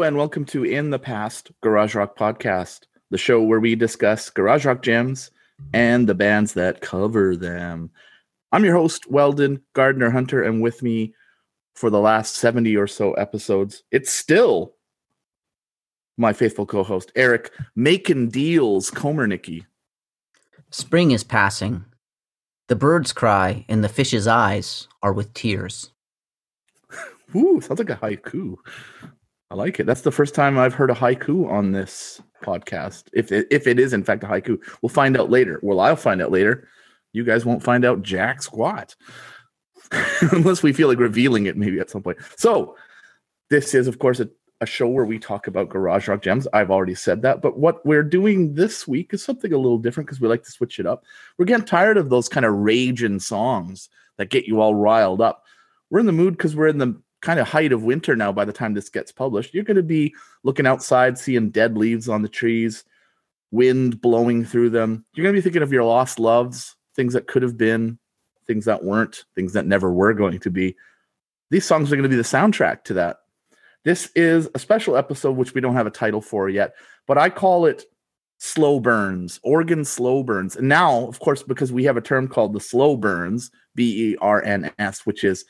Hello and welcome to In the Past Garage Rock Podcast, the show where we discuss garage rock gems and the bands that cover them. I'm your host, Weldon Gardner Hunter, and with me for the last 70 or so episodes, it's still my faithful co-host, Eric Making Deals Komernicki. Spring is passing. The birds cry, and the fish's eyes are with tears. Ooh, sounds like a haiku. I like it. That's the first time I've heard a haiku on this podcast. If it, if it is in fact a haiku, we'll find out later. Well, I'll find out later. You guys won't find out jack squat unless we feel like revealing it maybe at some point. So, this is of course a, a show where we talk about garage rock gems. I've already said that, but what we're doing this week is something a little different because we like to switch it up. We're getting tired of those kind of raging songs that get you all riled up. We're in the mood because we're in the kind of height of winter now by the time this gets published. You're going to be looking outside, seeing dead leaves on the trees, wind blowing through them. You're going to be thinking of your lost loves, things that could have been, things that weren't, things that never were going to be. These songs are going to be the soundtrack to that. This is a special episode, which we don't have a title for yet, but I call it slow burns, organ slow burns. And now, of course, because we have a term called the slow berns, B E R N S, which is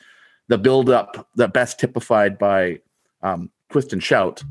the build up that best typified by um, Twist and Shout.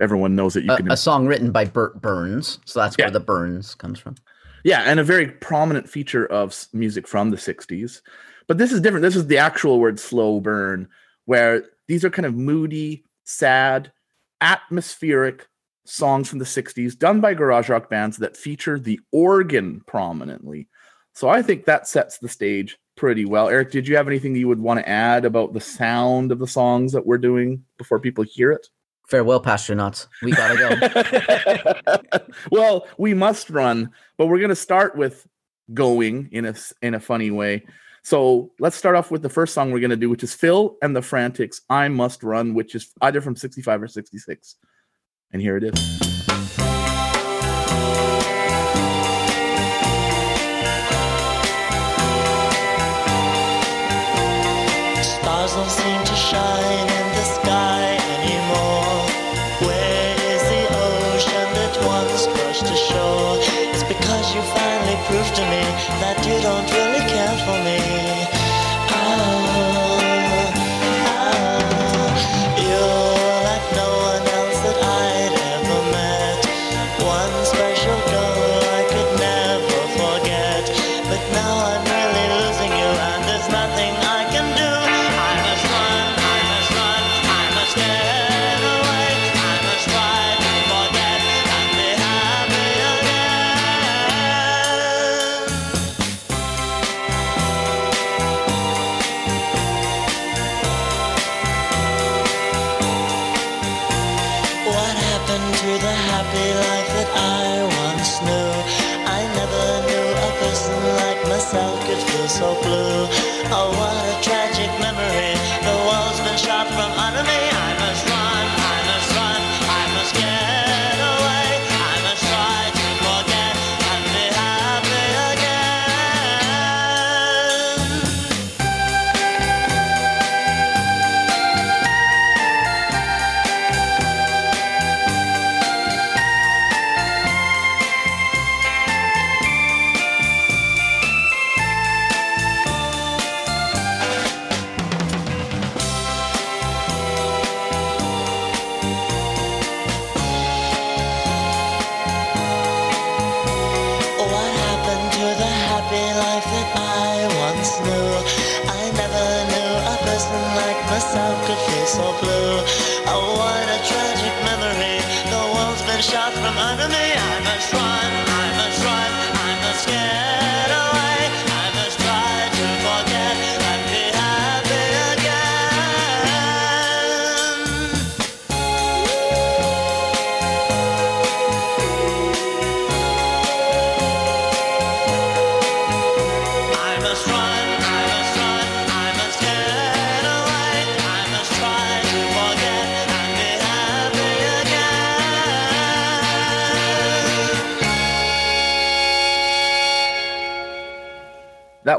Everyone knows that you a, can. A song written by Bert Berns. so that's Yeah. where the Berns comes from. Yeah, and a very prominent feature of music from the 60s. But this is different. This is the actual word slow burn, where these are kind of moody, sad, atmospheric songs from the 60s done by garage rock bands that feature the organ prominently. So I think that sets the stage pretty well. Eric, did you have anything that you would want to add about the sound of the songs that we're doing before people hear it? Farewell, Pastronauts. We gotta go. well, we must run, but we're going to start with going in a in a funny way. So let's start off with the first song we're going to do, which is Phil and the Frantics. I must run, which is either from '65 or '66, and here it is.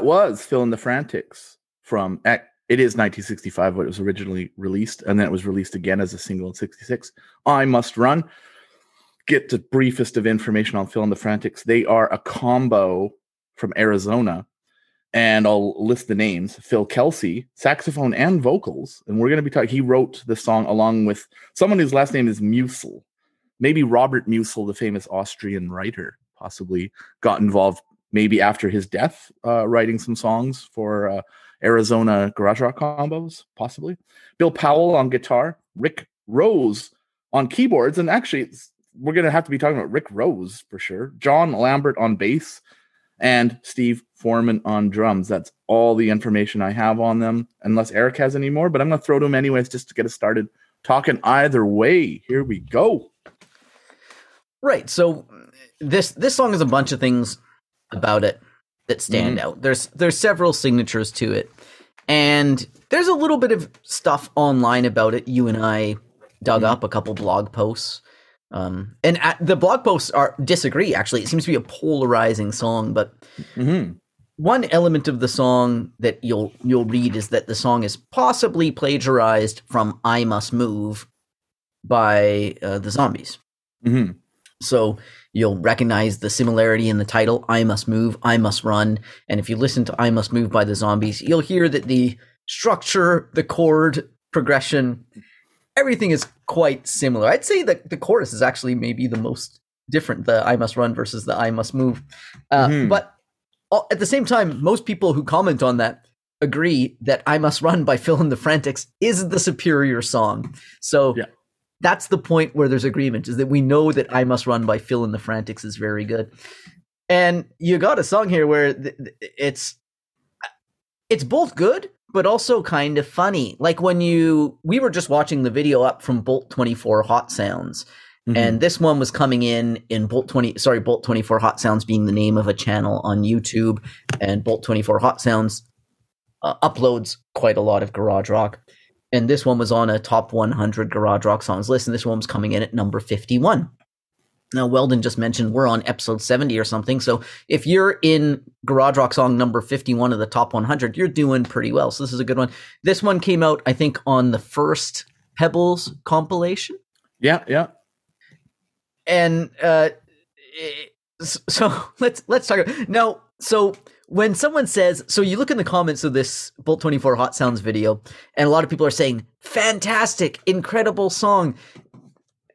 Was Phil and the Frantics from It is 1965 when it was originally released, and then it was released again as a single in 66. I Must Run. Get the briefest of information on Phil and the Frantics. They are a combo from Arizona, and I'll list the names Phil Kelsey, saxophone and vocals. And we're going to be talking, he wrote the song along with someone whose last name is Musil. Maybe Robert Musil, the famous Austrian writer, possibly got involved maybe after his death, uh, writing some songs for uh, Arizona garage rock combos, possibly. Bill Powell on guitar, Rick Rose on keyboards, and actually, we're going to have to be talking about Rick Rose for sure. John Lambert on bass, and Steve Foreman on drums. That's all the information I have on them, unless Eric has any more. But I'm going to throw to him anyways, just to get us started talking. Either way, here we go. Right. So this this song is a bunch of things about it that stand out. There's there's several signatures to it. And there's a little bit of stuff online about it. You and I dug up a couple blog posts. Um, and the blog posts are disagree actually. It seems to be a polarizing song, but hmm one element of the song that you'll you'll read is that the song is possibly plagiarized from "I Must Move" by uh, the Zombies. hmm So you'll recognize the similarity in the title, I Must Move, I Must Run. And if you listen to I Must Move by the Zombies, you'll hear that the structure, the chord progression, everything is quite similar. I'd say that the chorus is actually maybe the most different, the I Must Run versus the I Must Move. Uh, Mhm. But at the same time, most people who comment on that agree that I Must Run by Phil and the Frantics is the superior song. So Yeah. That's the point where there's agreement is that we know that I Must Run by Phil and the Frantics is very good. And you got a song here where it's it's both good but also kind of funny. Like when you we were just watching the video up from Bolt 24 Hot Sounds Mm-hmm. and this one was coming in in Bolt 20 sorry Bolt 24 Hot Sounds being the name of a channel on YouTube and Bolt 24 Hot Sounds uh, uploads quite a lot of garage rock and this one was on a top 100 garage rock songs list and this one was coming in at number 51 now weldon just mentioned we're on episode 70 or something so if you're in garage rock song number 51 of the top 100 you're doing pretty well so this is a good one. This one came out i think on the first pebbles compilation. Yeah, yeah. and uh eh, so let's let's talk now so when someone says so you look in the comments of this bolt 24 hot sounds video and a lot of people are saying fantastic incredible song.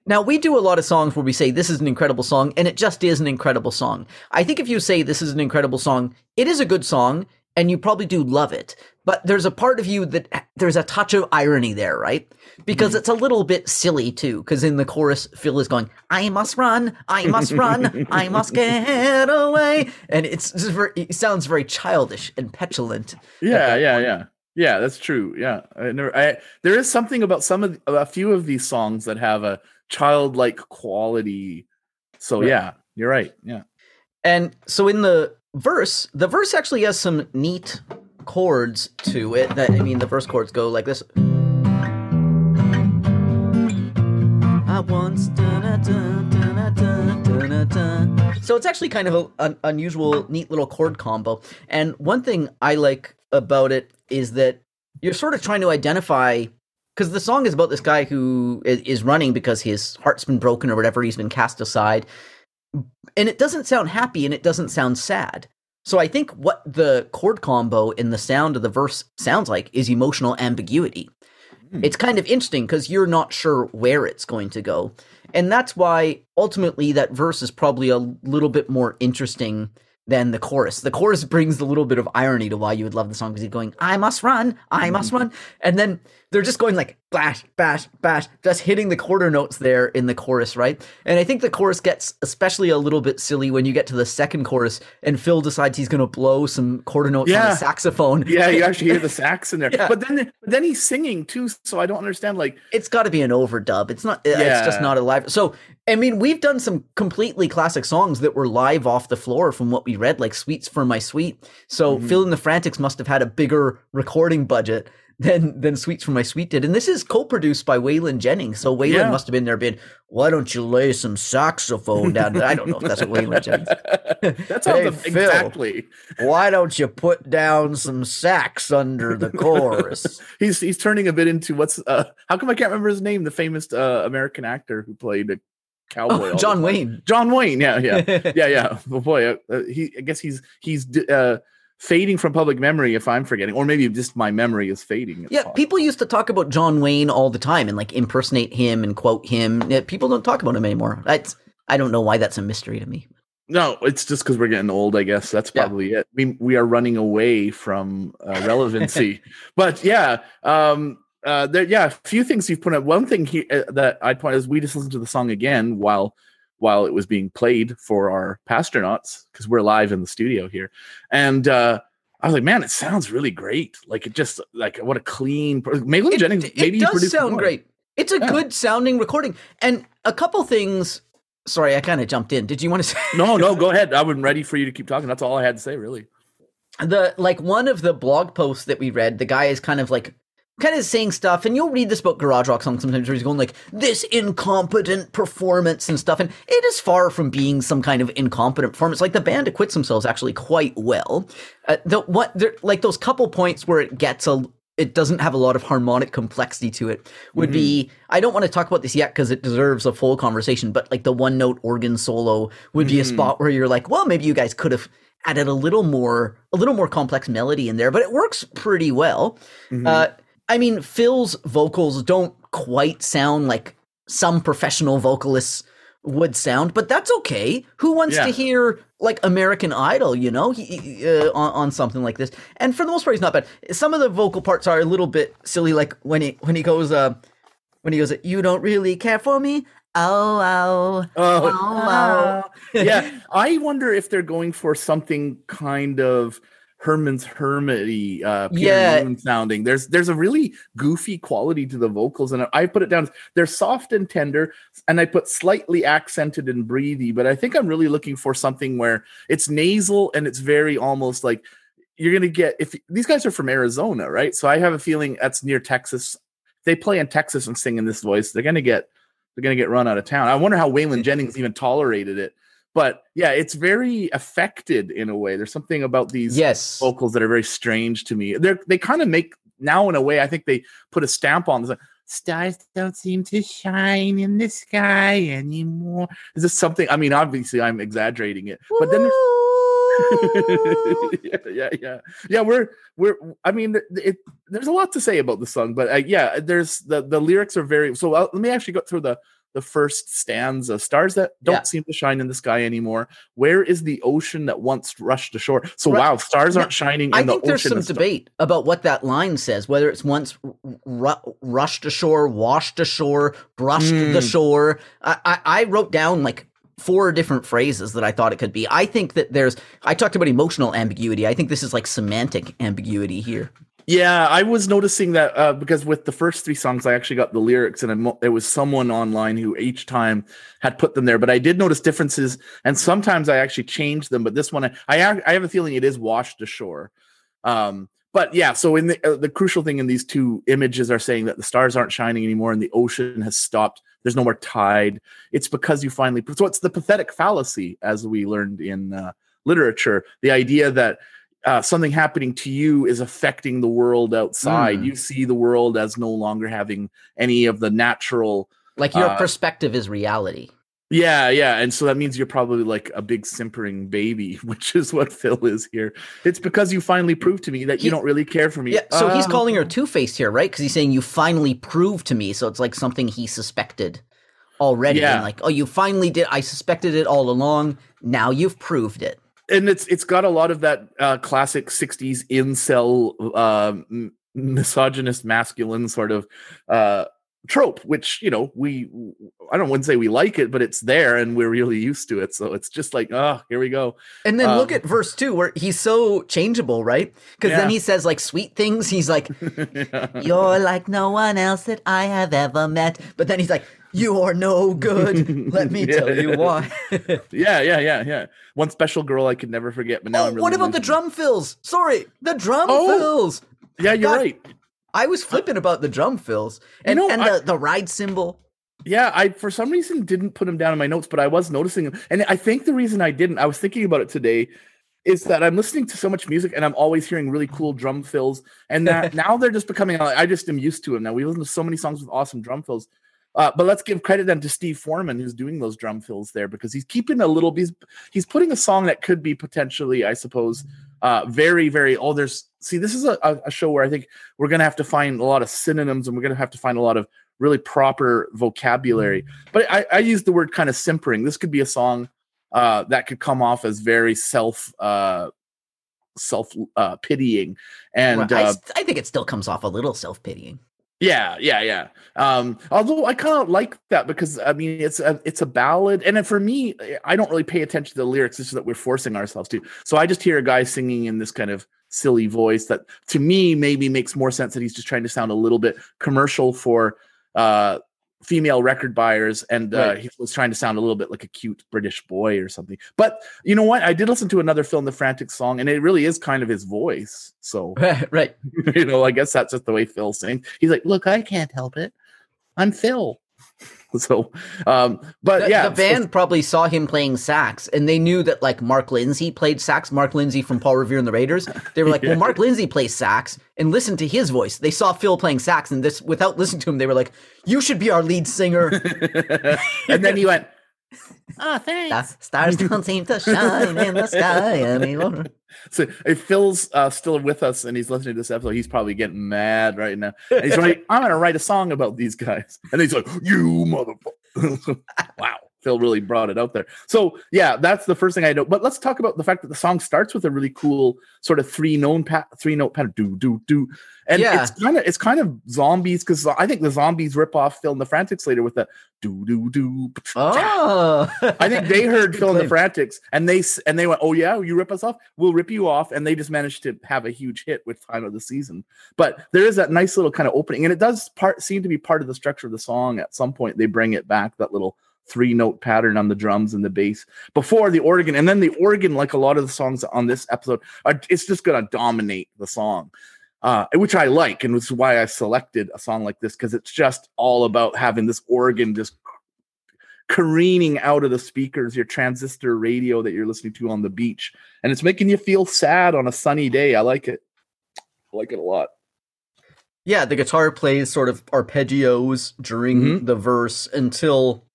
Now we do a lot of songs where we say this is an incredible song and it just is an incredible song. I think if you say this is an incredible song it is a good song and you probably do love it. But there's a part of you that there's a touch of irony there right because mm-hmm. it's a little bit silly too because in the chorus phil is going i must run i must run i must get away and it's just very, it sounds very childish and petulant Yeah, yeah, yeah. Yeah, that's true. Yeah. I never I there is something about some of a few of these songs that have a childlike quality. So Right. yeah, you're right. Yeah. And so in the verse, the verse actually has some neat chords to it. That I mean, the verse chords go like this. I once. So it's actually kind of a, an unusual, neat little chord combo. And one thing I like about it is that you're sort of trying to identify because the song is about this guy who is running because his heart's been broken or whatever. He's been cast aside and it doesn't sound happy and it doesn't sound sad. So I think what the chord combo in the sound of the verse sounds like is emotional ambiguity. Hmm. It's kind of interesting because you're not sure where it's going to go. And that's why ultimately that verse is probably a little bit more interesting than the chorus. The chorus brings a little bit of irony to why you would love the song because he's going, I must run, I must run. And then they're just going like bash, bash, bash, just hitting the quarter notes there in the chorus, right? And I think the chorus gets especially a little bit silly when you get to the second chorus and Phil decides he's going to blow some quarter notes on the saxophone. Yeah, you actually hear the sax in there. Yeah. But then but then he's singing too, so I don't understand like it's got to be an overdub. It's not. It's just not a live. So I mean, we've done some completely classic songs that were live off the floor from what we read, like "Sweets for My Sweet." So Mhm. Phil and the Frantics must have had a bigger recording budget than than Sweets from My Sweet did. And this is co-produced by Waylon Jennings. So Waylon Yeah. must have been there being, why don't you lay some saxophone down there? I don't know if that's what Waylon Jennings. That sounds Hey, a- Phil. exactly. Why don't you put down some sax under the chorus? He's he's turning a bit into what's uh how come I can't remember his name? The famous uh, American actor who played a cowboy. Oh, John. Wayne. John Wayne. Yeah, yeah, yeah, yeah. Well, boy, uh, uh, he I guess he's he's uh fading from public memory if I'm forgetting, or maybe just my memory is fading. Yeah, possible. people used to talk about John Wayne all the time and like impersonate him and quote him. People don't talk about him anymore. That's I don't know why that's a mystery to me. No, it's just because we're getting old. I guess that's Yeah. probably it. We we are running away from uh, relevancy. but yeah, um, uh, there, yeah, a few things you've put up. One thing he, uh, that I'd point out is we just listened to the song again while while it was being played for our pastronauts because we're live in the studio here, and uh, I was like, man, it sounds really great. Like it just like what a clean. Waylon Jennings. it Maybe he does sound more. great. It's a Yeah. good sounding recording. And a couple things. Sorry, I kind of jumped in. Did you want to say No, no, go ahead. I was ready for you to keep talking. That's all I had to say, really. the like one of the blog posts that we read? The guy is kind of like kind of saying stuff, and you'll read this about garage rock songs sometimes where he's going like this incompetent performance and stuff, and it is far from being some kind of incompetent performance. Like the band acquits themselves actually quite well. Uh, the what like those couple points where it gets a it doesn't have a lot of harmonic complexity to it would be I don't want to talk about this yet because it deserves a full conversation, but like the one note organ solo would be a spot where you're like, well, maybe you guys could have added a little more a little more complex melody in there, but it works pretty well. Mm-hmm. Uh, I mean, Phil's vocals don't quite sound like some professional vocalists would sound, but that's okay. Who wants Yeah. to hear like American Idol, you know, he, uh, on, on something like this? And for the most part, he's not bad. Some of the vocal parts are a little bit silly, like when he when he goes, uh, when he goes, "You don't really care for me." Oh, oh, Oh, oh, yeah. I wonder if they're going for something kind of Herman's Hermity, uh, Peter Yeah. Noone sounding. There's there's a really goofy quality to the vocals, and I put it down. They're soft and tender, and I put slightly accented and breathy. But I think I'm really looking for something where it's nasal and it's very almost like you're gonna get if these guys are from Arizona, right? So I have a feeling that's near Texas. If they play in Texas and sing in this voice, they're gonna get they're gonna get run out of town. I wonder how Waylon Jennings even tolerated it. But yeah, it's very affected in a way. There's something about these yes, vocals that are very strange to me. They're they kind of make now in a way. I think they put a stamp on. This, like, Stars don't seem to shine in the sky anymore. Is this something? I mean, obviously, I'm exaggerating it, but then there's yeah, yeah, yeah, yeah. We're we're. I mean, it, it, there's a lot to say about the song, but uh, yeah, there's the the lyrics are very. So uh, let me actually go through the the first stanza. Stars that don't Yeah. seem to shine in the sky anymore. Where is the ocean that once rushed ashore? So Right. wow, stars aren't shining in I the think there's some debate about what that line says, whether it's once ru- rushed ashore, washed ashore, brushed the Hmm. shore. I, I, I wrote down like four different phrases that I thought it could be. I think that there's, I talked about emotional ambiguity. I think this is like semantic ambiguity here. Yeah, I was noticing that uh, because with the first three songs, I actually got the lyrics, and there was someone online who each time had put them there. But I did notice differences, and sometimes I actually changed them. But this one, I I, I have a feeling it is washed ashore. Um, but yeah, so in the uh, the crucial thing in these two images are saying that the stars aren't shining anymore, and the ocean has stopped. There's no more tide. It's because you finally. So it's the pathetic fallacy, as we learned in uh, literature. The idea that uh, something happening to you is affecting the world outside. Mm. You see the world as no longer having any of the natural. Like your Uh, perspective is reality. Yeah, yeah, and so that means you're probably like a big simpering baby, which is what Phil is here. It's because you finally proved to me that He- you don't really care for me. Yeah, so he's Uh, calling her two faced here, right? Because he's saying you finally proved to me. So it's like something he suspected already. Yeah. And like, oh, you finally did. I suspected it all along. Now you've proved it. And it's it's got a lot of that uh, classic '60s incel, um, misogynist, masculine sort of uh, trope, which you know we I don't wouldn't say we like it, but it's there and we're really used to it. So it's just like, oh, here we go. And then look Um, at verse two, where he's so changeable, right? Because then he says like sweet things. He's like, "You're like no one else that I have ever met." But then he's like, "You are no good. Let me Yeah. tell you why." yeah, yeah, yeah, yeah. One special girl I could never forget, but now oh, I'm really what about the drum fills? Sorry, the drum Oh, fills. Yeah, you're God. right. I was flipping about the drum fills and, know, and I- the, the ride cymbal. Yeah, I for some reason didn't put them down in my notes, but I was noticing them. And I think the reason I didn't, I was thinking about it today, is that I'm listening to so much music and I'm always hearing really cool drum fills. And that now they're just becoming, I just am used to them. Now we listen to so many songs with awesome drum fills. Uh, but let's give credit then to Steve Foreman, who's doing those drum fills there because he's keeping a little. He's he's putting a song that could be potentially, I suppose, uh, very very. Oh, there's see, this is a, a show where I think we're gonna have to find a lot of synonyms and we're gonna have to find a lot of really proper vocabulary. But I, I use the word kind of simpering. This could be a song uh, that could come off as very self uh, self uh, pitying and Well, I, uh, I think it still comes off a little self pitying. Yeah, yeah, yeah. Um, although I kind of like that because I mean it's a it's a ballad, and for me, I don't really pay attention to the lyrics. It's just that we're forcing ourselves to. So I just hear a guy singing in this kind of silly voice that, to me, maybe makes more sense that he's just trying to sound a little bit commercial for uh female record buyers and uh, Right. he was trying to sound a little bit like a cute british boy or something but you know what i did listen to another Phil the frantic song and it really is kind of his voice so right. you know, I guess that's just the way Phil sings. He's like, "Look, I can't help it. I'm Phil." so, um, but The, yeah, the band probably saw him playing sax and they knew that like Mark Lindsay played sax, Mark Lindsay from Paul Revere and the Raiders. They were like, Yeah. well, Mark Lindsay plays sax and listen to his voice. They saw Phil playing sax and this without listening to him, they were like, you should be our lead singer. and then he went, "Oh, The thanks." stars don't seem to shine in the sky anymore. So if Phil's uh, still with us and he's listening to this episode, he's probably getting mad right now. And he's like, "I'm going to write a song about these guys," and he's like, "You motherfucker!" wow. Phil really brought it out there. So yeah, that's the first thing I know. But let's talk about the fact that the song starts with a really cool sort of three known pat three note pattern. Do do do. And Yeah. it's kind of it's kind of zombies because I think the zombies rip off Phil and the Frantics later with the do do do. Oh, I think they heard Phil and the. Frantics and they and they went, "Oh yeah, you rip us off, we'll rip you off," and they just managed to have a huge hit with "Time of the Season." But there is that nice little kind of opening, and it does part seem to be part of the structure of the song. At some point, they bring it back that little three note pattern on the drums and the bass before the organ, and then the organ, like a lot of the songs on this episode, are, it's just going to dominate the song. Uh, which I like, and which is why I selected a song like this because it's just all about having this organ just careening out of the speakers, your transistor radio that you're listening to on the beach, and it's making you feel sad on a sunny day. I like it. I like it a lot. yeah. The guitar plays sort of arpeggios during Mhm. the verse until,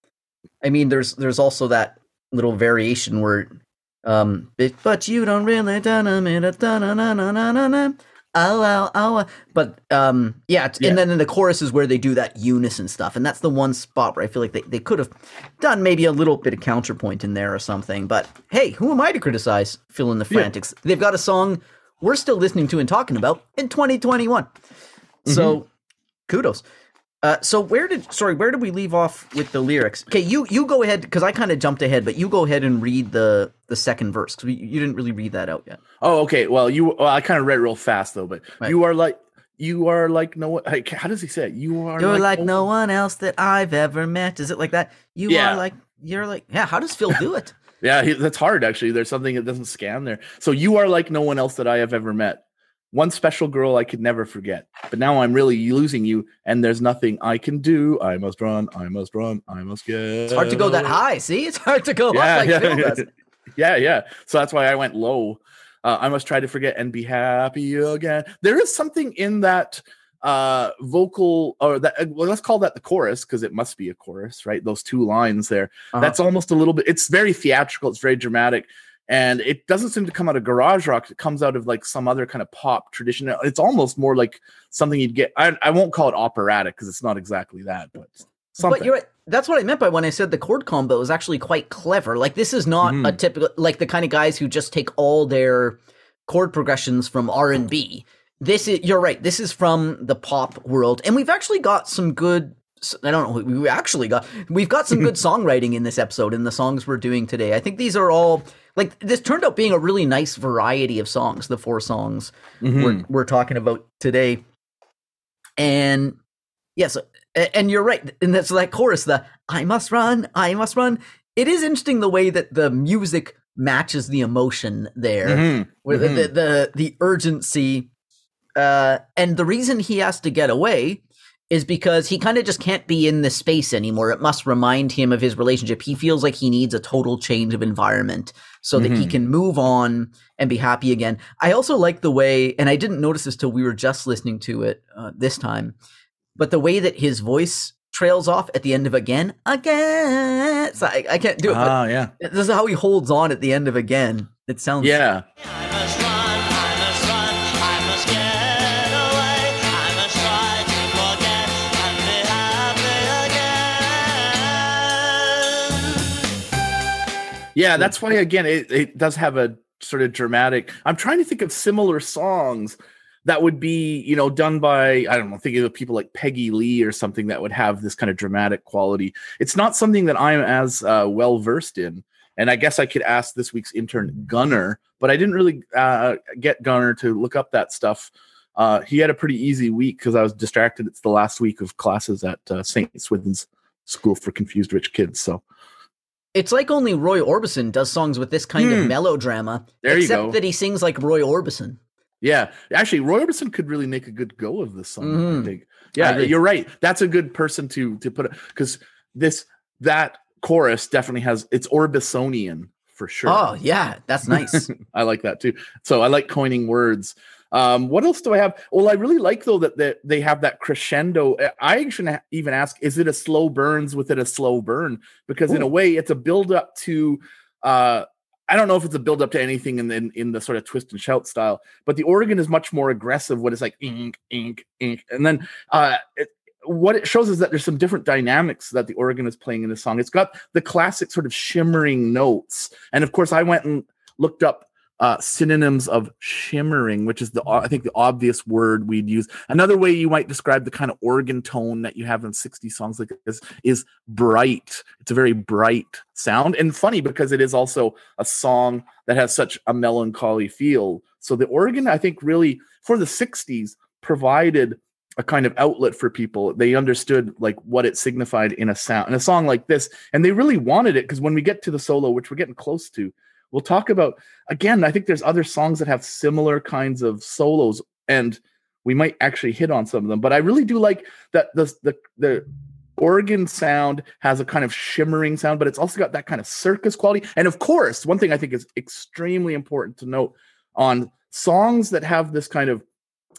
I mean, there's there's also that little variation where, um, but you don't really da na oh, oh, But um, yeah, yeah, and then in the chorus is where they do that unison stuff, and that's the one spot where I feel like they, they could have done maybe a little bit of counterpoint in there or something. But hey, who am I to criticize Phil and the Frantics? Yeah. They've got a song we're still listening to and talking about in 2021. Mm-hmm. So kudos. Uh, so where did sorry where did we leave off with the lyrics? Okay, you you go ahead because I kind of jumped ahead, but you go ahead and read the the second verse because you didn't really read that out yet. Oh, okay. Well, you. Well, I kind of read real fast though, but Right. you are like you are like no. one- Like, how does he say it? You are. You're like no one else that I've ever met. Is it like that? You Yeah. are like you're like yeah. How does Phil do it? Yeah, he, that's hard actually. There's something that doesn't scan there. So you are like no one else that I have ever met. One special girl I could never forget. But now I'm really losing you, and there's nothing I can do. I must run. I must run. I must get. It's hard to go that high. See, it's hard to go Yeah, up like yeah, Phil yeah. does. yeah, yeah. So that's why I went low. Uh, I must try to forget and be happy again. There is something in that uh vocal or that uh, well, let's call that the chorus because it must be a chorus right those two lines there Uh-huh. that's almost a little bit it's very theatrical it's very dramatic and it doesn't seem to come out of garage rock it comes out of like some other kind of pop tradition it's almost more like something you'd get i, I won't call it operatic because it's not exactly that but something But you're right. That's what I meant by when I said the chord combo is actually quite clever. Like this is not a Mhm. typical like the kind of guys who just take all their chord progressions from R and B. This is you're right. This is from the pop world, and we've actually got some good. I don't know. We actually got we've got some good songwriting in this episode in the songs we're doing today. I think these are all like this turned out being a really nice variety of songs. The four songs Mhm. we're, we're talking about today. And yes, a- and you're right. And that's that chorus, the I must run, I must run. It is interesting the way that the music matches the emotion there, Mhm. where the, Mhm. the, the the urgency Uh, and the reason he has to get away is because he kind of just can't be in this space anymore. It must remind him of his relationship. He feels like he needs a total change of environment so that he Mhm. can move on and be happy again. I also like the way, and I didn't notice this till we were just listening to it uh, this time, but the way that his voice trails off at the end of again, again. So I, I can't do it, Ah, yeah, this is how he holds on at the end of again. It sounds yeah. Yeah, that's why again it, it does have a sort of dramatic. I'm trying to think of similar songs that would be, you know, done by I don't know, thinking of people like Peggy Lee or something that would have this kind of dramatic quality. It's not something that I'm as uh, well versed in, and I guess I could ask this week's intern Gunner, but I didn't really uh, get Gunner to look up that stuff. Uh, he had a pretty easy week because I was distracted. It's the last week of classes at uh, St. Swithin's School for Confused Rich Kids, so. It's like only Roy Orbison does songs with this kind of Hmm. melodrama. There you except go. that he sings like Roy Orbison. Yeah, actually, Roy Orbison could really make a good go of this song. Mhm. I think. Yeah, agree. you're right. That's a good person to to put it because this that chorus definitely has it's Orbisonian for sure. Oh yeah, that's nice. I like that too. So I like coining words. Um, what else do I have? Well, I really like though that that they have that crescendo. I actually ha- even ask, is it a slow burns with it a slow burn? Because in a way, it's a build up to. Uh, I don't know if it's a build up to anything in, in in the sort of twist and shout style, but the organ is much more aggressive. What it's like, ink, ink, ink, and then uh, it, what it shows is that there's some different dynamics that the organ is playing in the song. It's got the classic sort of shimmering notes, and of course, I went and looked up uh, synonyms of shimmering, which is the I think the obvious word we'd use. Another way you might describe the kind of organ tone that you have in 60 songs like this is bright. It's a very bright sound and funny because it is also a song that has such a melancholy feel. So the organ, I think, really for the 60s provided a kind of outlet for people. They understood like what it signified in a sound in a song like this, and they really wanted it because when we get to the solo, which we're getting close to, we'll talk about again. I think there's other songs that have similar kinds of solos, and we might actually hit on some of them. But I really do like that the the the organ sound has a kind of shimmering sound, but it's also got that kind of circus quality. And of course, one thing I think is extremely important to note on songs that have this kind of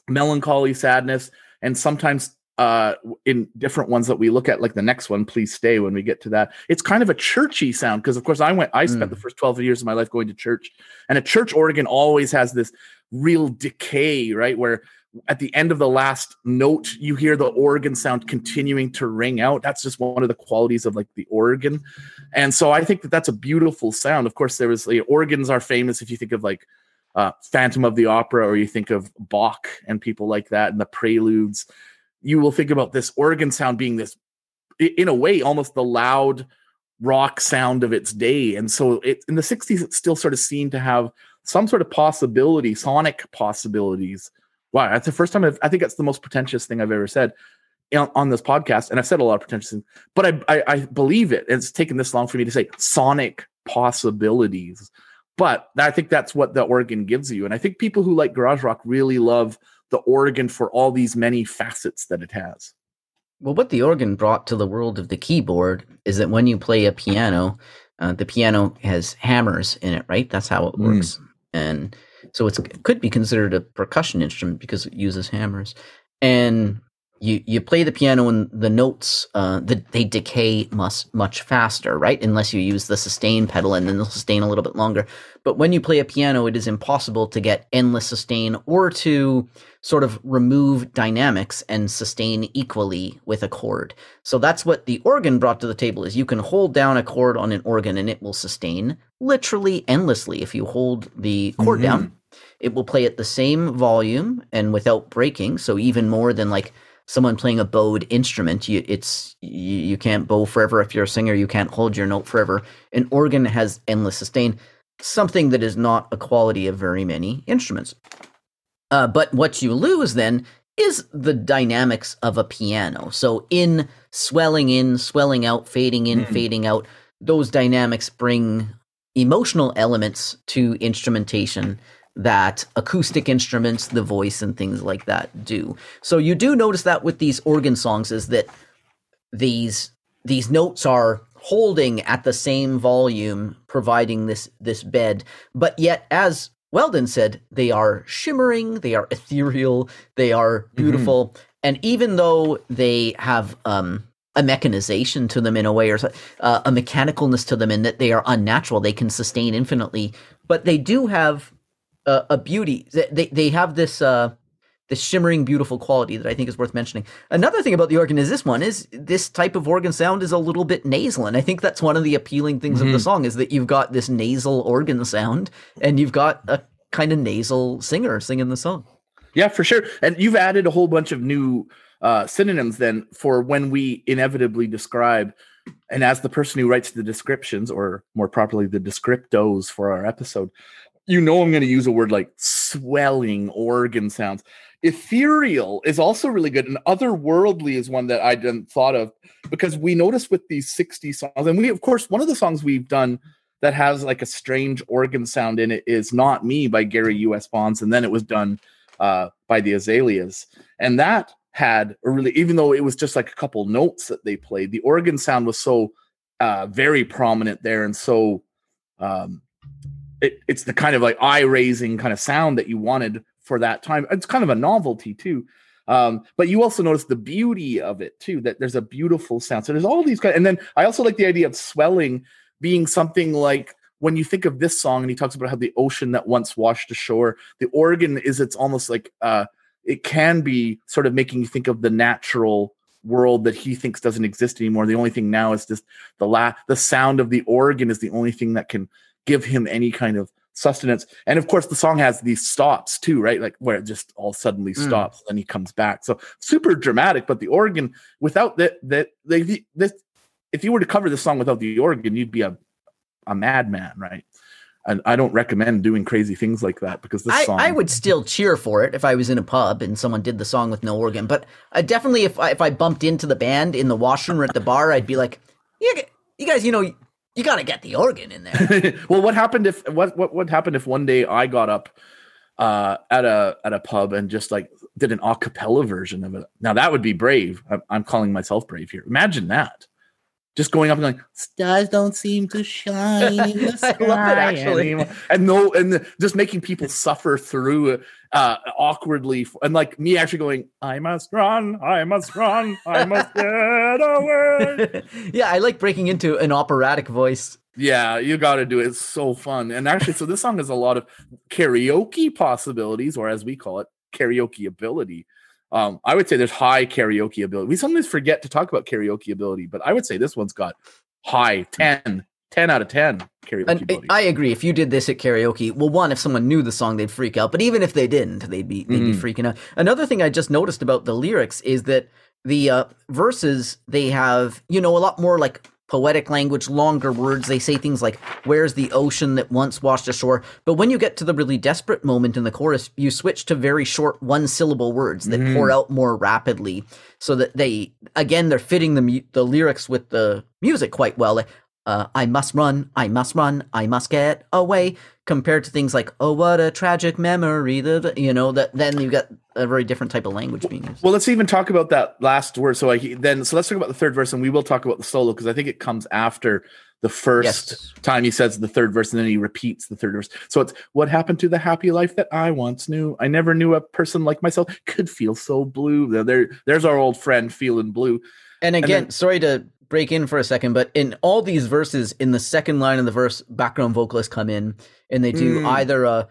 melancholy sadness and sometimes uh in different ones that we look at like the next one please stay when we get to that. It's kind of a churchy sound because of course i went i spent Mm. the first 12 years of my life going to church and a church organ always has this real decay right where at the end of the last note you hear the organ sound continuing to ring out. That's just one of the qualities of like the organ and so i think that that's a beautiful sound. Of course there was like, organs are famous if you think of like uh, phantom of the opera or you think of bach and people like that and the preludes you will think about this organ sound being this in a way almost the loud rock sound of its day. And so it in the 60s it's still sort of seen to have some sort of possibility sonic possibilities. Wow that's the first time I've, i think that's the most pretentious thing i've ever said on, on this podcast and i've said a lot of pretentious things but I, I i believe it it's taken this long for me to say sonic possibilities. But i think that's what the organ gives you and i think people who like garage rock really love the organ for all these many facets that it has well, what the organ brought to the world of the keyboard is that when you play a piano, uh, the piano has hammers in it, right? That's how it Mm. works, and so it's, it could be considered a percussion instrument because it uses hammers. And you you play the piano and the notes uh the, they decay much much faster right? Unless you use the sustain pedal and then they'll sustain a little bit longer. But when you play a piano it is impossible to get endless sustain or to sort of remove dynamics and sustain equally with a chord. So that's what the organ brought to the table is you can hold down a chord on an organ and it will sustain literally endlessly. If you hold the chord Mhm. down it will play at the same volume and without breaking. So even more than like someone playing a bowed instrument you it's you, you can't bow forever. If you're a singer you can't hold your note forever. An organ has endless sustain something that is not a quality of very many instruments. Uh, but what you lose then is the dynamics of a piano. So in swelling in swelling out fading in Hmm. fading out those dynamics bring emotional elements to instrumentation that acoustic instruments, the voice, and things like that do. So you do notice that with these organ songs is that these these notes are holding at the same volume, providing this this bed, but yet as Weldon said, they are shimmering, they are ethereal, they are beautiful, and even though they have um, a mechanization to them in a way, or uh, a mechanicalness to them, in that they are unnatural, they can sustain infinitely, but they do have a, a beauty. They they, they have this. Uh, this shimmering, beautiful quality that I think is worth mentioning. Another thing about the organ is this one is this type of organ sound is a little bit nasal, and I think that's one of the appealing things of the song is that you've got this nasal organ sound, and you've got a kind of nasal singer singing the song. Yeah, for sure. And you've added a whole bunch of new uh, synonyms then for when we inevitably describe, and as the person who writes the descriptions, or more properly, the descriptos for our episode, you know I'm going to use a word like swelling organ sounds. Ethereal is also really good, and otherworldly is one that I didn't thought of because we notice with these 60 songs, and we, of course, one of the songs we've done that has like a strange organ sound in it is Not Me by Gary U.S. Bonds, and then it was done uh, by the Azaleas. And that had a really, even though it was just like a couple notes that they played, the organ sound was so uh, very prominent there and so um, it, it's the kind of like eye raising kind of sound that you wanted for that time. It's kind of a novelty too. Um, but you also notice the beauty of it too, that there's a beautiful sound. So there's all these kind, and then I also like the idea of swelling being something like when you think of this song and he talks about how the ocean that once washed ashore, the organ is it's almost like uh it can be sort of making you think of the natural world that he thinks doesn't exist anymore. The only thing now is just the la the sound of the organ is the only thing that can give him any kind of sustenance. And of course, the song has these stops too, right? Like where it just all suddenly Mm. stops, then he comes back. So super dramatic. But the organ, without that, that they this, if you were to cover this song without the organ, you'd be a a madman, right? And I don't recommend doing crazy things like that because this I, song. I would still cheer for it if I was in a pub and someone did the song with no organ. But I definitely, if I, if I bumped into the band in the washroom or at the bar, I'd be like, "You, you guys, you know, you got to get the organ in there." well, what happened if what what what happened if one day I got up uh, at a at a pub and just like did an a cappella version of it? Now that would be brave. I'm, I'm calling myself brave here. Imagine that. Just going up and going, stars don't seem to shine I love it, actually. anymore." And no, and the- just making people suffer through uh, awkwardly, and like me actually going, "I must run, I must run, I must get away." yeah, I like breaking into an operatic voice. Yeah, you got to do it. It's so fun. And actually, so this song has a lot of karaoke possibilities, or as we call it, karaoke ability. Um, I would say there's high karaoke ability. We sometimes forget to talk about karaoke ability, but I would say this one's got high 10, 10 out of 10 karaoke And. I agree. If you did this at karaoke, well, one, if someone knew the song, they'd freak out. But even if they didn't, they'd be they'd be Mhm. freaking out. Another thing I just noticed about the lyrics is that the uh, verses they have, you know, a lot more like poetic language, longer words. They say things like "Where's the ocean that once washed ashore?" But when you get to the really desperate moment in the chorus, you switch to very short one-syllable words that pour out more rapidly, so that they again they're fitting the mu- the lyrics with the music quite well. Like, uh, I must run, I must run, I must get away. Compared to things like, oh, what a tragic memory. You know that then you got a very different type of language being used. well, let's even talk about that last word. So I then so let's talk about the third verse, and we will talk about the solo because I think it comes after the first Yes. time he says the third verse, and then he repeats the third verse. So it's what happened to the happy life that I once knew. I never knew a person like myself could feel so blue. There, there there's our old friend feeling blue. And again, then- sorry to break in for a second, but in all these verses, in the second line of the verse, background vocalists come in and they do Mm. either a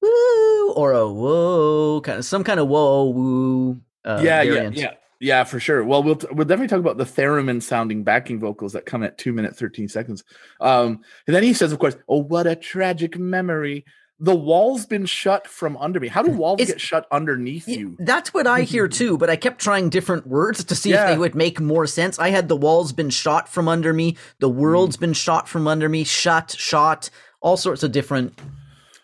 woo or a whoa, kind of some kind of whoa woo. Uh, yeah, variant. yeah, yeah, yeah, for sure. Well, we'll we'll definitely talk about the theremin sounding backing vocals that come at two minute thirteen seconds. Um, and then he says, of course, "Oh, what a tragic memory." The wall's been shut from under me. How do walls It's- get shut underneath you? That's what I hear too, but I kept trying different words to see if they would make more sense. I had the walls been shot from under me, the world's Mm. been shot from under me, shut, shot, all sorts of different.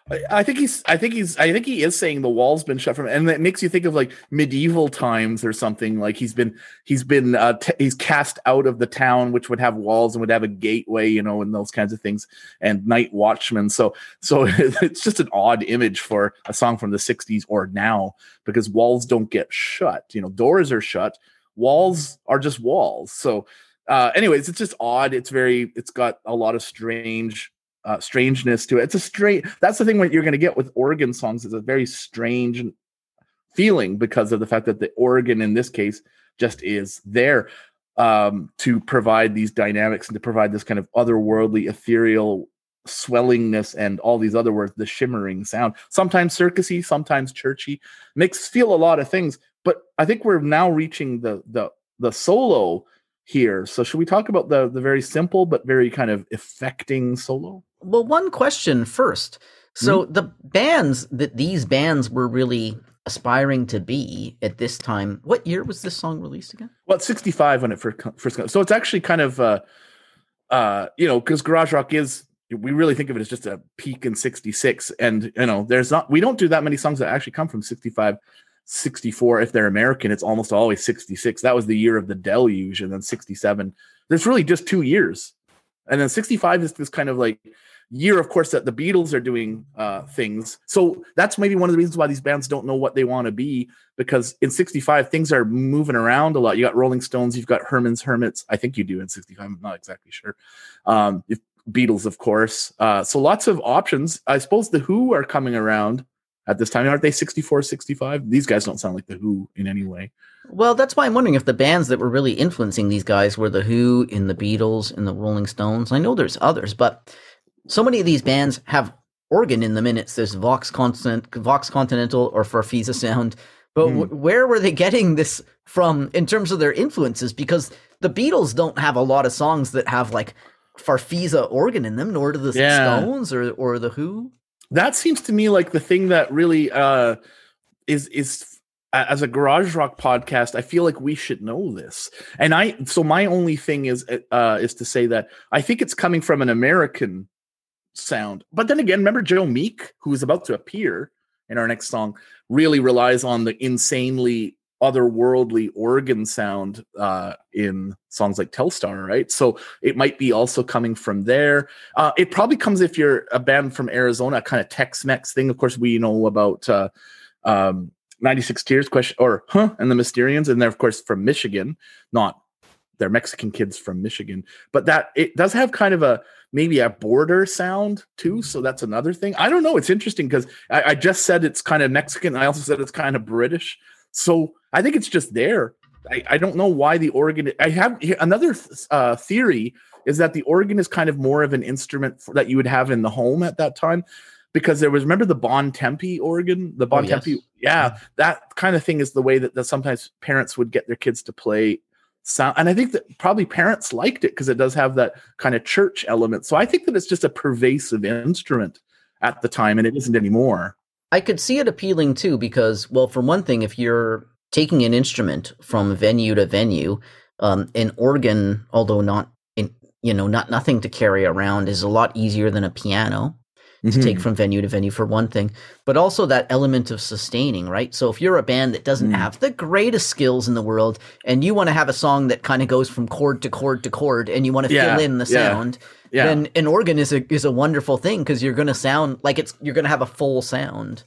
I- think he's. I think he's. I think he is saying the wall's been shut from, and it makes you think of like medieval times or something. Like he's been. He's been. Uh, t- he's cast out of the town, which would have walls and would have a gateway, you know, and those kinds of things, and night watchmen. So, so it's just an odd image for a song from the '60s or now, because walls don't get shut. You know, doors are shut. Walls are just walls. So, uh, anyways, it's just odd. It's very. It's got a lot of strange uh, strangeness to it. It's a straight. That's the thing what you're going to get with organ songs. is a very strange feeling because of the fact that the organ in this case just is there um, to provide these dynamics and to provide this kind of otherworldly, ethereal swellingness and all these other words, the shimmering sound. Sometimes circusy, sometimes churchy. Makes feel a lot of things. But I think we're now reaching the the the solo here. So should we talk about the the very simple but very kind of affecting solo? Well, one question first. So Hmm? the bands that these bands were really aspiring to be at this time. What year was this song released again? Well, it's 65 when it first first. So it's actually kind of uh uh you know, because garage rock is we really think of it as just a peak in 66 and you know there's not we don't do that many songs that actually come from 65 64 if they're american it's almost always 66 that was the year of the deluge and then 67 there's really just two years and then 65 is this kind of like year of course that the beatles are doing uh things. So that's maybe one of the reasons why these bands don't know what they want to be because in 65 things are moving around a lot. You got rolling stones you've got herman's hermits. I think you do in 65 i'm not exactly sure. Um beatles of course. Uh so lots of options. I suppose the who are coming around at this time aren't they 64 65 these guys don't sound like the who in any way Well, that's why I'm wondering if the bands that were really influencing these guys were the Who, in the Beatles, in the Rolling Stones. I know there's others, but so many of these bands have organ in them, and it's this Vox Constant, Vox Continental, or Farfisa sound. But Hmm. wh- where were they getting this from in terms of their influences? Because the Beatles don't have a lot of songs that have like Farfisa organ in them, nor do the Yeah. Stones or or the Who. That seems to me like the thing that really uh is is as a garage rock podcast i feel like we should know this. And i so my only thing is uh is to say that i think it's coming from an american sound. But then again remember joe meek who is about to appear in our next song really relies on the insanely otherworldly organ sound uh in songs like telstar right so it might be also coming from there uh, it probably comes if you're a band from Arizona, kind of Tex-Mex thing. Of course, we know about uh, um, 96 Tears Question Mark and the Mysterians, and they're of course from Michigan, not they're Mexican kids from Michigan, but that it does have kind of a maybe a border sound too. So that's another thing. I don't know. It's interesting because I, I just said it's kind of Mexican. I also said it's kind of British. So I think it's just there. I, I don't know why the organ. I have another uh, theory is that the organ is kind of more of an instrument for, that you would have in the home at that time because there was remember the Bontempi organ the Bon Oh, yes. Yeah that kind of thing is the way that, that sometimes parents would get their kids to play sound and I think that probably parents liked it because it does have that kind of church element so I think that it's just a pervasive instrument at the time and it isn't anymore I could see it appealing too because, well, for one thing, if you're taking an instrument from venue to venue, um, an organ, although not in, you know, not nothing to carry around, is a lot easier than a piano to Mm-hmm. take from venue to venue for one thing, but also that element of sustaining, right? So if you're a band that doesn't Mm. have the greatest skills in the world and you want to have a song that kind of goes from chord to chord to chord and you want to Yeah, fill in the yeah, sound, yeah then an organ is a is a wonderful thing because you're going to sound like it's you're going to have a full sound.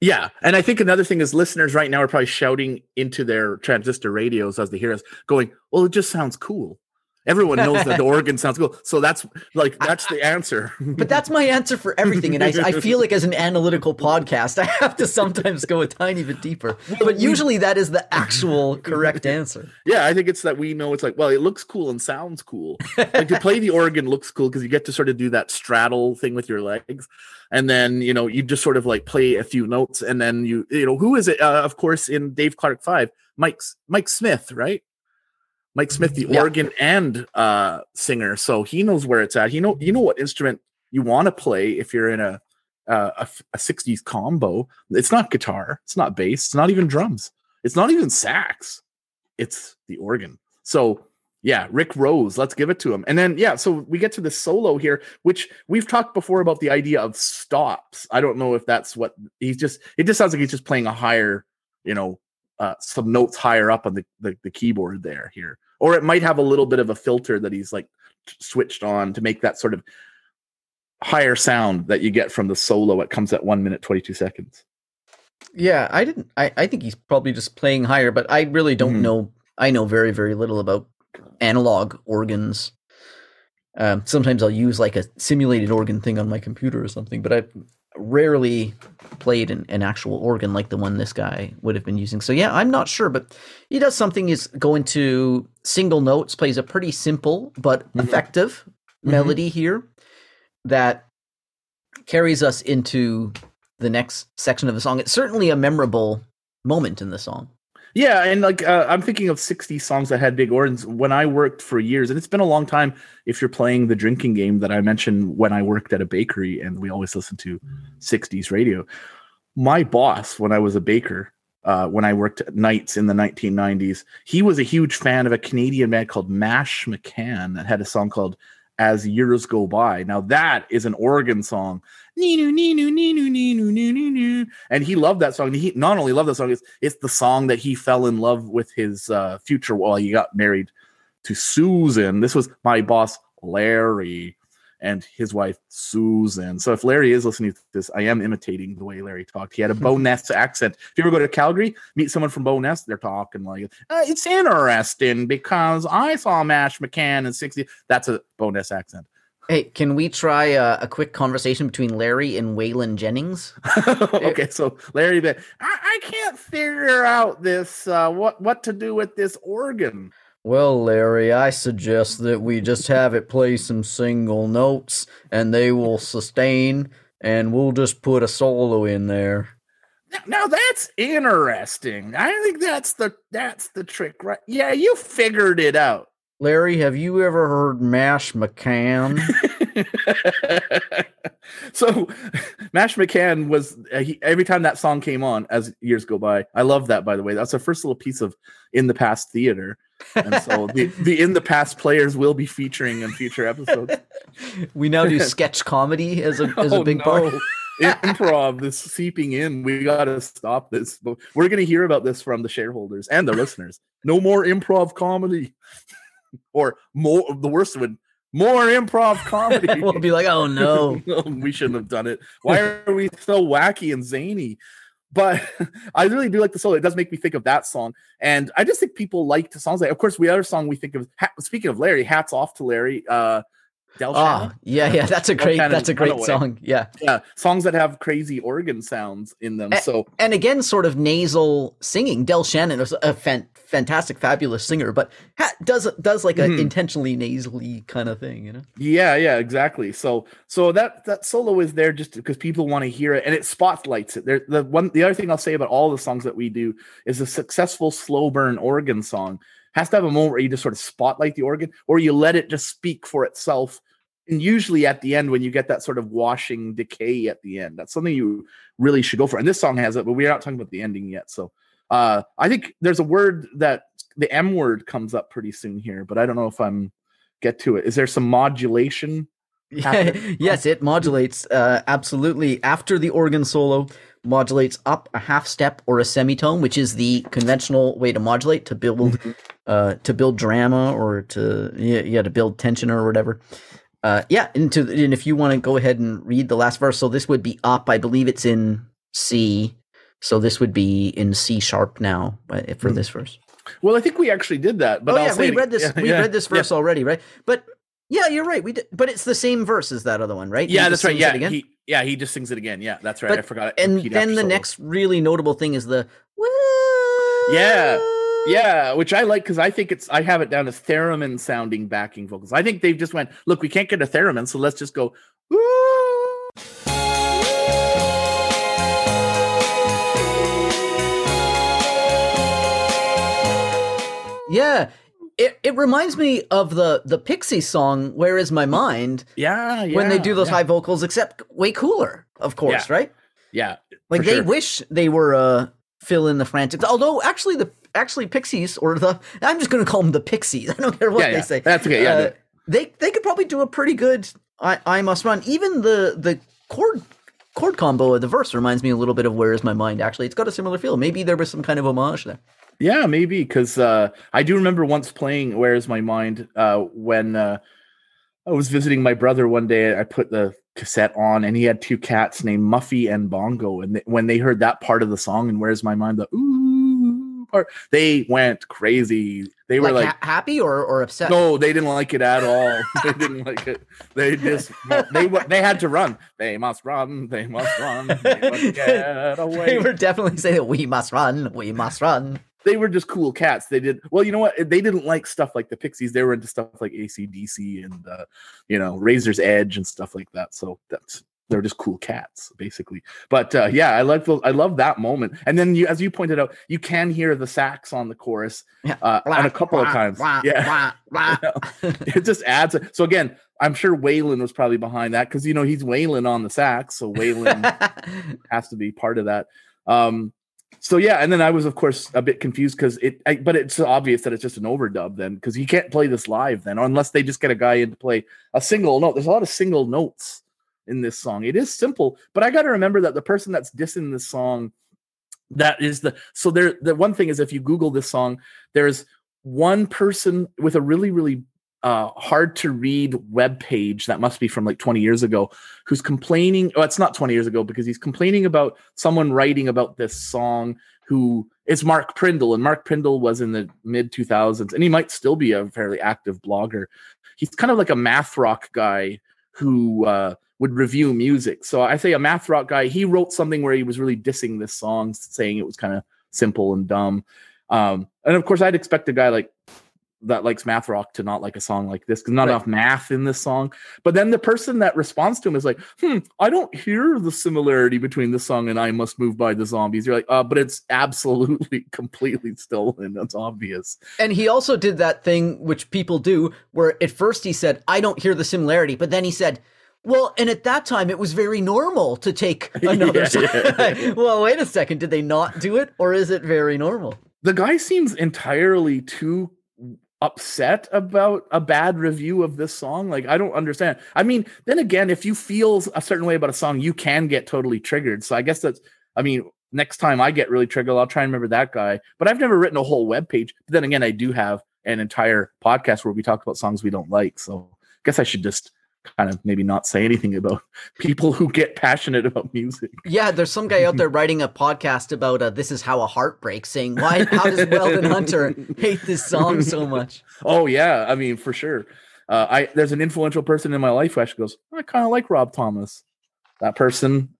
Yeah, and I think another thing is listeners right now are probably shouting into their transistor radios as they hear us, going, "Well, it just sounds cool." Everyone knows that the organ sounds cool, so that's like that's the answer. But that's my answer for everything, and I, I feel like as an analytical podcast, I have to sometimes go a tiny bit deeper. But usually, that is the actual correct answer. yeah, I think it's that we know it's like, well, it looks cool and sounds cool. like to play the organ looks cool because you get to sort of do that straddle thing with your legs, and then you know you just sort of like play a few notes, and then you you know who is it? Uh, of course, in Dave Clark Five, Mike's Mike Smith, right? Mike Smith, the Yeah. organ and uh, singer, so he knows where it's at. You know, you know what instrument you want to play if you're in a uh, a, a 60s combo. It's not guitar, it's not bass, it's not even drums, it's not even sax. It's the organ. So Yeah, Rick Rose. Let's give it to him. And then yeah, so we get to the solo here, which we've talked before about the idea of stops. I don't know if that's what he's just. It just sounds like he's just playing a higher, you know, uh, some notes higher up on the, the the keyboard there here, or it might have a little bit of a filter that he's like switched on to make that sort of higher sound that you get from the solo. It comes at one minute twenty two seconds. Yeah, I didn't. I, I think he's probably just playing higher, but I really don't Mhm. know. I know very very little about analog organs. Um, sometimes I'll use like a simulated organ thing on my computer or something, but I've rarely played an, an actual organ like the one this guy would have been using. So yeah, I'm not sure, but he does something. Is going to single notes, plays a pretty simple but Mhm. effective Mhm. melody here that carries us into the next section of the song. It's certainly a memorable moment in the song. Yeah, and like uh, I'm thinking of 60 songs that had big organs when I worked for years, and it's been a long time. If you're playing the drinking game that I mentioned when I worked at a bakery, and we always listened to 60s radio. My boss, when I was a baker, uh, when I worked at nights in the 1990s, he was a huge fan of a Canadian band called Mashmakhan that had a song called "As Years Go By." Now that is an organ song. Nee-noo, nee-noo, nee-noo, nee-noo, nee-noo, nee. And he loved that song. He not only loved that song, it's, it's the song that he fell in love with his uh, future while he got married to Susan. This was my boss, Larry, and his wife, Susan. So if Larry is listening to this, I am imitating the way Larry talked. He had a Bowness accent. If you ever go to Calgary, meet someone from Bowness, they're talking like, uh, it's interesting because I saw Mashmakhan in 60. That's a Bowness accent. Hey, can we try a, a quick conversation between Larry and Waylon Jennings? okay, so Larry, I, I can't figure out this uh, what what to do with this organ. Well, Larry, I suggest that we just have it play some single notes and they will sustain, and we'll just put a solo in there. Now, now that's interesting. I think that's the that's the trick, right? Yeah, you figured it out. Larry, have you ever heard Mashmakhan? so Mashmakhan was uh, he, every time that song came on as years go by. I love that by the way. That's our first little piece of in the past theater. And so the, the in the past players will be featuring in future episodes. we now do sketch comedy as a as a Oh, big no. part. Improv, this seeping in. We got to stop this. We're going to hear about this from the shareholders and the listeners. No more improv comedy, or more. The worst one, more improv comedy. we'll be like, oh no. we shouldn't have done it. Why are we so wacky and zany? But I really do like the solo. It does make me think of that song, and I just think people like the songs. Like, of course, the other song we think of. Ha- speaking of Larry, hats off to Larry. Uh, Del Shannon. yeah, yeah, that's a great that's a great song. Yeah. yeah, songs that have crazy organ sounds in them. So and again, sort of nasal singing. Del Shannon is a fan, fantastic, fabulous singer, but ha- does does like a Mhm. intentionally nasally kind of thing, you know? yeah, yeah, exactly. So so that that solo is there just because people want to hear it, and it spotlights it. There, the one the other thing I'll say about all the songs that we do is a successful slow burn organ song has to have a moment where you just sort of spotlight the organ, or you let it just speak for itself. And usually at the end, when you get that sort of washing decay at the end, that's something you really should go for. And this song has it, but we're not talking about the ending yet. So uh, I think there's a word that the M word comes up pretty soon here, but I don't know if I'm get to it. Is there some modulation? Yeah, yes, it modulates uh, absolutely after the organ solo modulates up a half step or a semitone, which is the conventional way to modulate to build Mm-hmm. uh, to build drama or to yeah, yeah to build tension or whatever. Uh, yeah, and, and if you want to go ahead and read the last verse, so this would be up. I believe it's in C, so this would be in C sharp now for Mhm. this verse. Well, I think we actually did that. But oh I'll yeah, we read this. again. we Yeah, read this yeah. verse already, right? But yeah, you're right. We did, but it's the same verse as that other one, right? Yeah, just that's right. Yeah, he yeah he just sings it again. Yeah, that's right. But- I forgot. it. and then the solo. next really notable thing is the woo. Yeah, Yeah, which I like because I think it's I have it down as theremin sounding backing vocals. I think they've just went, look, we can't get a theremin, so let's just go. Woo! Yeah. It, it reminds me of the the Pixie song "Where Is My Mind" Yeah, yeah. when they do those yeah, high vocals, except way cooler, of course, Yeah. right? Yeah, Like they sure. wish they were uh Phil and the Frantics. Although actually the actually Pixies or the I'm just going to call them the Pixies. I don't care what they yeah. say. That's okay, yeah, Uh, they they could probably do a pretty good I I must run. Even the the chord chord combo of the verse reminds me a little bit of Where Is My Mind. Actually, it's got a similar feel. Maybe there was some kind of homage there. Yeah, maybe because uh, I do remember once playing "Where's My Mind" uh, when uh, I was visiting my brother one day. I put the cassette on, and he had two cats named Muffy and Bongo. And they, when they heard that part of the song and "Where's My Mind," the ooh part, they went crazy. They were Like, like, ha- happy or or upset? no, they didn't like it at all. they didn't like it. They just they they had to run. They must run. They must run. They must get away they were definitely saying, "We must run. We must run." They were just cool cats. They did well. You know what? They didn't like stuff like the Pixies. They were into stuff like ACDC and uh, you know Razor's Edge and stuff like that. So that's they're just cool cats, basically. But uh, yeah, I like. I love that moment. And then you, as you pointed out, you can hear the sax on the chorus uh, on a couple of times. yeah, it just adds. So again, I'm sure Waylon was probably behind that because you know he's Waylon on the sax, so Waylon has to be part of that. Um, so yeah, and then I was of course a bit confused because it, I, but it's obvious that it's just an overdub then because you can't play this live then unless they just get a guy in to play a single note. There's a lot of single notes in this song. It is simple, but I got to remember that the person that's dissing this song, that is the so there. The one thing is if you Google this song, there's one person with a really really uh, hard to read web page that must be from like 20 years ago who's complaining oh it's not 20 years ago because he's complaining about someone writing about this song who is mark prindle and mark prindle was in the mid 2000s and he might still be a fairly active blogger. He's kind of like a math rock guy who uh, would review music. So i say a math rock guy he wrote something where he was really dissing this song saying it was kind of simple and dumb. Um, and of course i'd expect a guy like that likes math rock to not like a song like this because not Right. enough math in this song. But then the person that responds to him is like, hmm, I don't hear the similarity between this song and I Must Move by the Zombies. You're like, uh, but it's absolutely completely stolen. That's obvious. And he also did that thing which people do, where at first he said, I don't hear the similarity, but then he said, well, and at that time it was very normal to take another Yeah. side. well, wait a second. Did they not do it, or is it very normal? The guy seems entirely too upset about a bad review of this song. Like, I don't understand. I mean, then again, if you feel a certain way about a song, you can get totally triggered. So I guess that's, I mean, next time I get really triggered, I'll try and remember that guy. But I've never written a whole web page. But then again, I do have an entire podcast where we talk about songs we don't like. So I guess I should just kind of maybe not say anything about people who get passionate about music. Yeah, there's some guy out there writing a podcast about uh, this is how a heart breaks, saying why how does Weldon Hunter hate this song so much? Oh yeah, I mean for sure. Uh, I there's an influential person in my life who actually goes, I kind of like Rob Thomas. That person,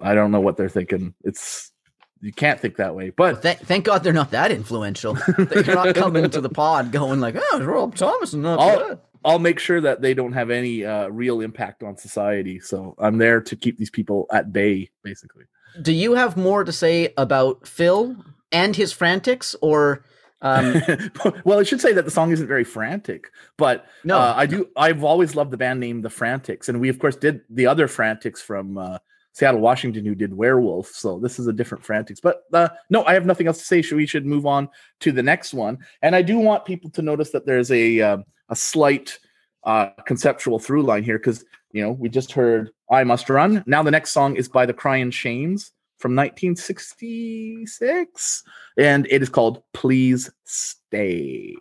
I don't know what they're thinking. It's you can't think that way, but Th- thank God they're not that influential. They're not coming to the pod going like, oh, Rob Thomas is not I'll, good. I'll make sure that they don't have any uh, real impact on society. So I'm there to keep these people at bay, basically. Do you have more to say about Phil and his frantics, or um, well, I should say that the song isn't very frantic, but No. uh, I do. I've always loved the band name The Frantics, and we of course did the other Frantics from uh, Seattle, Washington, who did Werewolf. So this is a different Frantics. But uh, no, I have nothing else to say. So we should move on to the next one. And I do want people to notice that there's a uh, a slight uh, conceptual through line here because you know we just heard "I Must Run." Now the next song is by the Crying Shames from 1966, and it is called "Please Stay."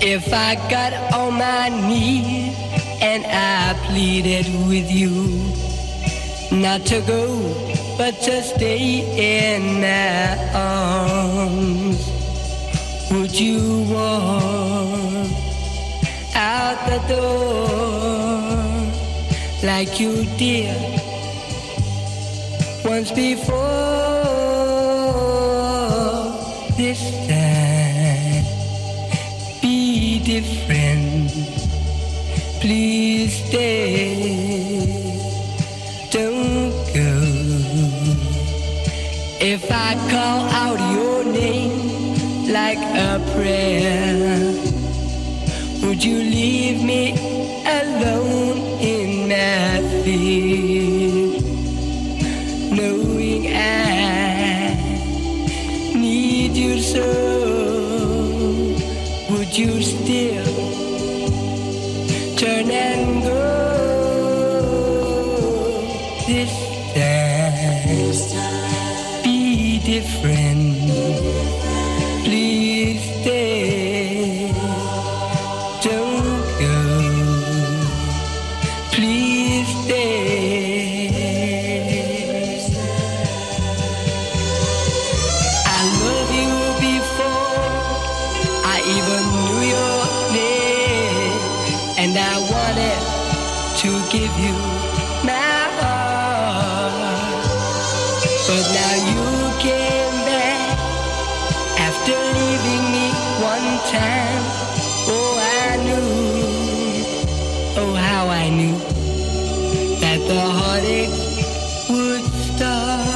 If I got on my knees and I pleaded with you not to go, but to stay in my arms, would you walk out the door like you did once before Please stay. Don't go. If I call out your name like a prayer. Would you leave me alone in my fear? Knowing I need you so, Oh, I knew, oh, how I knew that the heartache would start.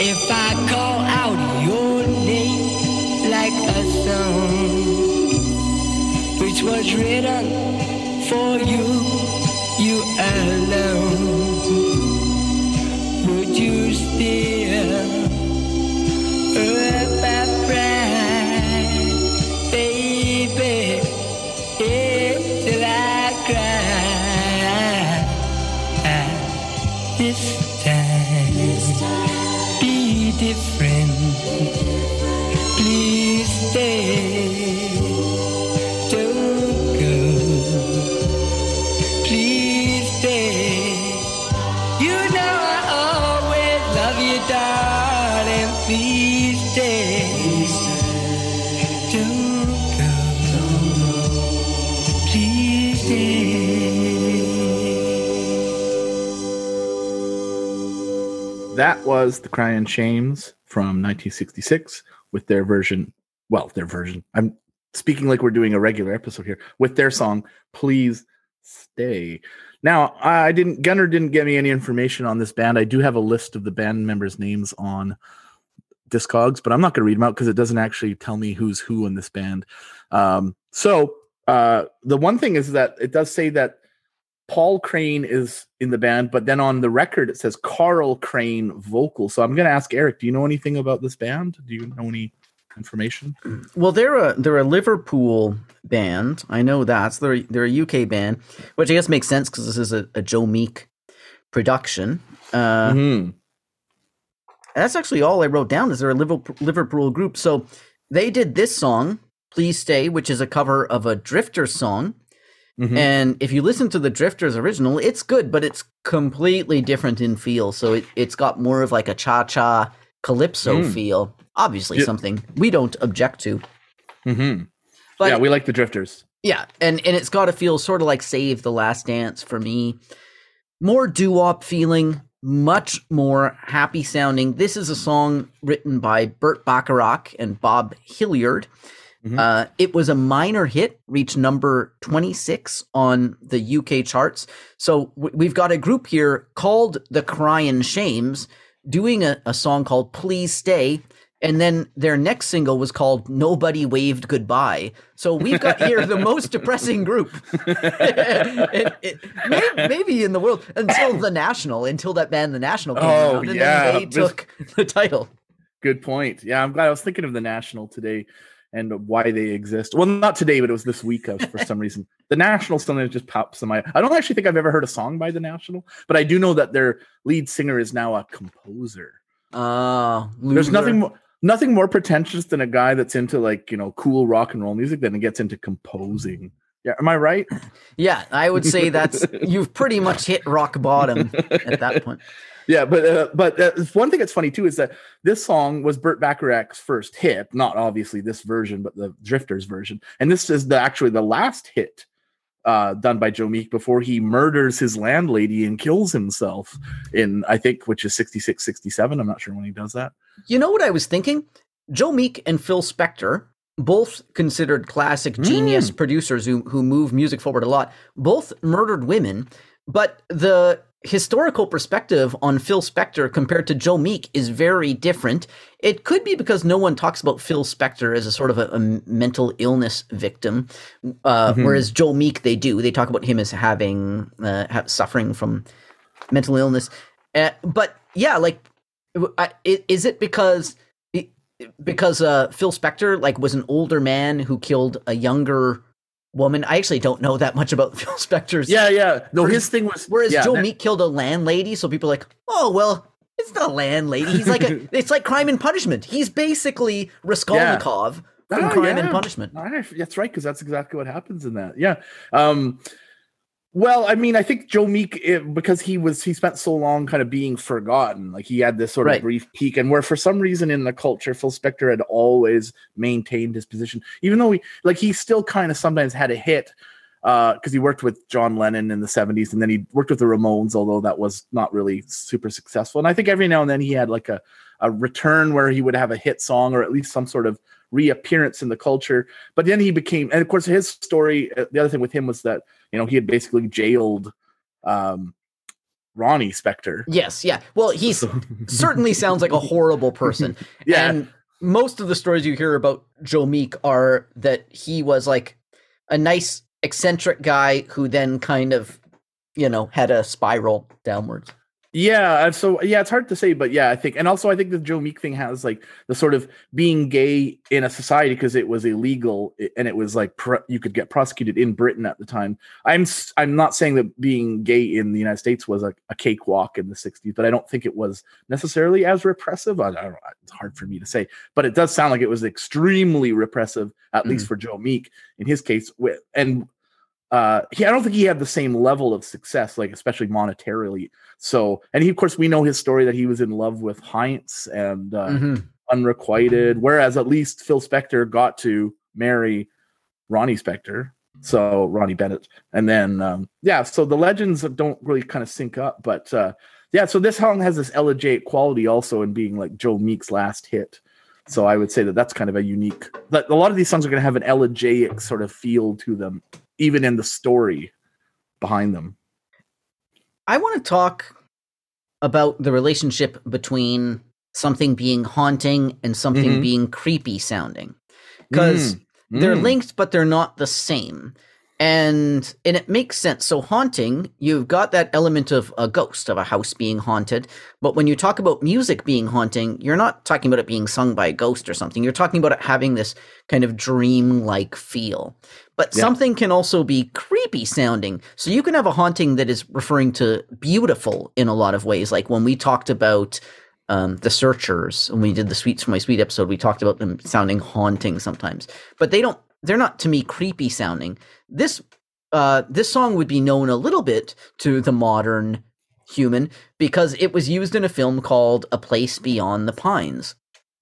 If I call out your name like a song, which was written for you was the Crying Shames from 1966 with their version. Well, their version. I'm speaking like we're doing a regular episode here with their song "Please Stay." Now, I didn't. Gunnar didn't get me any information on this band. I do have a list of the band members' names on Discogs, but I'm not going to read them out because it doesn't actually tell me who's who in this band. Um, so uh, the one thing is that it does say that Paul Crane is in the band, but then on the record it says Carl Crane vocal. So I'm going to ask Eric, do you know anything about this band? Do you know any information? Well, they're a they're a Liverpool band. I know that. So they're they're a UK band, which I guess makes sense because this is a, a Joe Meek production. Uh, Mhm. That's actually all I wrote down. Is they're a Liverpool, Liverpool group. So they did this song, "Please Stay," which is a cover of a Drifter song. Mhm. And if you listen to the Drifters original, it's good, but it's completely different in feel. So it, it's got more of like a cha cha calypso Mm. feel. Obviously, Yeah. something we don't object to. Mhm. But yeah, we like the Drifters. yeah, and and it's got to feel sort of like Save the Last Dance for me. More doo-wop feeling, much more happy sounding. This is a song written by Burt Bacharach and Bob Hilliard. Mhm. Uh, it was a minor hit, reached number 26 on the UK charts. So w- we've got a group here called the Crying Shames doing a, a song called Please Stay. And then their next single was called Nobody Waved Goodbye. So we've got here the most depressing group. it, it, may, maybe in the world until The National, until that band The National came Oh, around. And yeah, then they this- took the title. Good point. Yeah, I'm glad I was thinking of the National today and why they exist. Well, not today, but it was this week of, for some reason. The National sometimes just pops in my I don't actually think I've ever heard a song by the National, but I do know that their lead singer is now a composer. Uh, There's nothing more nothing more pretentious than a guy that's into like, you know, cool rock and roll music than he gets into composing. Yeah, am I right? Yeah, I would say that's you've pretty much hit rock bottom at that point. Yeah, but uh, but uh, one thing that's funny too is that this song was Burt Bacharach's first hit, not obviously this version, but the Drifters version, and this is the actually the last hit uh, done by Joe Meek before he murders his landlady and kills himself in I think which is 66, 67. I'm not sure when he does that. You know what I was thinking? Joe Meek and Phil Spector, both considered classic genius producers who who move music forward a lot, both murdered women, but the historical perspective on Phil Spector compared to Joe Meek is very different. It could be because no one talks about Phil Spector as a sort of a, a mental illness victim, uh, Mhm. whereas Joe Meek they do. They talk about him as having uh, ha- suffering from mental illness. Uh, but yeah, like, i- is it because because uh, Phil Spector like was an older man who killed a younger woman? I actually don't know that much about Phil Spector's Yeah, yeah. No, his thing was Whereas yeah, Joe that- Meek killed a landlady, so people are like, oh well, it's not a landlady. He's like a, it's like Crime and Punishment. He's basically Raskolnikov from Ah, Crime and. Punishment. That's right, because that's exactly what happens in that. Yeah. Um, well, I mean, I think Joe Meek, it, because he was he spent so long kind of being forgotten, like he had this sort Right. of brief peak, and where for some reason in the culture, Phil Spector had always maintained his position, even though he like he still kind of sometimes had a hit because he worked with John Lennon in the 70s and then he worked with the Ramones, although that was not really super successful. And I think every now and then he had like a, a return where he would have a hit song or at least some sort of reappearance in the culture. But then he became, and of course, his story, uh, the other thing with him was that, you know, he had basically jailed um, Ronnie Spector. Yes, yeah. Well, he certainly sounds like a horrible person. Yeah. And most of the stories you hear about Joe Meek are that he was like a nice eccentric guy who then kind of, you know, had a spiral downwards. Yeah, so yeah, it's hard to say, but yeah, I think, and also I think the Joe Meek thing has like the sort of being gay in a society because it was illegal and it was like you could get prosecuted in Britain at the time. I'm I'm not saying that being gay in the United States was a, a cakewalk in the '60s, but I don't think it was necessarily as repressive. I, I don't know, it's hard for me to say, but it does sound like it was extremely repressive, at least mm. for Joe Meek in his case. With and uh, he, I don't think he had the same level of success, like especially monetarily. So, and he, of course, we know his story that he was in love with Heinz and uh, Mhm. unrequited, whereas at least Phil Spector got to marry Ronnie Spector, so Ronnie Bennett, and then um, yeah, so the legends don't really kind of sync up, but uh, yeah, so this song has this elegiac quality also in being like Joe Meek's last hit. So I would say that that's kind of a unique. That a lot of these songs are going to have an elegiac sort of feel to them, even in the story behind them. I want to talk about the relationship between something being haunting and something Mhm. being creepy sounding. Because they're Mm. linked, but they're not the same. And and it makes sense. So haunting, you've got that element of a ghost of a house being haunted. But when you talk about music being haunting, you're not talking about it being sung by a ghost or something. You're talking about it having this kind of dream-like feel. But Yeah. something can also be creepy sounding. So you can have a haunting that is referring to beautiful in a lot of ways. Like when we talked about um, the searchers, when we did the Sweets for My Sweet episode, we talked about them sounding haunting sometimes. But they don't they're not to me creepy sounding. This uh this song would be known a little bit to the modern human because it was used in a film called A Place Beyond the Pines.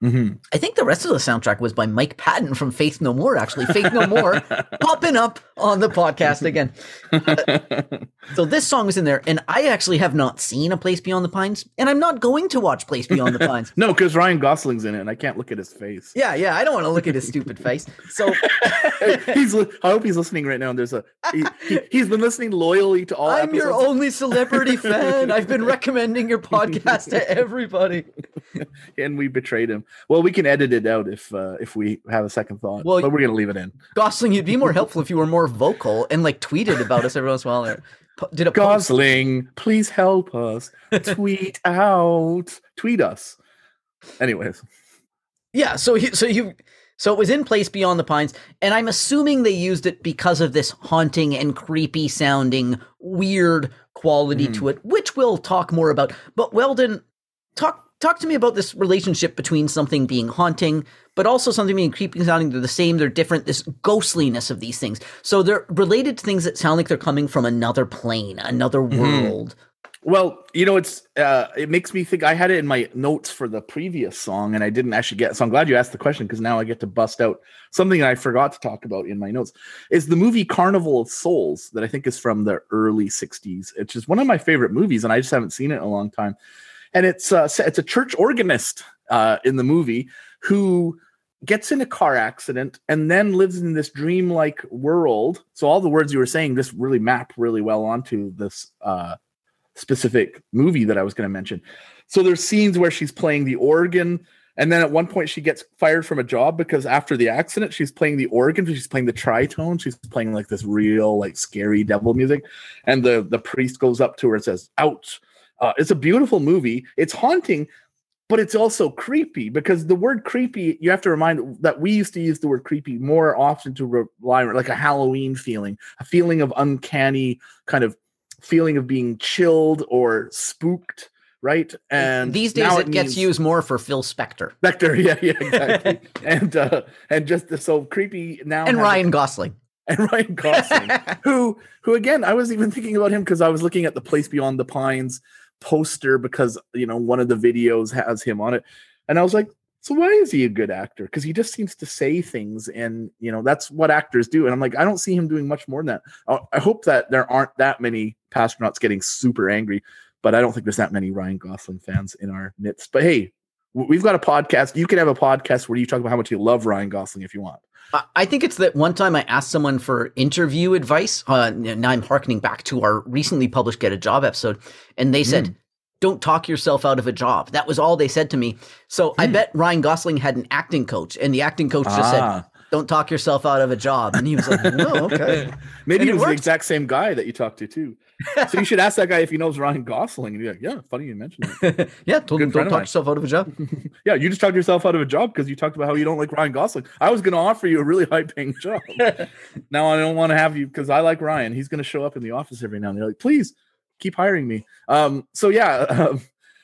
Mhm. I think the rest of the soundtrack was by Mike Patton from Faith No More, actually. Faith No More popping up on the podcast again. So this song is in there, and I actually have not seen A Place Beyond the Pines, and I'm not going to watch Place Beyond the Pines. no, because Ryan Gosling's in it, and I can't look at his face. Yeah, yeah, I don't want to look at his stupid face. So he's. I hope he's listening right now. And there's a. He, he's been listening loyally to all. I'm your only celebrity fan. I've been recommending your podcast to everybody. and we betrayed him. Well, we can edit it out if uh, if we have a second thought. Well, but we're gonna leave it in. Gosling, you'd be more helpful if you were more vocal and like tweeted about us every once in a while. Did a post. Gosling, please help us. Tweet out. Tweet us. Anyways, Yeah, so he, so you so it was in Place Beyond the Pines, and I'm assuming they used it because of this haunting and creepy sounding weird quality Mhm. to it, which we'll talk more about. But Weldon, talk talk to me about this relationship between something being haunting, but also something being creepy sounding. They're the same, they're different. This ghostliness of these things, so they're related to things that sound like they're coming from another plane, another world. well, you know, it's uh, it makes me think. I had it in my notes for the previous song, and I didn't actually get. So I'm glad you asked the question because now I get to bust out something I forgot to talk about in my notes. Is the movie Carnival of Souls that I think is from the early '60s, which is one of my favorite movies, and I just haven't seen it in a long time. And it's uh, it's a church organist uh, in the movie who gets in a car accident and then lives in this dreamlike world. So all the words you were saying just really map really well onto this uh, specific movie that I was going to mention. So there's scenes where she's playing the organ, and then at one point she gets fired from a job because after the accident she's playing the organ, she's playing the tritone, she's playing like this real like scary devil music, and the the priest goes up to her and says, "Ouch." Uh, it's a beautiful movie. It's haunting, but it's also creepy because the word creepy you have to remind that we used to use the word creepy more often to rely on like a halloween feeling a feeling of uncanny kind of feeling of being chilled or spooked right and These days now it, gets used more for Phil Spector Spector, yeah yeah exactly and uh and just the, so creepy now and has a- Ryan Gosling. and ryan gosling who who again i was even thinking about him because i was looking at the place beyond the pines poster because you know one of the videos has him on it. And i was like so why is he a good actor? Because he just seems to say things and you know that's what actors do. And i'm like i don't see him doing much more than that. I, hope that there aren't that many astronauts getting super angry but i don't think there's that many ryan gosling fans in our midst. But hey we've got a podcast you can have a podcast where you talk about how much you love ryan gosling if you want I- think it's that one time I asked someone for interview advice. Uh, now I'm harkening back to our recently published Get a Job episode, and they said, "Don't talk yourself out of a job." That was all they said to me. So I bet Ryan Gosling had an acting coach, and the acting coach just said, Ah. "Don't talk yourself out of a job," and he was like, no, okay." Maybe And it it was the exact same guy that you talked to too. So you should ask that guy if he knows Ryan Gosling, and you're like, "Yeah, funny you mentioned it." yeah, told him, "Don't talk yourself out of a job." yeah, you just talked yourself out of a job because you talked about how you don't like Ryan Gosling. I was going to offer you a really high-paying job. now I don't want to have you because I like Ryan. He's going to show up in the office every now and then. Like, please keep hiring me. Um, so yeah, um,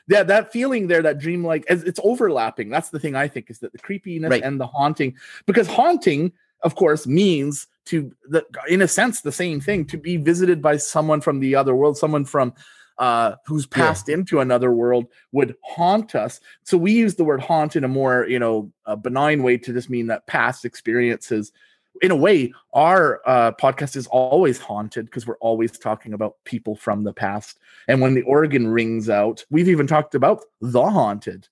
yeah, that feeling there, that dreamlike, it's it's overlapping. That's the thing I think is that the creepiness Right. and the haunting, because haunting, of course, means to the in a sense the same thing to be visited by someone from the other world, someone from uh who's Yeah. passed into another world would haunt us so we use the word haunt in a more you know benign way to just mean that past experiences in a way our uh, podcast is always haunted because we're always talking about people from the past. And when the organ rings out we've even talked about the haunted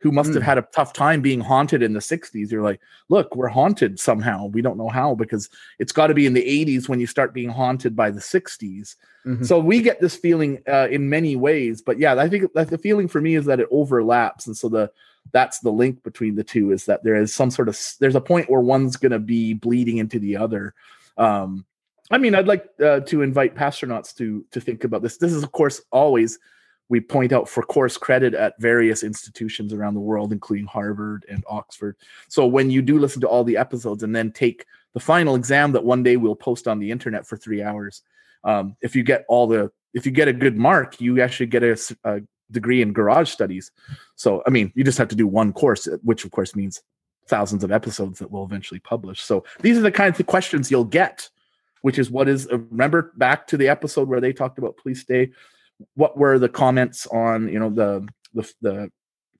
who must have Mm. had a tough time being haunted in the 60s you're like look we're haunted somehow. We don't know how because it's got to be in the 80s when you start being haunted by the 60s Mhm. so we get this feeling uh, in many ways but yeah i think that the feeling for me is that it overlaps. And so the that's the link between the two is that there is some sort of there's a point where one's going to be bleeding into the other. Um i mean i'd like uh, to invite astronauts to to think about this. This is of course always we point out for course credit at various institutions around the world including harvard and oxford. So when you do listen to all the episodes and then take the final exam that one day we'll post on the internet for three hours um, if you get all the if you get a good mark you actually get a, a degree in garage studies. So i mean you just have to do one course which of course means thousands of episodes that we'll eventually publish. So these are the kinds of questions you'll get which is what is uh, remember back to the episode where they talked about Please Stay? What were the comments on you know the the, the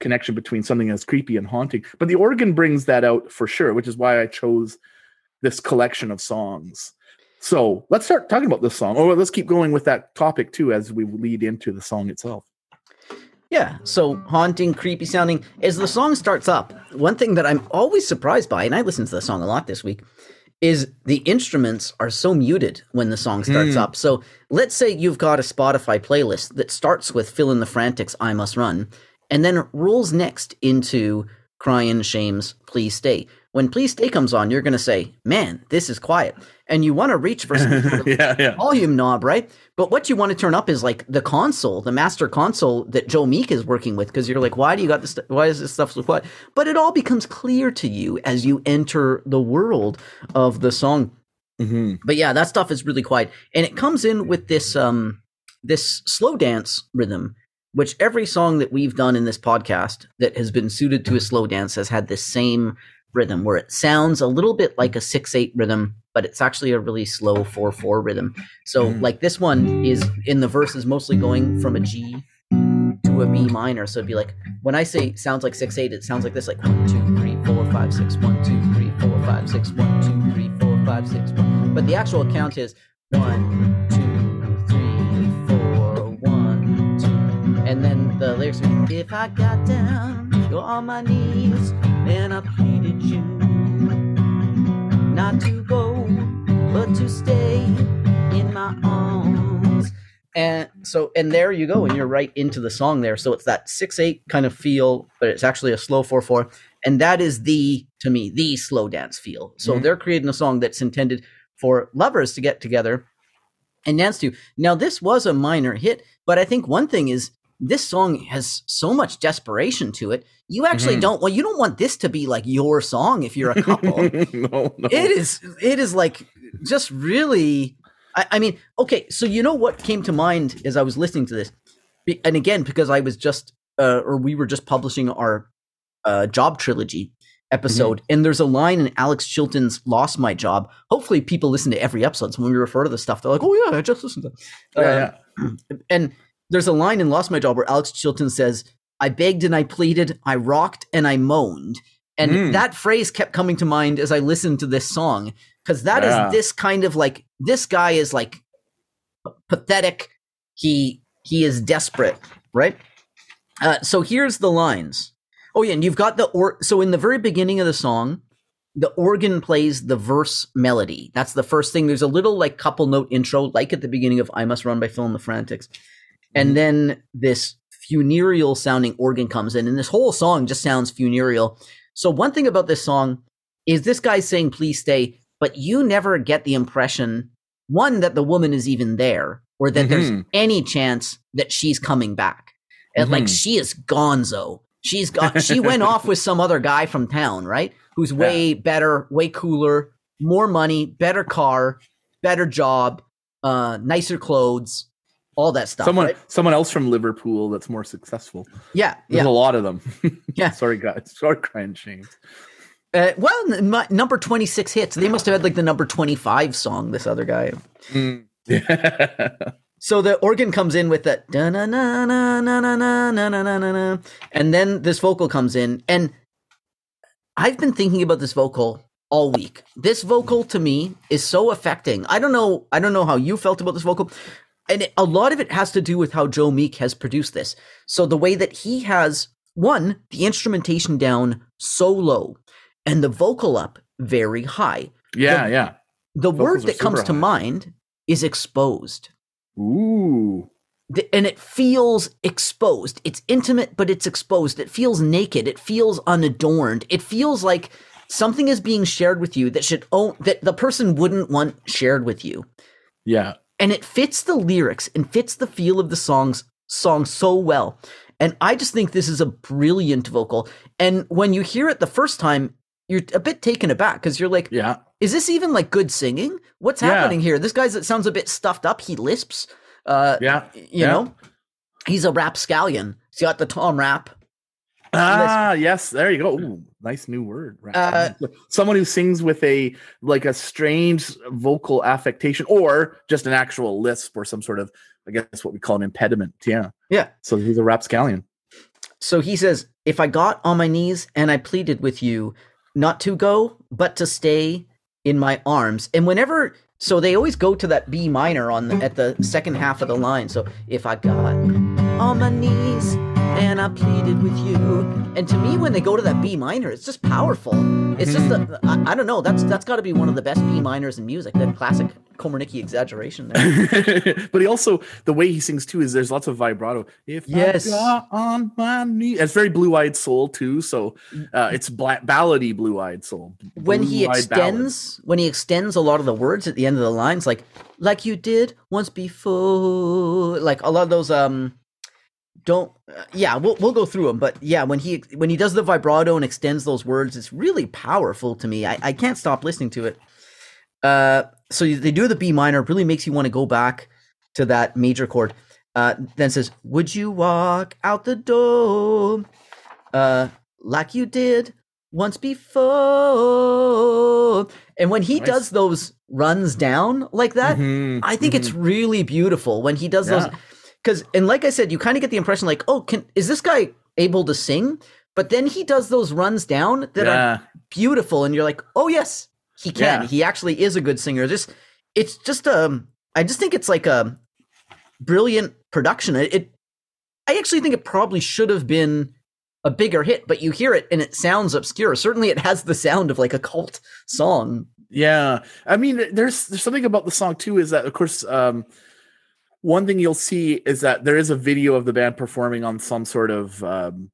connection between something that's creepy and haunting? But the organ brings that out for sure which is why i chose this collection of songs. So let's start talking about this song or let's keep going with that topic too as we lead into the song itself Yeah, so haunting, creepy sounding. As the song starts up, one thing that I'm always surprised by, and I listened to the song a lot this week, is the instruments are so muted when the song starts Hmm. up. So let's say you've got a Spotify playlist that starts with Phil and the Frantics, I Must Run, and then rolls next into Crying Shames, Please Stay. When Please Stay comes on, you're going to say, Man, this is quiet. And you want to reach for some yeah yeah volume knob, right? But what you want to turn up is like the console, the master console that Joe Meek is working with, because you're like, why do you got this? st- Why is this stuff so quiet? But it all becomes clear to you as you enter the world of the song. Mhm. But yeah, that stuff is really quiet, and it comes in with this um this slow dance rhythm, which every song that we've done in this podcast that has been suited to a slow dance has had this same rhythm where it sounds a little bit like a six eight rhythm, but it's actually a really slow four four rhythm. So Mhm. like this one is in the verse is mostly going from a G to a B minor. So it'd be like when I say sounds like six eight, it sounds like this like one, two, three, four, five, six, one, two, three, four, five, six, one, two, three, four, five, six, one. But the actual count is one, two, three, four, one, two. And then the lyrics be If I got down on my knees and I pleaded you not to go, but to stay in my arms. And So and there you go, and you're right into the song there. So it's that six eight kind of feel, but it's actually a slow four four, and that is the to me the slow dance feel. So Mhm. they're creating a song that's intended for lovers to get together and dance to. Now this was a minor hit, but I think one thing is this song has so much desperation to it. You actually Mhm. don't well, you don't want this to be like your song if you're a couple no, no. it is it is like just really I, I mean okay so you know what came to mind as i was listening to this Be- and again because i was just uh, or we were just publishing our uh, job trilogy episode and there's a line in alex chilton's lost my job hopefully people listen to every episode so when we refer to the stuff they're like oh yeah i just listened to that. Yeah, Uh, yeah. and there's a line in Lost My Job where Alex Chilton says, I begged and I pleaded, I rocked and I moaned. And Mm. that phrase kept coming to mind as I listened to this song because that is Yeah. this kind of like this guy is like pathetic. He he is desperate, right? Uh, so here's the lines. Oh yeah, and you've got the or so in the very beginning of the song, the organ plays the verse melody. That's the first thing. There's a little like couple note intro, like at the beginning of "I Must Run" by Phil and the Frantics, and then this funereal sounding organ comes in, and this whole song just sounds funereal. So one thing about this song is this guy saying "Please stay," but you never get the impression one that the woman is even there, or that there's Mhm. any chance that she's coming back. And like Mhm. she is gonzo. She's got she went off with some other guy from town, right? Who's way better, way cooler, more money, better car, better job, uh, nicer clothes, all that stuff. someone right? someone else from Liverpool that's more successful. Yeah, There's yeah. a lot of them. Yeah. Sorry, guys. Sorry, Cryin' Shames. Uh, well, my, number twenty six hits. They must have had like the number twenty five song. This other guy. Yeah. So the organ comes in with that na na na na na na na na na na, and then this vocal comes in, and I've been thinking about this vocal all week. This vocal to me is so affecting. I don't know. I don't know how you felt about this vocal, and a lot of it has to do with how Joe Meek has produced this. So the way that he has one the instrumentation down so low, and the vocal up very high. yeah, yeah. The word Vocals are that comes super to mind is exposed. Ooh. Th- and it feels exposed. It's intimate, but it's exposed. It feels naked. It feels unadorned. It feels like something is being shared with you that should own that the person wouldn't want shared with you. Yeah. And it fits the lyrics and fits the feel of the songs song so well. And I just think this is a brilliant vocal. And when you hear it the first time, you're a bit taken aback because you're like, Yeah. is this even like good singing? What's Yeah. happening here? This guy's it sounds a bit stuffed up. He lisps. Uh, Yeah. you Yeah. know, he's a rapscallion. He's got the Tom rap. Ah, yes. There you go. Ooh, nice new word. Uh, Someone who sings with a like a strange vocal affectation, or just an actual lisp, or some sort of, I guess, what we call an impediment. Yeah. Yeah. So he's a rapscallion. So he says, if I got on my knees and I pleaded with you not to go, but to stay in my arms. And whenever, so they always go to that B minor on the, at the second half of the line. So if I got on my knees and I pleaded with you, and to me, when they go to that B minor, it's just powerful. It's just, a, I, I don't know. That's that's got to be one of the best B minors in music. That classic Komarnicki exaggeration there. but he also the way he sings too is there's lots of vibrato. If Yes. On my knee, it's very blue eyed soul too. So uh, it's bla- ballady blue eyed soul. when he Blue-eyed ballad. extends when he extends a lot of the words at the end of the lines like like you did once before like a lot of those um don't uh, yeah we'll we'll go through them but yeah when he when he does the vibrato and extends those words it's really powerful to me. I, I can't stop listening to it. Uh so they do the b minor really makes you want to go back to that major chord. Uh then says would you walk out the door uh like you did once before? And when he Nice. does those runs down like that Mhm, I think it's really beautiful. When he does those Yeah. Because and like I said, you kind of get the impression like, oh, can is this guy able to sing? But then he does those runs down that are beautiful, and you're like, oh yes, he can. Yeah. He actually is a good singer. Just it's just um, I just think it's like a brilliant production. It, it I actually think it probably should have been a bigger hit, but you hear it and it sounds obscure. Certainly, it has the sound of like a cult song. Yeah, I mean, there's there's something about the song too. Is that of course, um, one thing you'll see is that there is a video of the band performing on some sort of um,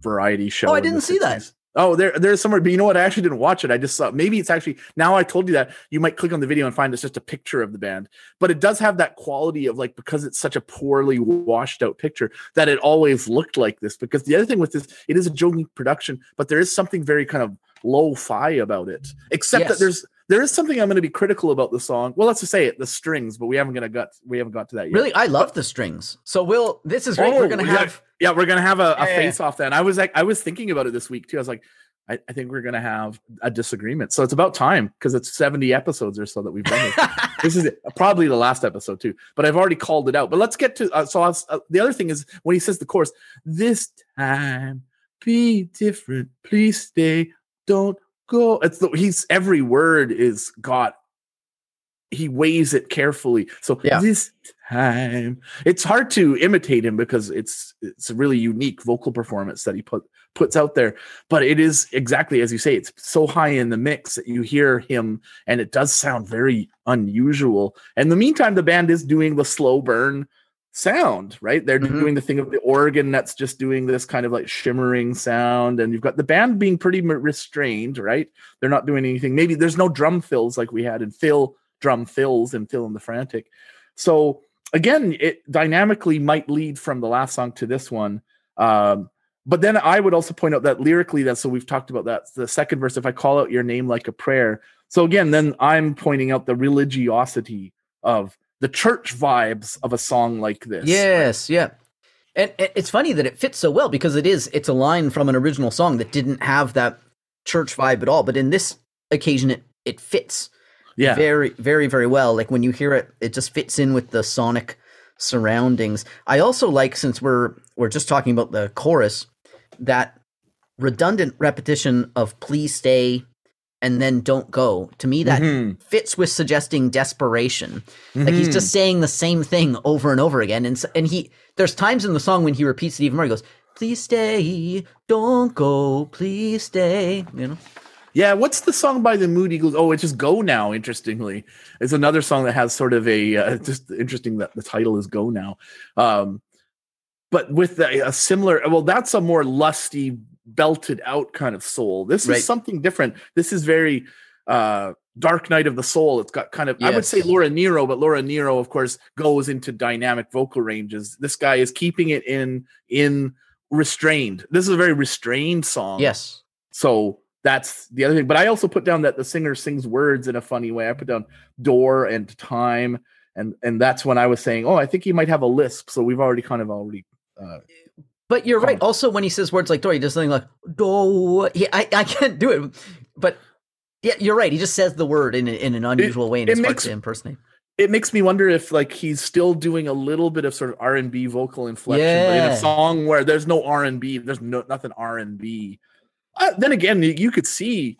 variety show. Oh, I didn't see that. Oh, there, there's somewhere, but you know what? I actually didn't watch it. I just saw. Maybe it's actually now. I told you that you might click on the video and find it's just a picture of the band, but it does have that quality of like because it's such a poorly washed out picture that it always looked like this. Because the other thing with this, it is a Meek production, but there is something very kind of low-fi about it. Except Yes. that there's there is something I'm going to be critical about the song. Well, let's just say it, the strings, but we haven't gonna got we haven't got to that yet. Really, I love the strings. So we'll. This is great. We're Oh, gonna yeah. have. Yeah, we're gonna have a, a Yeah, face off then. I was like, I was thinking about it this week too. I was like, I, I think we're gonna have a disagreement. So it's about time because it's 70 episodes or so that we've done this. this is probably the last episode too, but I've already called it out. But let's get to uh, so I'll, uh, the other thing is when he says the chorus, this time be different, please stay, don't go. It's the, he's every word is got. He weighs it carefully. So Yeah. this time, it's hard to imitate him because it's it's a really unique vocal performance that he put puts out there. But it is exactly as you say. It's so high in the mix that you hear him, and it does sound very unusual. And in the meantime, the band is doing the slow burn sound, right? They're Mhm. doing the thing of the organ that's just doing this kind of like shimmering sound, and you've got the band being pretty restrained, right? They're not doing anything. Maybe there's no drum fills like we had in Phil drum fills and Phil and the Frantic. So again, it dynamically might lead from the last song to this one. Um, but then I would also point out that lyrically, that so we've talked about that. The second verse, if I call out your name like a prayer. So again, then I'm pointing out the religiosity of the church vibes of a song like this. Yes, yeah. And, and it's funny that it fits so well because it is it's a line from an original song that didn't have that church vibe at all, but in this occasion it it fits Yeah. very very very well. Like when you hear it it just fits in with the sonic surroundings. I also like since we're we're just talking about the chorus that redundant repetition of please stay and then don't go. To me that Mhm. fits with suggesting desperation. Like he's just saying the same thing over and over again. And and he there's times in the song when he repeats it even more. He goes, "Please stay, don't go, please stay." You know. Yeah, what's the song by the Moody Eagles? Oh, it's just "Go Now." Interestingly, it's another song that has sort of a uh, just interesting that the title is "Go Now," um, but with the, a similar. Well, that's a more lusty, belted out kind of soul. This Right. is something different. This is very uh, Dark Night of the Soul. It's got kind of I would say Laura Nyro, but Laura Nyro, of course, goes into dynamic vocal ranges. This guy is keeping it in in restrained. This is a very restrained song. Yes. So that's the other thing. But I also put down that the singer sings words in a funny way. I put down door and time, and and that's when I was saying, oh, I think he might have a lisp. So we've already kind of already. Uh, But you're right. Also, when he says words like door, he does something like do. Yeah, I, I can't do it. But yeah, you're right. He just says the word in in an unusual way, and it it's hard makes- to impersonate. it makes me wonder if like he's still doing a little bit of sort of R and B vocal inflection, but in a song where there's no R and B, there's no nothing R and B. Uh, then again, you, you could see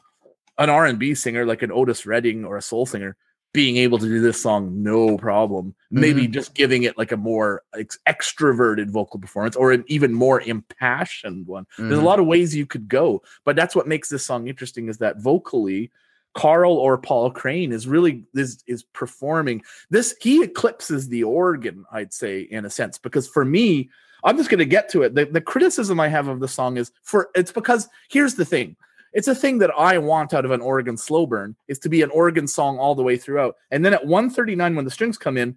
an R and B singer like an Otis Redding or a soul singer being able to do this song no problem. Maybe just giving it like a more ex- extroverted vocal performance or an even more impassioned one. There's a Mhm. lot of ways you could go, but that's what makes this song interesting is that vocally, Carl or Paul Crane is really is is performing this. He eclipses the organ, I'd say, in a sense, because for me, I'm just going to get to it. The, the criticism I have of the song is for it's because here's the thing. It's a thing that I want out of an organ slow burn is to be an organ song all the way throughout. And then at 139, when the strings come in,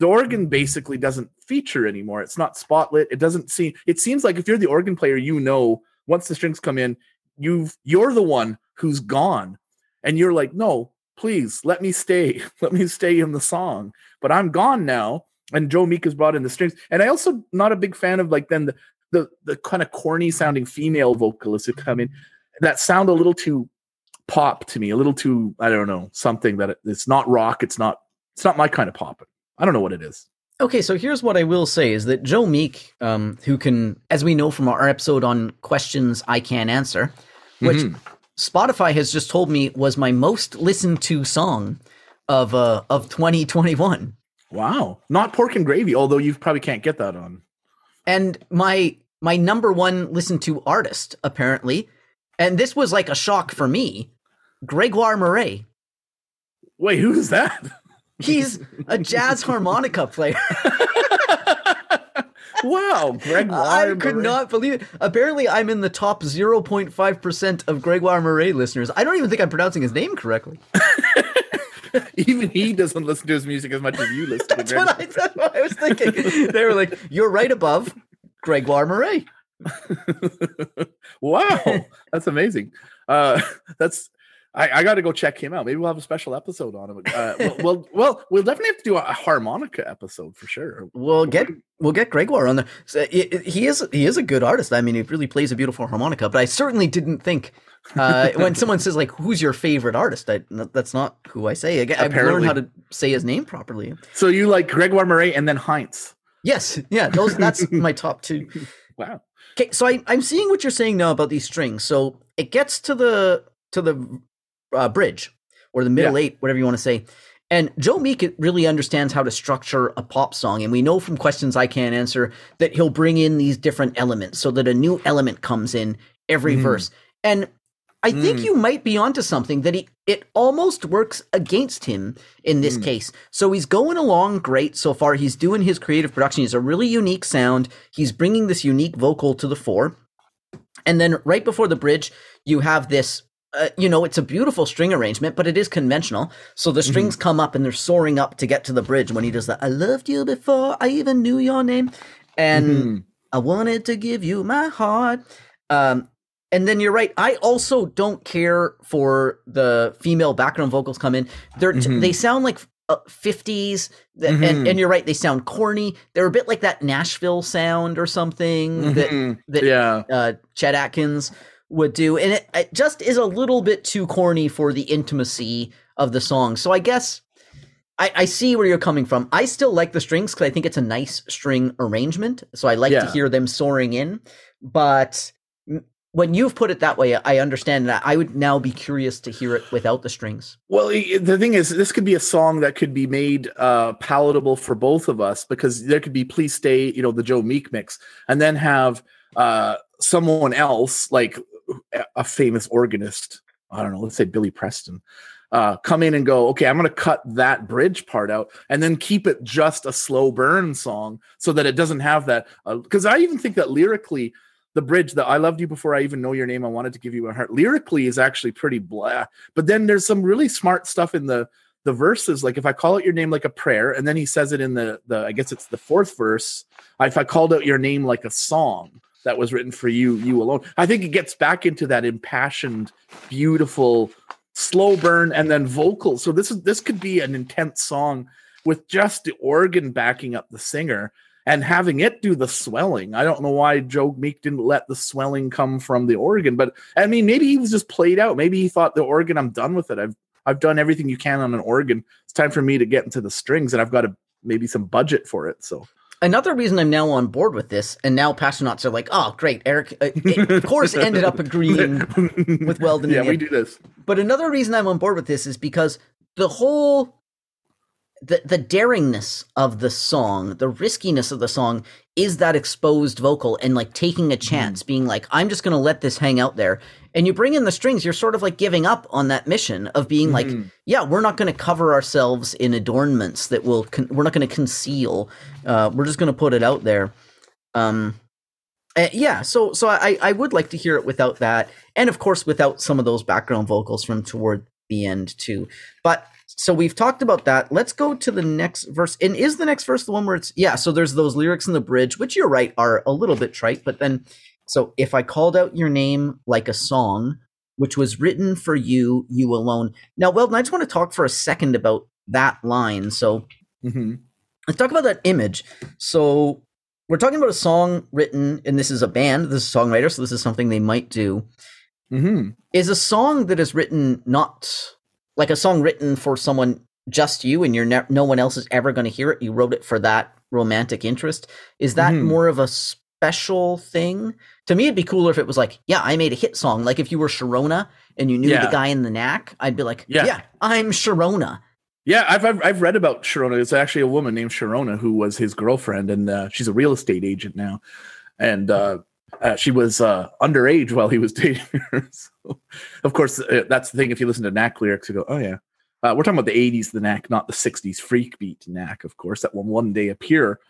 the organ basically doesn't feature anymore. It's not spotlit. It doesn't seem. It seems like if you're the organ player, you know once the strings come in, you've you're the one who's gone, and you're like, no, please let me stay, let me stay in the song. But I'm gone now, and Joe Meek has brought in the strings, and I also not a big fan of like then the the the kind of corny sounding female vocalists who come in that sound a little too pop to me, a little too I don't know something that it, it's not rock, it's not it's not my kind of pop. I don't know what it is. Okay, so here's what I will say is that Joe Meek, um, who can, as we know from our episode on questions I can't answer, which Mhm. Spotify has just told me was my most listened to song of uh of 2021. Wow, not pork and gravy, although you probably can't get that on. and my my number one listened to artist apparently and this was like a shock for me Gregoire Maret Wait, who is that? He's a jazz harmonica player. wow, Gregoire. I could not believe it. Apparently, I'm in the top 0.5% of Gregoire Maret listeners. I don't even think I'm pronouncing his name correctly. Even he doesn't listen to his music as much as you listen to That's Greg. what I, that's what I was thinking. They were like, you're right above Gregoire Maret. Wow, that's amazing. Uh, that's I, I got to go check him out. Maybe we'll have a special episode on him. Uh, well, well, well, we'll definitely have to do a, harmonica episode for sure. We'll get we'll get Gregoire on there. So, he is he is a good artist. I mean, he really plays a beautiful harmonica. But I certainly didn't think uh, when someone says like, "Who's your favorite artist?" I, that's not who I say. Again, I've learned how to say his name properly. So you like Gregoire Maret and then Heinz? Yes, yeah, those that's my top two. Wow. Okay, so I, I'm seeing what you're saying now about these strings. So it gets to the to the uh, bridge or the middle eight, whatever you want to say. And Joe Meek really understands how to structure a pop song, and we know from questions I can't answer that he'll bring in these different elements so that a new element comes in every Mm. verse. And I think Mm. you might be onto something that he it almost works against him in this Mm. case. So he's going along great so far. He's doing his creative production. He's a really unique sound. He's bringing this unique vocal to the fore. And then right before the bridge, you have this uh, you know, it's a beautiful string arrangement, but it is conventional. So the strings come up and they're soaring up to get to the bridge when he does that. I loved you before I even knew your name. And Mhm. I wanted to give you my heart. Um, and then you're right. I also don't care for the female background vocals come in. They're t- Mhm. they sound like uh, 50s, th- and Mhm. and you're right. They sound corny. They're a bit like that Nashville sound or something that Mhm. that yeah. uh, Chet Atkins would do, and it, it just is a little bit too corny for the intimacy of the song. So I guess I, I see where you're coming from. I still like the strings because I think it's a nice string arrangement. So I like to hear them soaring in. But when you've put it that way, I understand that. I would now be curious to hear it without the strings. Well, the thing is, this could be a song that could be made uh, palatable for both of us because there could be "Please Stay," you know, the Joe Meek mix, and then have uh, someone else like a- famous organist. I don't know, let's say Billy Preston, uh, come in and go, okay, I'm going to cut that bridge part out and then keep it just a slow burn song so that it doesn't have that. Because I even think that lyrically, the bridge that I loved you before I even know your name, I wanted to give you a heart, lyrically is actually pretty blah. But then there's some really smart stuff in the the verses. Like if I call out your name like a prayer, and then he says it in the the I guess it's the fourth verse. If I called out your name like a song that was written for you, you alone. I think it gets back into that impassioned, beautiful, slow burn, and then vocal. So this is this could be an intense song with just the organ backing up the singer and having it do the swelling. I don't know why Joe Meek didn't let the swelling come from the organ, but I mean, maybe he was just played out. Maybe he thought the organ, I'm done with it. I've I've done everything you can on an organ. It's time for me to get into the strings, and I've got a maybe some budget for it. So Another reason I'm now on board with this, and now Pasternauts are like, oh, great. Eric, uh, it, of course, ended up agreeing with Weldon. yeah, we do this. But another reason I'm on board with this is because the whole the the daringness of the song, the riskiness of the song is that exposed vocal and like taking a chance, being like, I'm just gonna let this hang out there. And you bring in the strings, you're sort of like giving up on that mission of being like, Mhm. yeah, we're not gonna cover ourselves in adornments that will con- we're not gonna conceal. Uh, we're just gonna put it out there. Um, uh, yeah, so so I I would like to hear it without that, and of course without some of those background vocals from toward the end too. But so we've talked about that. Let's go to the next verse. And is the next verse the one where it's yeah? So there's those lyrics in the bridge, which you're right are a little bit trite, but then so if I called out your name like a song, which was written for you, you alone. Now, Weldon, I just want to talk for a second about that line. So Mhm. let's talk about that image. So we're talking about a song written, and this is a band, this is a songwriter, so this is something they might do. Mhm. Is a song that is written not like a song written for someone just you, and you're ne- no one else is ever going to hear it. You wrote it for that romantic interest. Is that Mhm. more of a special thing? To me, it'd be cooler if it was like, yeah, I made a hit song. Like if you were Sharona and you knew Yeah. the guy in the knack, I'd be like, Yeah. yeah, I'm Sharona. Yeah, I've, I've I've read about Sharona. It's actually a woman named Sharona who was his girlfriend, and uh, she's a real estate agent now. And uh, uh, she was uh, underage while he was dating her. So, of course, uh, that's the thing. If you listen to Knack lyrics, you go, "Oh yeah." Uh, we're talking about the 80s, the knack, not the 60s freak beat knack, of course, that will one day appear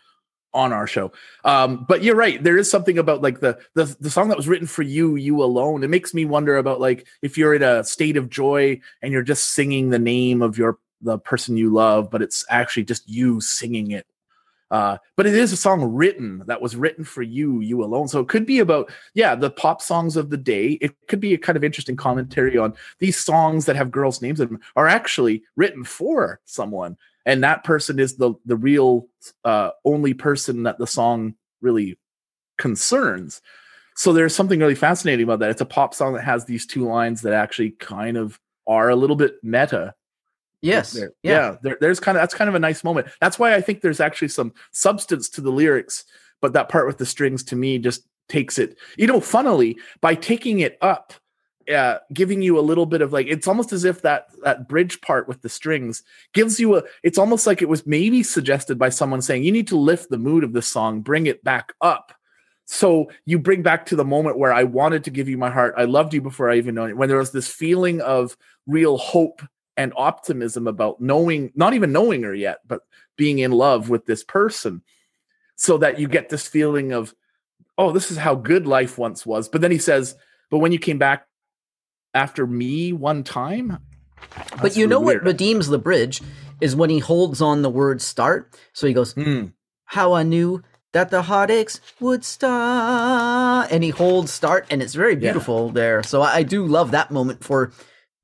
on our show. Um, but you're right. There is something about like the, the the song that was written for you, you alone. It makes me wonder about like if you're in a state of joy and you're just singing the name of your the person you love, but it's actually just you singing it. Uh, but it is a song written that was written for you, you alone. So it could be about, yeah, the pop songs of the day. It could be a kind of interesting commentary on these songs that have girls' names in them are actually written for someone and that person is the the real uh, only person that the song really concerns. So there's something really fascinating about that. It's a pop song that has these two lines that actually kind of are a little bit meta. Yes. There. Yeah. Yeah. there, there's kind of that's kind of a nice moment. That's why I think there's actually some substance to the lyrics, but that part with the strings to me just takes it. You know, funnily by taking it up, uh, giving you a little bit of like it's almost as if that that bridge part with the strings gives you a it's almost like it was maybe suggested by someone saying you need to lift the mood of the song bring it back up so you bring back to the moment where i wanted to give you my heart i loved you before i even know it when there was this feeling of real hope and optimism about knowing not even knowing her yet but being in love with this person so that you get this feeling of oh this is how good life once was but then he says but when you came back after me one time. But you know really what redeems the bridge is when he holds on the word start. So he goes, Hmm. How I knew that the heartaches would start. And he holds start, and it's very Yeah. beautiful there. So I do love that moment for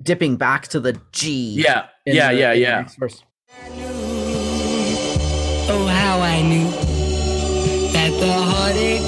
dipping back to the G. Yeah, yeah, the- yeah, yeah. next verse. Oh, how I knew that the heartache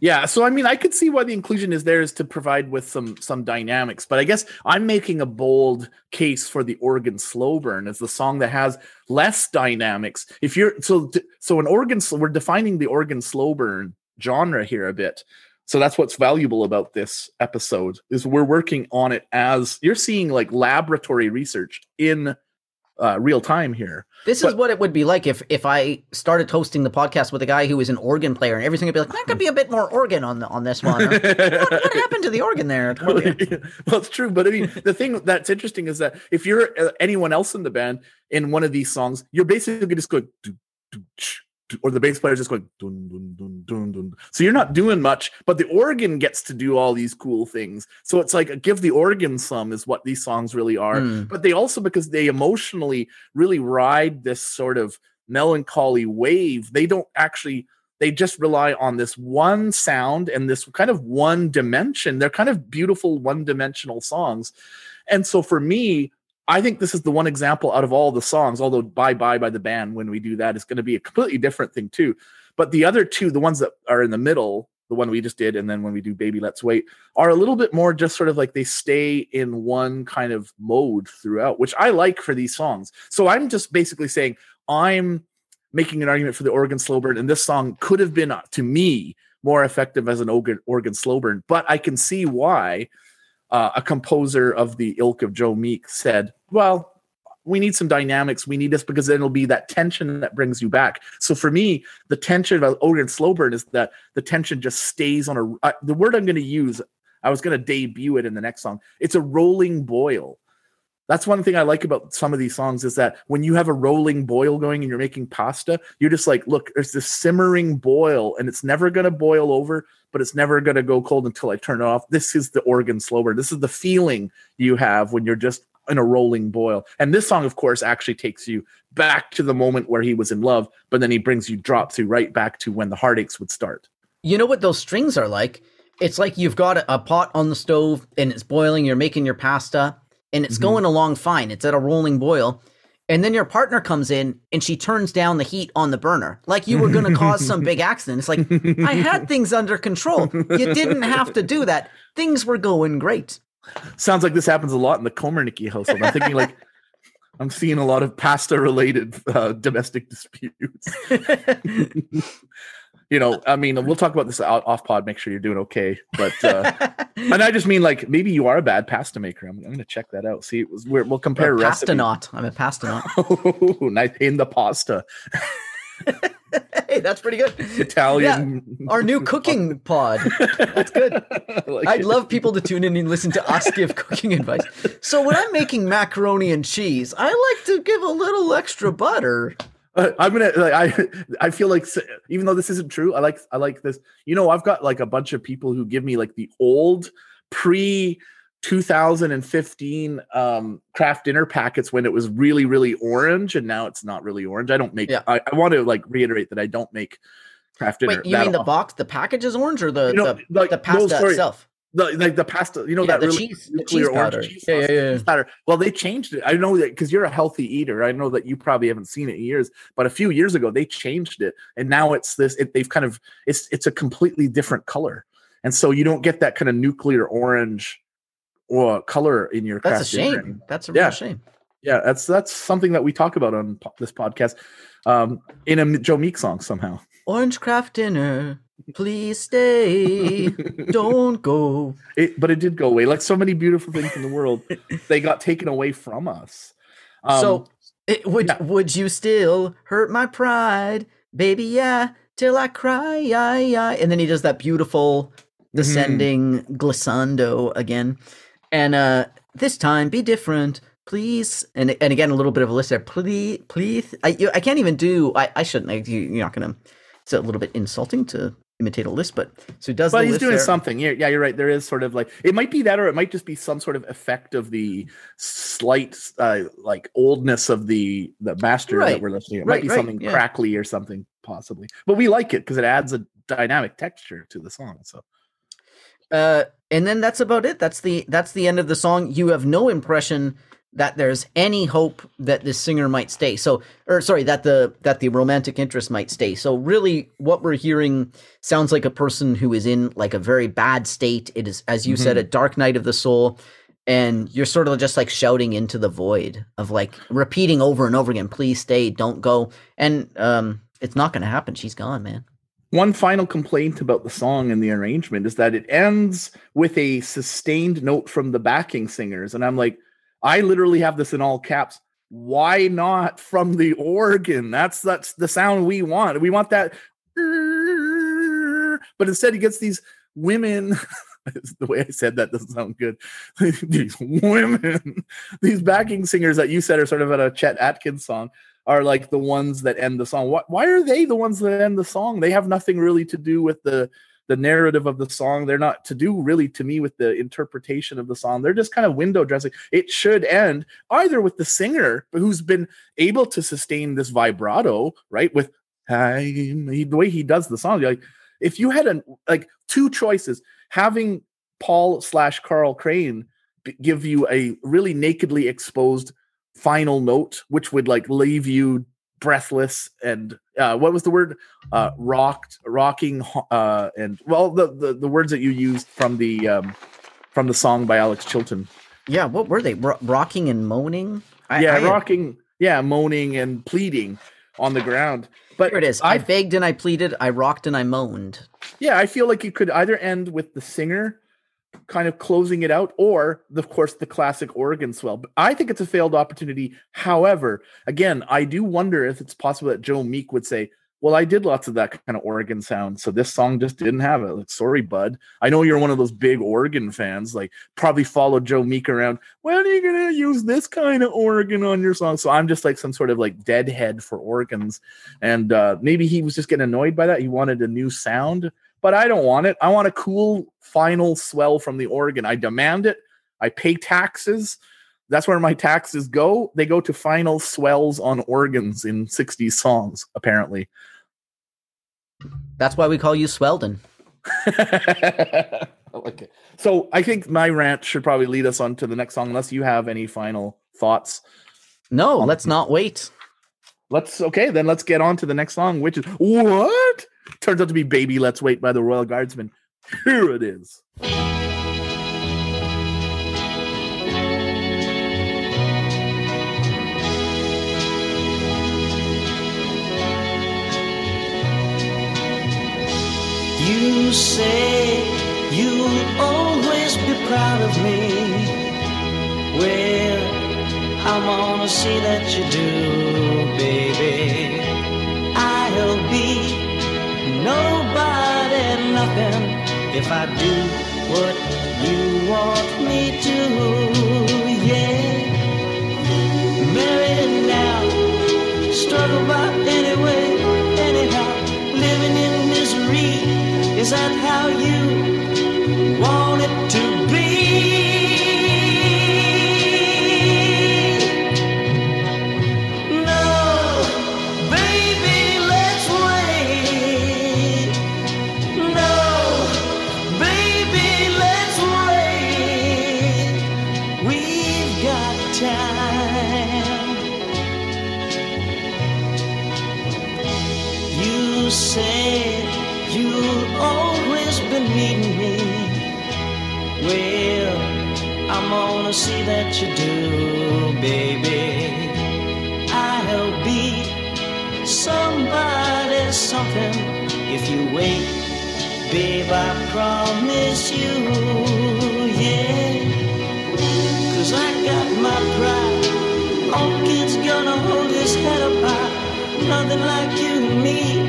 Yeah, so I mean, I could see why the inclusion is there is to provide with some some dynamics, but I guess I'm making a bold case for the organ slow burn as the song that has less dynamics. If you're so so an organ we're defining the organ slow burn genre here a bit. So that's what's valuable about this episode is we're working on it as you're seeing like laboratory research in uh, real time here. This is what it would be like if if I started hosting the podcast with a guy who was an organ player and everything would be like, there could be a bit more organ on the, on this one. what, what happened to the organ there? well, it's true, but I mean, the thing that's interesting is that if you're uh, anyone else in the band in one of these songs, you're basically just going, "Do, do, ch, do," or the bass player is just going, dun, dun, dun, dun, dun. so you're not doing much, but the organ gets to do all these cool things. So it's like give the organ some is what these songs really are, Hmm. but they also because they emotionally really ride this sort of melancholy wave. They don't actually they just rely on this one sound and this kind of one dimension. They're kind of beautiful one dimensional songs. And so for me, I think this is the one example out of all the songs, although Bye Bye by the band, when we do that, is going to be a completely different thing too. But the other two, the ones that are in the middle, the one we just did, and then when we do Baby Let's Wait, are a little bit more just sort of like they stay in one kind of mode throughout, which I like for these songs. So I'm just basically saying I'm making an argument for the organ slow burn, and this song could have been, uh, to me, more effective as an organ, organ slow burn. But I can see why uh, a composer of the ilk of Joe Meek said, "Well, we need some dynamics. We need this because then it'll be that tension that brings you back." So for me, the tension of organ slow burn is that the tension just stays on a. Uh, the word I'm going to use, I was going to debut it in the next song. It's a rolling boil. That's one thing I like about some of these songs is that when you have a rolling boil going and you're making pasta, you're just like, look, there's this simmering boil and it's never going to boil over, but it's never going to go cold until I turn it off. This is the organ slower. This is the feeling you have when you're just in a rolling boil. And this song, of course, actually takes you back to the moment where he was in love, but then he brings you, drops you right back to when the heartaches would start. You know what those strings are like? It's like you've got a pot on the stove and it's boiling, you're making your pasta, and it's Mhm. going along fine. It's at a rolling boil. And then your partner comes in and she turns down the heat on the burner. Like you were going to cause some big accident. It's like, I had things under control. You didn't have to do that. Things were going great. Sounds like this happens a lot in the Komernicki household. I'm thinking like I'm seeing a lot of pasta related uh, domestic disputes. you know, I mean, we'll talk about this out, off pod. Make sure you're doing okay. But uh, and I just mean like maybe you are a bad pasta maker. I'm, I'm going to check that out. See, we're, we'll compare pasta not. I'm a pasta not. Oh, nice in the pasta. hey, that's pretty good. Italian. Our new cooking pod. That's good. I like I'd it. love people to tune in and listen to us give cooking advice. So when I'm making macaroni and cheese, I like to give a little extra butter. I'm gonna like I I feel like even though this isn't true, I like I like this. You know, I've got like a bunch of people who give me like the old pre 2015 um Kraft Dinner packets when it was really really orange and now it's not really orange. I don't make Yeah. I, I want to like reiterate that I don't make Kraft Dinner. Wait, you mean the often. box, the package is orange, or the You know, the, like, the pasta sorry. itself? The, like the pasta, you know Yeah, that really cheese- nuclear orange powder. cheese Yeah, yeah, sauce, yeah, cheese powder. Well, they changed it. I know that because you're a healthy eater. I know that you probably haven't seen it in years, but a few years ago they changed it, and now it's this. It, they've kind of it's it's a completely different color, and so you don't get that kind of nuclear orange or color in your. That's a shame. That's a Yeah. real shame. Yeah, that's that's something that we talk about on po- this podcast, um, in a Joe Meek song somehow. Orange Kraft Dinner, please stay. Don't go. It, but it did go away. Like so many beautiful things in the world, they got taken away from us. Um, so, it, would yeah. would you still hurt my pride, baby? Yeah, till I cry. Yeah, yeah. And then he does that beautiful Mm-hmm. descending glissando again, and uh this time be different, please. And and again a little bit of a list there. Please, please. I you, I can't even do. I I shouldn't. I, you, you're not gonna. It's a little bit insulting to imitate a list, but so he does. but he's doing there. something. Yeah, yeah, you're right. There is sort of like it might be that, or it might just be some sort of effect of the slight, uh, like oldness of the the master that we're listening. to. It Right, might be right, something yeah. crackly or something possibly, but we like it because it adds a dynamic texture to the song. So uh and then that's about it that's the that's the end of the song you have no impression that there's any hope that this singer might stay. So or sorry that the that the romantic interest might stay. So really what we're hearing sounds like a person who is in like a very bad state. It is as you said a dark night of the soul and you're sort of just like shouting into the void of like repeating over and over again please stay don't go. And um it's not going to happen. She's gone man. One final complaint about the song and the arrangement is that it ends with a sustained note from the backing singers. And I'm like, I literally have this in all caps. Why not from the organ? That's that's the sound we want. We want that. But instead, he gets these women. the way I said that doesn't sound good. these women, these backing singers that you said are sort of at a Chet Atkins song are like the ones that end the song. Why, why are they the ones that end the song? They have nothing really to do with the the narrative of the song. They're not to do really to me with the interpretation of the song. They're just kind of window dressing. It should end either with the singer who's been able to sustain this vibrato, right? With "I'm," the way he does the song, like if you had an like two choices, having Paul slash Carl Crane give you a really nakedly exposed final note, which would like leave you breathless and uh, what was the word? Uh, rocked, rocking, uh, and well, the, the the words that you used from the um, from the song by Alex Chilton. yeah what were they Ro- rocking and moaning I, yeah, I had- rocking, yeah, moaning and pleading on the ground. But Here it is. I, I begged and I pleaded. I rocked and I moaned. yeah, I feel like you could either end with the singer kind of closing it out, or of course the classic organ swell. But I think it's a failed opportunity. However, again, I do wonder if it's possible that Joe Meek would say, "Well, I did lots of that kind of organ sound, so this song just didn't have it." Like, sorry, bud. I know you're one of those big organ fans. Like, probably followed Joe Meek around. When are you gonna use this kind of organ on your song? So I'm just like some sort of like deadhead for organs, and uh, maybe he was just getting annoyed by that. He wanted a new sound but I don't want it. I want a cool final swell from the organ. I demand it. I pay taxes. That's where my taxes go. They go to final swells on organs in 60s songs, apparently. That's why we call you Sweldon. okay. So I think my rant should probably lead us on to the next song, unless you have any final thoughts. No, um, let's not wait. Let's okay, then let's get on to the next song, which is what? Turns out to be Baby Let's Wait by the Royal Guardsmen. Here it is. You say you'll always be proud of me. Well, I wanna see that you do, baby. If I do what you want me to. Yeah, married now, struggle by anyway, anyhow, living in misery. Is that how you Gonna see that you do, baby. I'll be somebody something if you wait, babe. I promise you, yeah. Cause I got my pride. All kid's gonna hold his head up high. Nothing like you and me,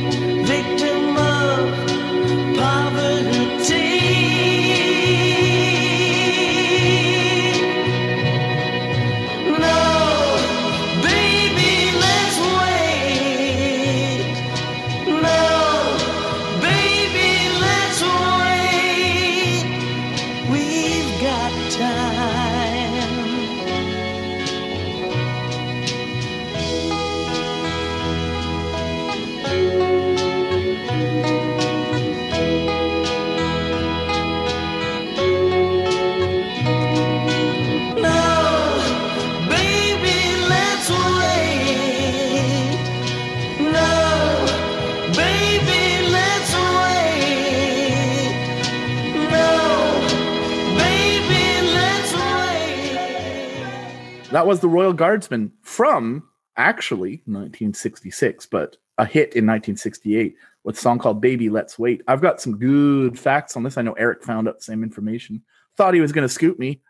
was the Royal Guardsmen from actually 1966, but a hit in 1968 with a song called Baby Let's Wait. I've got some good facts on this. I know Eric found out the same information. Thought he was going to scoop me,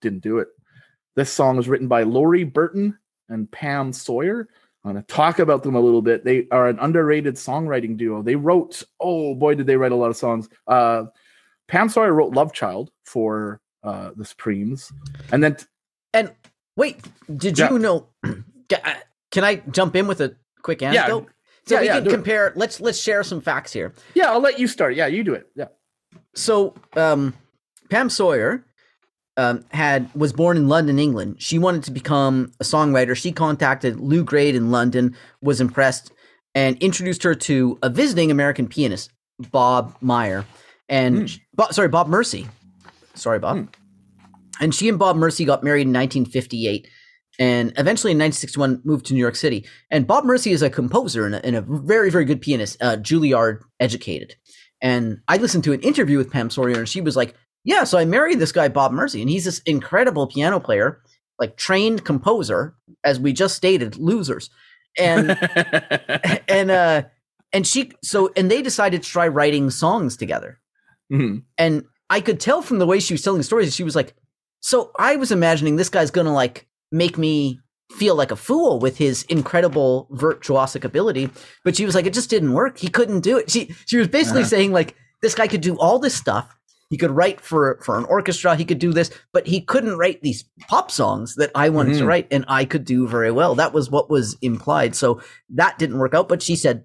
didn't do it. This song was written by Lori Burton and Pam Sawyer. I'm going to talk about them a little bit. They are an underrated songwriting duo. They wrote, oh boy, did they write a lot of songs. Uh, Pam Sawyer wrote Love Child for uh, the Supremes. And then And wait, did Yeah. you know? Uh, Can I jump in with a quick anecdote? So Yeah, we yeah, can do it. compare. Let's let's share some facts here. Yeah, I'll let you start. Yeah, you do it. Yeah. So um, Pam Sawyer um, had was born in London, England. She wanted to become a songwriter. She contacted Lew Grade in London, was impressed, and introduced her to a visiting American pianist, Bob Meyer, and Bo- sorry, Bob Mersey. Sorry, Bob. And she and Bob Mersey got married in 1958. And eventually in 1961 moved to New York City. And Bob Mersey is a composer and a, and a very, very good pianist, uh, Juilliard educated. And I listened to an interview with Pam Sawyer, and she was like, "Yeah, so I married this guy Bob Mercy, and he's this incredible piano player, like trained composer, as we just stated, losers." And and uh, and she so and they decided to try writing songs together. Mhm. And I could tell from the way she was telling the stories, she was like, "So I was imagining this guy's gonna like make me." Feel like a fool with his incredible virtuosic ability, but she was like, it just didn't work. He couldn't do it. She she was basically Uh-huh. saying like, this guy could do all this stuff. He could write for for an orchestra. He could do this, but he couldn't write these pop songs that I wanted to Mhm. write, and I could do very well. That was what was implied. So that didn't work out. But she said,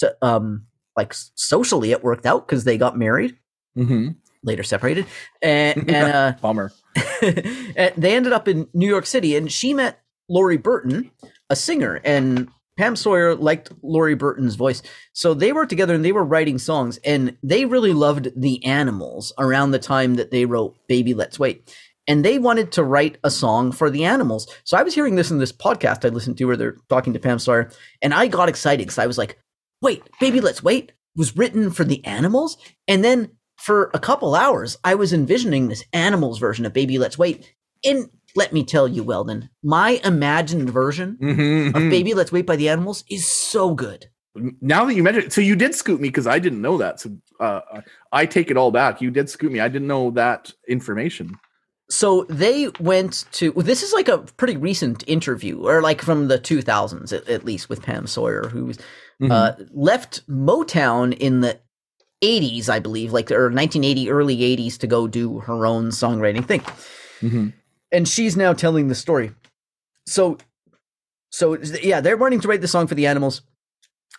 to, um, like socially, it worked out because they got married, Mhm. later separated, and and uh, Bummer. And they ended up in New York City, and she met Lori Burton, a singer, and Pam Sawyer liked Lori Burton's voice. So they were together and they were writing songs, and they really loved the animals around the time that they wrote Baby Let's Wait. And they wanted to write a song for the animals. So I was hearing this in this podcast I listened to where they're talking to Pam Sawyer, and I got excited because I was like, wait, Baby Let's Wait was written for the animals? And then for a couple hours, I was envisioning this animals version of Baby Let's Wait. And let me tell you, Weldon, my imagined version Mhm, of mhm. Baby Let's Wait by the Animals is so good. Now that you mentioned it, so you did scoop me because I didn't know that. So uh, I take it all back. You did scoop me. I didn't know that information. So they went to well, this is like a pretty recent interview, or like from the 2000s at, at least, with Pam Sawyer, who was, uh, left Motown in the 80s, I believe, like or 1980, early 80s, to go do her own songwriting thing. Mhm. And she's now telling the story. So, so yeah, they're wanting to write the song for the animals.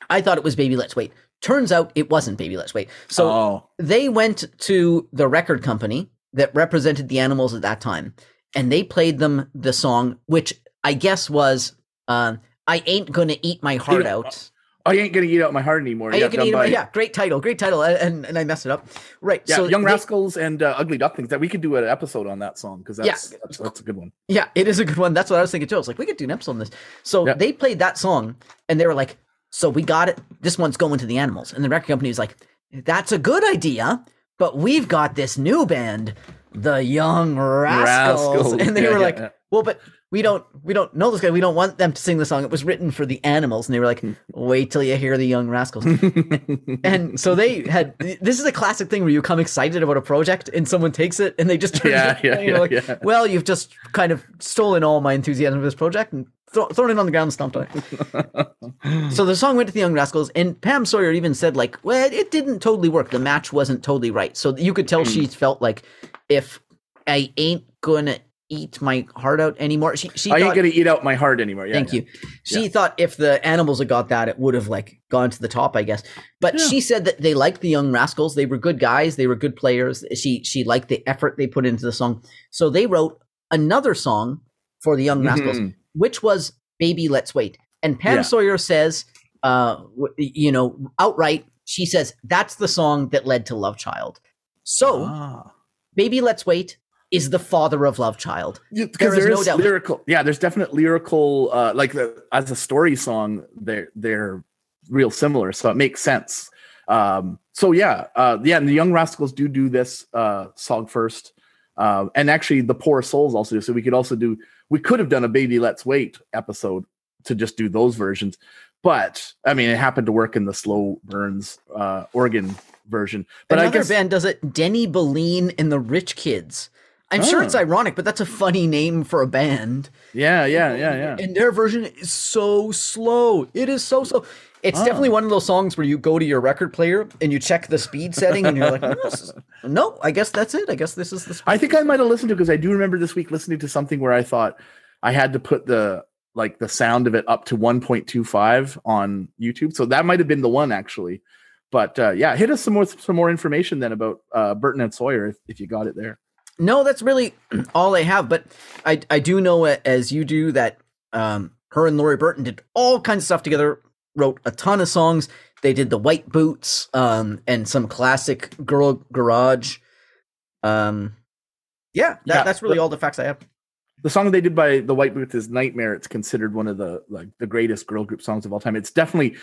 I thought it was Baby Let's Wait. Turns out it wasn't Baby Let's Wait. So oh, they went to the record company that represented the animals at that time and they played them the song which i guess was uh, i ain't gonna eat my heart Eat- I ain't gonna eat out my heart anymore. I yeah, eat yeah great title great title and, and, i messed it up right yeah, so Young they- Rascals and uh, Ugly Ducklings. That we could do an episode on that song because Yeah. that's, that's that's a good one. yeah it is a good one that's what i was thinking too i was like we could do an episode on this so Yeah. they played that song and they were like so we got it this one's going to the animals and the record company was like that's a good idea but we've got this new band the young rascals, Rascals. and they Yeah, were like well but we don't we don't know this guy we don't want them to sing the song. It was written for the animals and they were like wait till you hear the young rascals. And so they had this is a classic thing where you come excited about a project and someone takes it and they just turn Yeah, it yeah, yeah, like yeah. well you've just kind of stolen all my enthusiasm for this project and thro- thrown it on the ground and stomped on it. So the song went to the young rascals and pam sawyer even said like well it didn't totally work. The match wasn't totally right. So you could tell Hmm. she felt like if i ain't gonna eat my heart out anymore she, she I ain't gonna eat out my heart anymore. Yeah, Thank yeah. you. She thought if the animals had got that, it would have like gone to the top, I guess. But Yeah. she said that they liked the young rascals. They were good guys. They were good players. She she liked the effort they put into the song. So they wrote another song for the young rascals, Mhm. which was "Baby Let's Wait." And Pam Yeah. Sawyer says, uh, you know, outright, she says that's the song that led to Love Child. So Ah. "Baby Let's Wait" is the father of Love Child. Yeah, There because is there no is doubt. lyrical. Yeah, there's definite lyrical. Uh, like the as a story song, they're they're real similar, so it makes sense. Um, so yeah, uh, yeah, and the Young Rascals do do this uh, song first, uh, and actually the Poor Souls also do. So we could also do. We could have done a Baby Let's Wait episode to just do those versions, but I mean, it happened to work in the Slow Burns uh, organ version. But Another I guess band does it. Denny Belline and the Rich Kids. I'm sure it's Oh. ironic, but that's a funny name for a band. yeah, yeah, yeah, yeah. And their version is so slow. It is so slow. It's Oh. definitely one of those songs where you go to your record player and you check the speed setting, and you're like, "No, is- "No, I guess that's it. I guess this is the." Speed. I think I might have listened to because I do remember this week listening to something where I thought I had to put the like the sound of it up to 1.25 on YouTube. So that might have been the one actually. But uh, yeah, hit us some more some more information then about uh, Burton and Sawyer if, if you got it there. No, that's really all I have. But I I do know as you do that um, her and Lori Burton did all kinds of stuff together. Wrote a ton of songs. They did the White Boots um, and some classic Girl Garage. Um, yeah, that, Yeah, that's really the- all the facts I have. The song they did by the White Boots is Nightmare. It's considered one of the like the greatest girl group songs of all time. It's definitely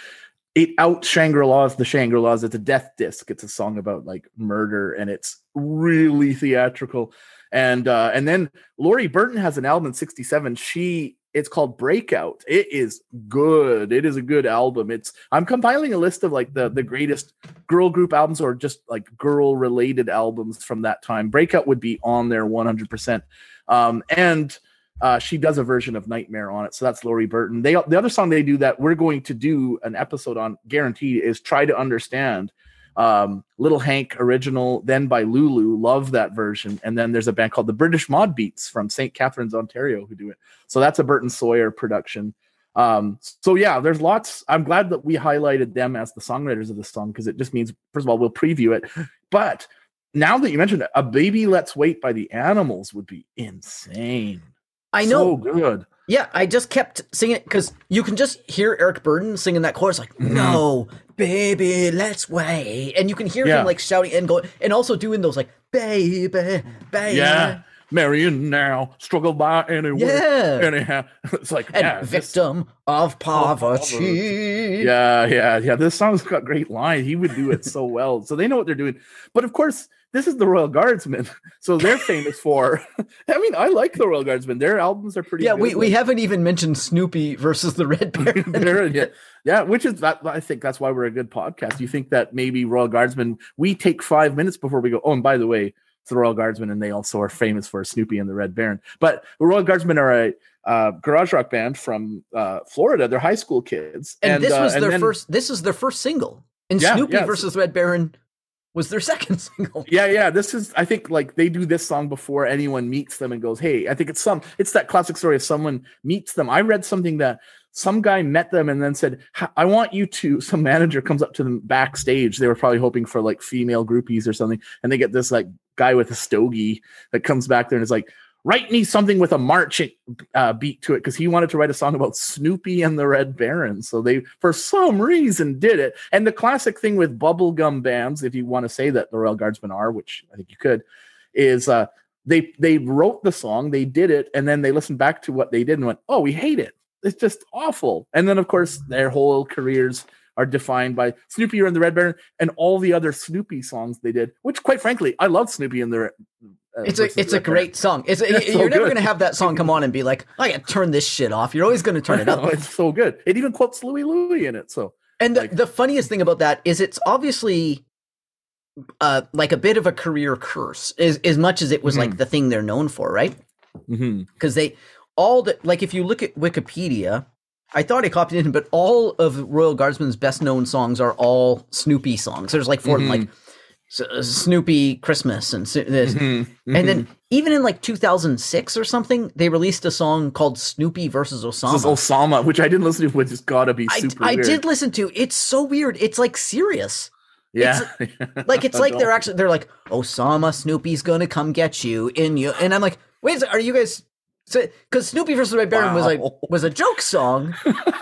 it out Shangri-La's the Shangri-La's. It's a death disc. It's a song about like murder and it's really theatrical. And uh and then Lori Burton has an album in 67. She it's called Breakout. It is good. It is a good album. It's I'm compiling a list of like the the greatest girl group albums or just like girl related albums from that time. Breakout would be on there 100%. Um and uh, she does a version of Nightmare on it. So that's Lori Burton. They the other song they do that we're going to do an episode on guaranteed is Try to Understand. Um, Little Hank original, then by Lulu. Love that version. And then there's a band called the British Mod Beats from St. Catharines, Ontario, who do it. So that's a Burton Sawyer production. Um, so yeah, there's lots. I'm glad that we highlighted them as the songwriters of the song because it just means, first of all, we'll preview it. But now that you mentioned it, a baby let's wait by the animals would be insane. I know. So good. Yeah, I just kept singing it because you can just hear Eric Burdon singing that chorus, like mm-hmm. "No, baby, let's wait," and you can hear Yeah. him like shouting and going, and also doing those like "baby, baby." Yeah. Marion now, struggle by anyway. Yeah. Anyhow. It's like, and yeah, this- victim of poverty. yeah, yeah, yeah. This song's got great lines. He would do it so well. So they know what they're doing. But of course, this is the Royal Guardsmen. So they're famous for I mean, I like the Royal Guardsmen. Their albums are pretty Yeah, good. we, we haven't even mentioned Snoopy versus the Red Baron. They're- yeah, yeah, which is that I think that's why we're a good podcast. You think that maybe Royal Guardsmen, we take five minutes before we go, oh, and by the way, the Royal Guardsmen, and they also are famous for Snoopy and the Red Baron. But the Royal Guardsmen are a uh, garage rock band from uh, Florida. They're high school kids, and, this uh, was and their then- first. This is their first single. And Yeah, Snoopy yeah, versus Red Baron was their second single. Yeah, yeah. This is I think like they do this song before anyone meets them and goes, Hey, I think it's some it's that classic story of someone meets them. I read something that some guy met them and then said, I want you to some manager comes up to them backstage. They were probably hoping for like female groupies or something, and they get this like guy with a stogie that comes back there and is like, write me something with a marching uh, beat to it because he wanted to write a song about Snoopy and the Red Baron. So they, for some reason, did it. And the classic thing with bubblegum bands, if you want to say that the Royal Guardsmen are, which I think you could, is uh, they they wrote the song, they did it, and then they listened back to what they did and went, "Oh, we hate it. It's just awful." And then, of course, their whole careers are defined by Snoopy and the Red Baron and all the other Snoopy songs they did. Which, quite frankly, I love Snoopy and the. Uh, It's a it's a Red Baron. great song. It's, It's you're so never gonna have that song come on and be like, I gotta turn this shit off. You're always gonna turn it up. It's so good. It even quotes Louie Louie in it. So And the, Like- the funniest thing about that is it's obviously uh like a bit of a career curse, as as much as it was like the thing they're known for, right? mhm. Because they all the like if you look at Wikipedia, I thought I copied it in, but all of Royal Guardsmen's best known songs are all Snoopy songs. There's like 4 of them, like uh, Snoopy Christmas and this. Mhm. And then even in like 2006 or something, they released a song called Snoopy versus Osama. This is Osama, which I didn't listen to, which has got to be I, super I weird. did listen to. It's so weird. It's like serious. yeah. Like it's like they're actually they're like Osama Snoopy's gonna come get you in you, and I'm like, wait, are you guys? Because Snoopy versus Red Baron was like was a joke song,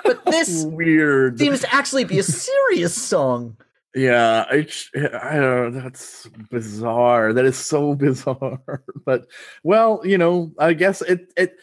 but this weird. seems to actually be a serious song. Yeah, it's, I don't know. That's bizarre. That is so bizarre. But well, you know, I guess it it.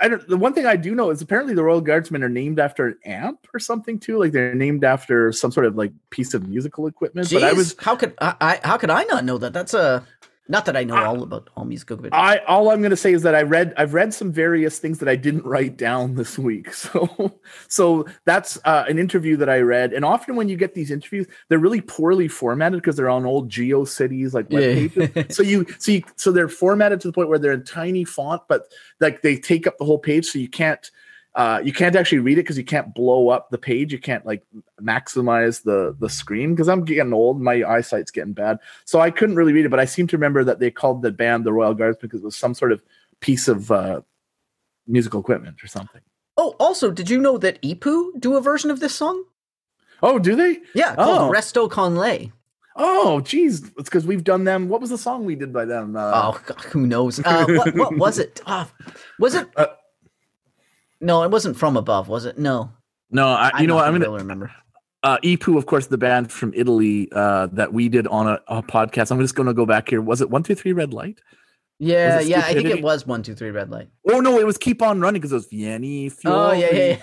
I don't. The one thing I do know is apparently the Royal Guardsmen are named after an amp or something too. Like they're named after some sort of like piece of musical equipment. Jeez, But I was how could I, I how could I not know that? That's a not that I know all about all musical equipment. I all I'm going to say is that I read I've read some various things that I didn't write down this week. So so that's uh, an interview that I read, and often when you get these interviews, they're really poorly formatted because they're on old GeoCities like web Yeah. pages. so you so so they're formatted to the point where they're in tiny font, but like they take up the whole page, so you can't. Uh, you can't actually read it because you can't blow up the page. You can't like maximize the the screen because I'm getting old. My eyesight's getting bad, so I couldn't really read it. But I seem to remember that they called the band the Royal Guards because it was some sort of piece of uh, musical equipment or something. oh, also, did you know that I Pooh do a version of this song? Oh, do they? Yeah, called Oh. Resto Con Lay. Oh, geez, it's because we've done them. What was the song we did by them? Uh, Oh, God, who knows? Uh, what, what was it? Uh, was it? No, it wasn't from above, was it? No, no, I, you know what? I'm gonna really remember. uh, I Pooh, of course, the band from Italy uh, that we did on a, a podcast. I'm just going to go back here. Was it one two three red light? Yeah, yeah, I think it was one, two, three, red light. Oh no, it was keep on running because it was Vieni Fiori, Oh yeah, yeah.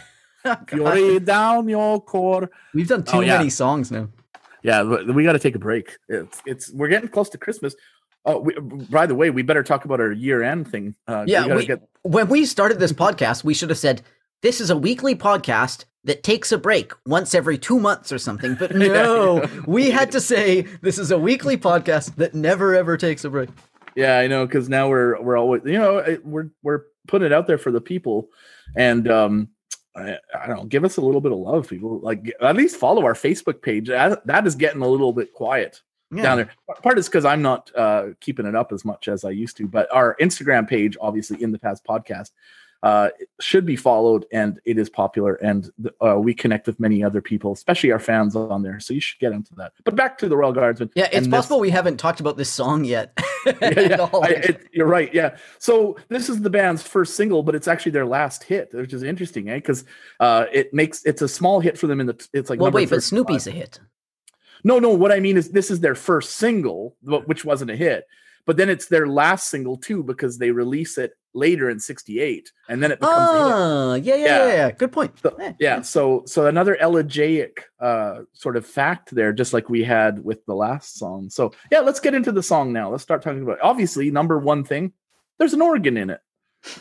yeah. God, Fiori down your core. We've done too Oh, yeah. many songs now. Yeah, we got to take a break. It's it's we're getting close to Christmas. Oh, we, by the way, we better talk about our year end thing. Uh, Yeah, gotta we, get when we started this podcast, we should have said this is a weekly podcast that takes a break once every two months or something. But no, we had to say this is a weekly podcast that never ever takes a break. Yeah, I know because now we're we're always you know we're we're putting it out there for the people, and um, I, I don't know, give us a little bit of love, people. Like at least follow our Facebook page. That, that is getting a little bit quiet Yeah. down there. Part is because I'm not uh, keeping it up as much as I used to, but our Instagram page, obviously in the past podcast, uh, should be followed, and it is popular, and uh, we connect with many other people, especially our fans on there. So you should get into that. But back to the Royal Guardsmen. Yeah, it's and this- possible we haven't talked about this song yet. yeah, yeah. I- it- you're right. Yeah. So this is the band's first single, but it's actually their last hit, which is interesting, eh? Because uh, it makes it's a small hit for them in the. It's like well, wait, but Snoopy's a hit. No, no. What I mean is this is their first single, which wasn't a hit, but then it's their last single too because they release it later in '68, and then it becomes. Ah, yeah, yeah, Yeah. yeah, yeah. Good point. So, Eh, yeah, so so another elegiac uh, sort of fact there, just like we had with the last song. So yeah, let's get into the song now. Let's start talking about. Obviously, number one thing, there's an organ in it.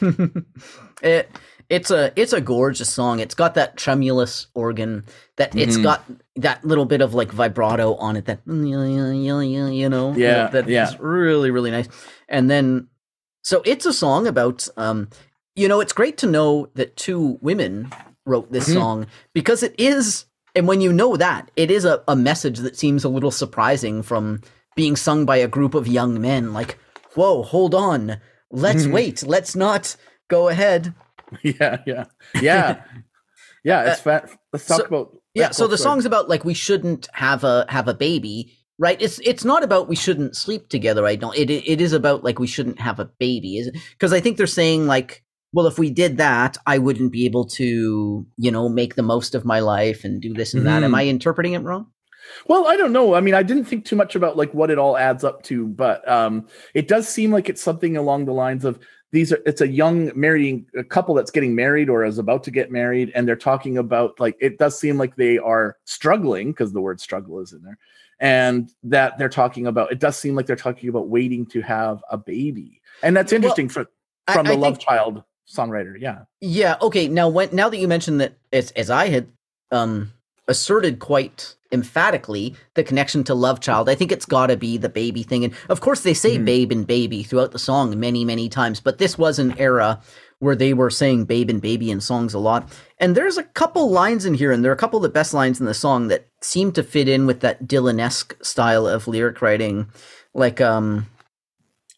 it it's a it's a gorgeous song. It's got that tremulous organ that it's Mhm. got that little bit of like vibrato on it that you know Yeah, that yeah. is really really nice. And then so it's a song about um you know it's great to know that two women wrote this Mhm. song because it is and when you know that it is a, a message that seems a little surprising from being sung by a group of young men. Like, whoa, hold on, let's Mhm. wait, let's not go ahead. yeah, yeah, yeah, yeah. It's fat. Let's talk Uh, so- about Yeah, so the it. song's about like we shouldn't have a have a baby, right? It's it's not about we shouldn't sleep together. I don't. It it is about like we shouldn't have a baby, is it? Because I think they're saying like, well, if we did that, I wouldn't be able to, you know, make the most of my life and do this and that. Am Mhm. I interpreting it wrong? Well, I don't know. I mean, I didn't think too much about like what it all adds up to, but um, it does seem like it's something along the lines of these are. It's a young marrying a couple that's getting married or is about to get married, and they're talking about like it does seem like they are struggling because the word struggle is in there, and that they're talking about. It does seem like they're talking about waiting to have a baby, and that's Well, interesting for, from I the love think- child songwriter. Yeah. Yeah. Okay. Now, when now that you mentioned that, as as I had um asserted quite emphatically the connection to Love Child, I think it's got to be the baby thing, and of course they say Mhm. babe and baby throughout the song many many times, but this was an era where they were saying babe and baby in songs a lot. And there's a couple lines in here, and there are a couple of the best lines in the song that seem to fit in with that Dylan-esque style of lyric writing, like um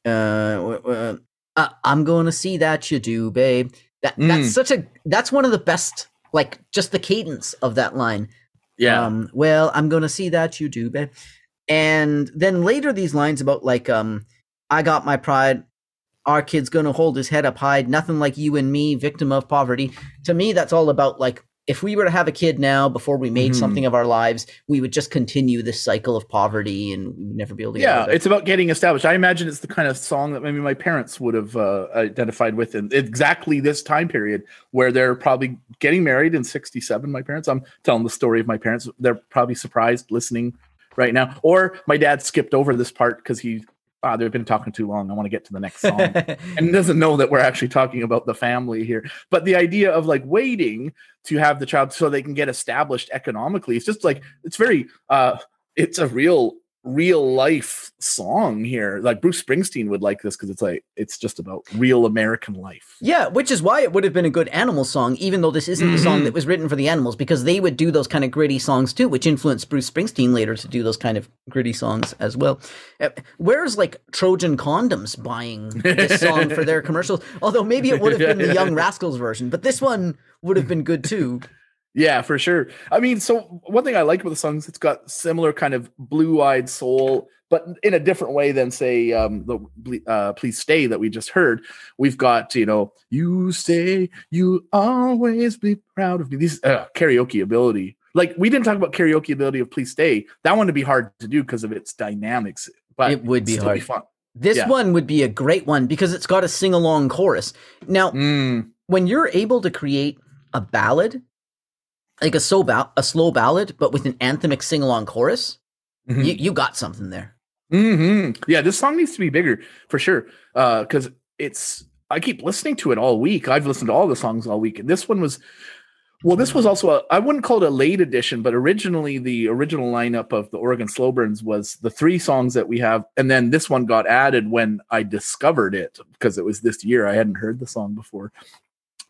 uh, uh I'm gonna see that you do, babe. That Mm. that's such a that's one of the best like just the cadence of that line. Yeah. Um, well, I'm gonna see that you do, babe. And then later these lines about like um I got my pride, our kid's gonna hold his head up high, nothing like you and me, victim of poverty. To me, that's all about like if we were to have a kid now before we made Mhm. something of our lives, we would just continue this cycle of poverty and we'd never be able to yeah it. it's about getting established i imagine it's the kind of song that maybe my parents would have uh, identified with in exactly this time period where they're probably getting married in 67 my parents i'm telling the story of my parents they're probably surprised listening right now or my dad skipped over this part because he ah they've been talking too long i want to get to the next song and doesn't know that we're actually talking about the family here. But the idea of like waiting to have the child so they can get established economically, it's just like it's very uh it's a real real life song here. Like Bruce Springsteen would like this because it's like it's just about real American life. Yeah, which is why it would have been a good animal song, even though this isn't the song that was written for the animals, because they would do those kind of gritty songs too, which influenced Bruce Springsteen later to do those kind of gritty songs as well. Uh, Where's like Trojan Condoms buying this song for their commercials? Although maybe it would have been the Young Rascals version, but this one would have been good too. Yeah, for sure. I mean, so one thing I like about the songs, it's got similar kind of blue-eyed soul, but in a different way than say um, the uh, "Please Stay" that we just heard. We've got you know, you say you always be proud of me. These uh, karaoke ability, like we didn't talk about karaoke ability of "Please Stay." That one would be hard to do because of its dynamics, but It would be hard. fun. This Yeah. one would be a great one because it's got a sing along chorus. Now, Mm, when you're able to create a ballad, like a so ba- a slow ballad, but with an anthemic sing along chorus, mhm. you, you got something there. hmm Yeah, this song needs to be bigger for sure. Uh, because it's I keep listening to it all week. I've listened to all the songs all week, and this one was well, this was also a I wouldn't call it a late edition, but originally the original lineup of the Organ Slowburns was the three songs that we have, and then this one got added when I discovered it because it was this year. I hadn't heard the song before.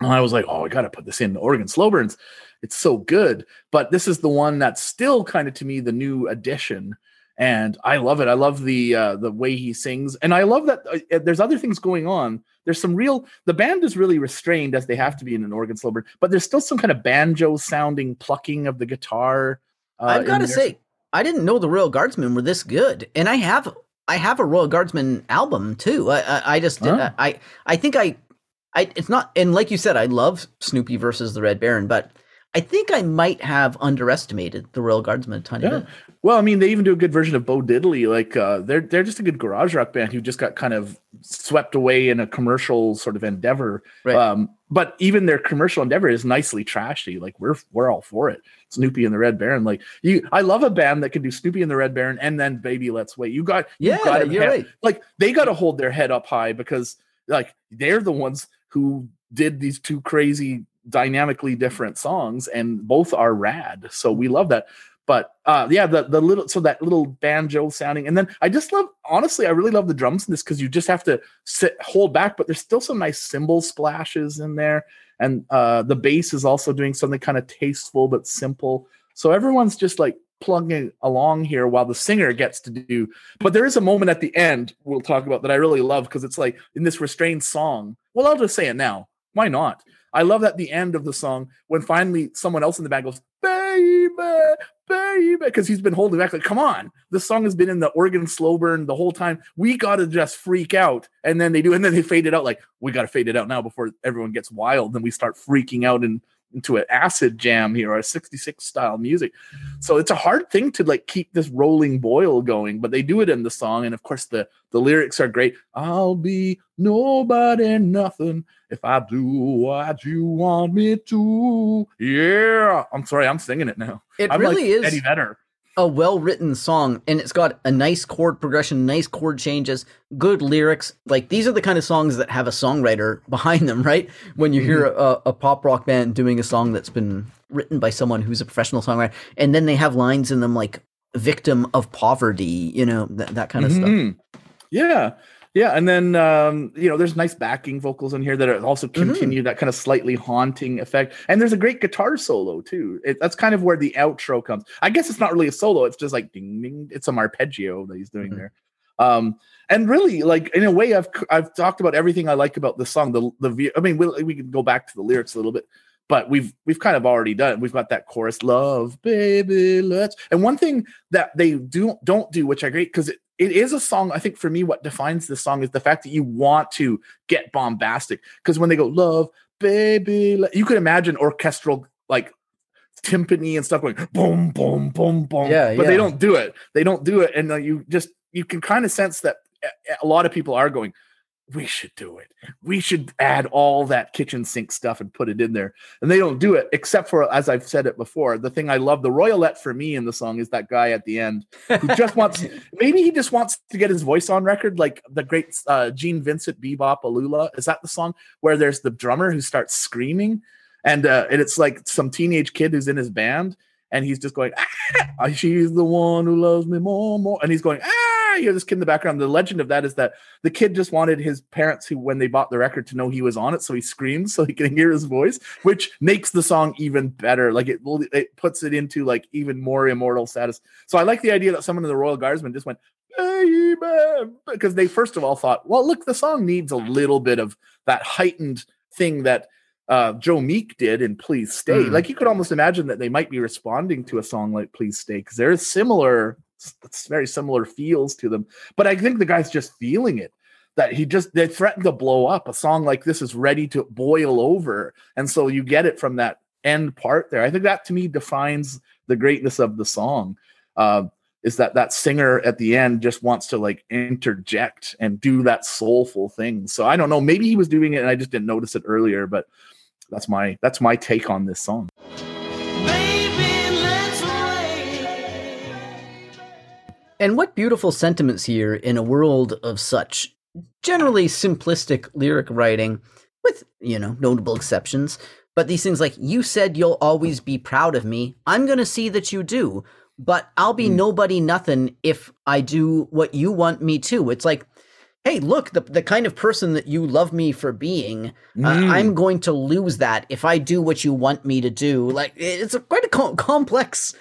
And I was like, oh, I got to put this in the Organ Slowburns. It's so good. But this is the one that's still kind of to me the new addition and I love it. I love the uh, the way he sings, and I love that uh, there's other things going on. There's some real. The band is really restrained as they have to be in an organ slowburn, but there's still some kind of banjo sounding plucking of the guitar. Uh, I've got to say, I didn't know the Royal Guardsmen were this good, and I have I have a Royal Guardsmen album too. I I, I just Oh. I I think I I it's not and like you said, I love Snoopy versus the Red Baron, but I think I might have underestimated the Royal Guardsmen a tiny Yeah. bit. Well, I mean, they even do a good version of Bo Diddley. Like uh, they're they're just a good garage rock band who just got kind of swept away in a commercial sort of endeavor. Right. Um, but even their commercial endeavor is nicely trashy. Like we're we're all for it. Snoopy and the Red Baron. Like you, I love a band that can do Snoopy and the Red Baron and then Baby Let's Wait. You got you Yeah, gotta you're right. Like they got to hold their head up high because like they're the ones who did these two crazy dynamically different songs and both are rad so we love that but uh yeah the the little so that little banjo sounding and then i just love honestly i really love the drums in this because you just have to sit hold back but there's still some nice cymbal splashes in there and uh the bass is also doing something kind of tasteful but simple so everyone's just like plugging along here while the singer gets to do. But there is a moment at the end we'll talk about that I really love because it's like in this restrained song. Well, I'll just say it now. Why not? I love that the end of the song when finally someone else in the band goes, baby, baby, because he's been holding back. Like, come on, this song has been in the organ slow burn the whole time. We got to just freak out. And then they do, and then they fade it out. Like, we got to fade it out now before everyone gets wild. Then we start freaking out and into an acid jam here or a 66 style music. So it's a hard thing to like keep this rolling boil going, but they do it in the song. And of course the the lyrics are great. I'll be nobody nothing if I do what you want me to. Yeah. I'm sorry, I'm singing it now. It I'm really like is Eddie Vedder. A well-written song and it's got a nice chord progression nice chord changes good lyrics like these are the kind of songs that have a songwriter behind them right when you hear a, a pop rock band doing a song that's been written by someone who's a professional songwriter and then they have lines in them like victim of poverty you know that, that kind of stuff Mhm. Yeah. Yeah. And then, um, you know, there's nice backing vocals in here that are also Mm-hmm. continue that kind of slightly haunting effect. And there's a great guitar solo too. It, that's kind of where the outro comes. I guess it's not really a solo. It's just like ding, ding. It's some arpeggio that he's doing Mhm. there. Um, and really like in a way I've, I've talked about everything I like about the song, the, the, I mean, we we can go back to the lyrics a little bit, but we've, we've kind of already done it. We've got that chorus, love, baby, let's, and one thing that they do don't do, which I agree, because it, it is a song. I think for me, what defines this song is the fact that you want to get bombastic. Because when they go love, baby, you could imagine orchestral like timpani and stuff going boom, boom, boom, boom. Yeah, but yeah. they don't do it. They don't do it, and uh, you just you can kind of sense that a- a lot of people are going. We should do it. We should add all that kitchen sink stuff and put it in there. And they don't do it, except for, as I've said it before, the thing I love, the royalette for me in the song is that guy at the end who just wants, maybe he just wants to get his voice on record, like the great uh, Gene Vincent Be-Bop-A-Lula. Is that the song where there's the drummer who starts screaming? And, uh, and it's like some teenage kid who's in his band and he's just going, ah, she's the one who loves me more, more. And he's going, ah, you hear this kid in the background. The legend of that is that the kid just wanted his parents, who, when they bought the record, to know he was on it. So he screams so he can hear his voice, which makes the song even better. Like it, it puts it into like even more immortal status. So I like the idea that someone in the Royal Guardsmen just went, because they first of all thought, well, look, the song needs a little bit of that heightened thing that uh, Joe Meek did in Please Stay. Mm. Like you could almost imagine that they might be responding to a song like Please Stay because there's similar, it's very similar feels to them. But I think the guy's just feeling it. That he just they threatened to blow up. A song like this is ready to boil over, and so you get it from that end part there. I think that to me defines the greatness of the song. Uh, is that that singer at the end just wants to like interject and do that soulful thing. So I don't know. Maybe he was doing it and I just didn't notice it earlier. But that's my that's my take on this song. And what beautiful sentiments here in a world of such generally simplistic lyric writing, with, you know, notable exceptions. But these things like, you said you'll always be proud of me. I'm going to see that you do. But I'll be Mm. nobody nothing if I do what you want me to. It's like, hey, look, the, the kind of person that you love me for being, uh, Mm. I'm going to lose that if I do what you want me to do. Like, it's a, quite a com- complex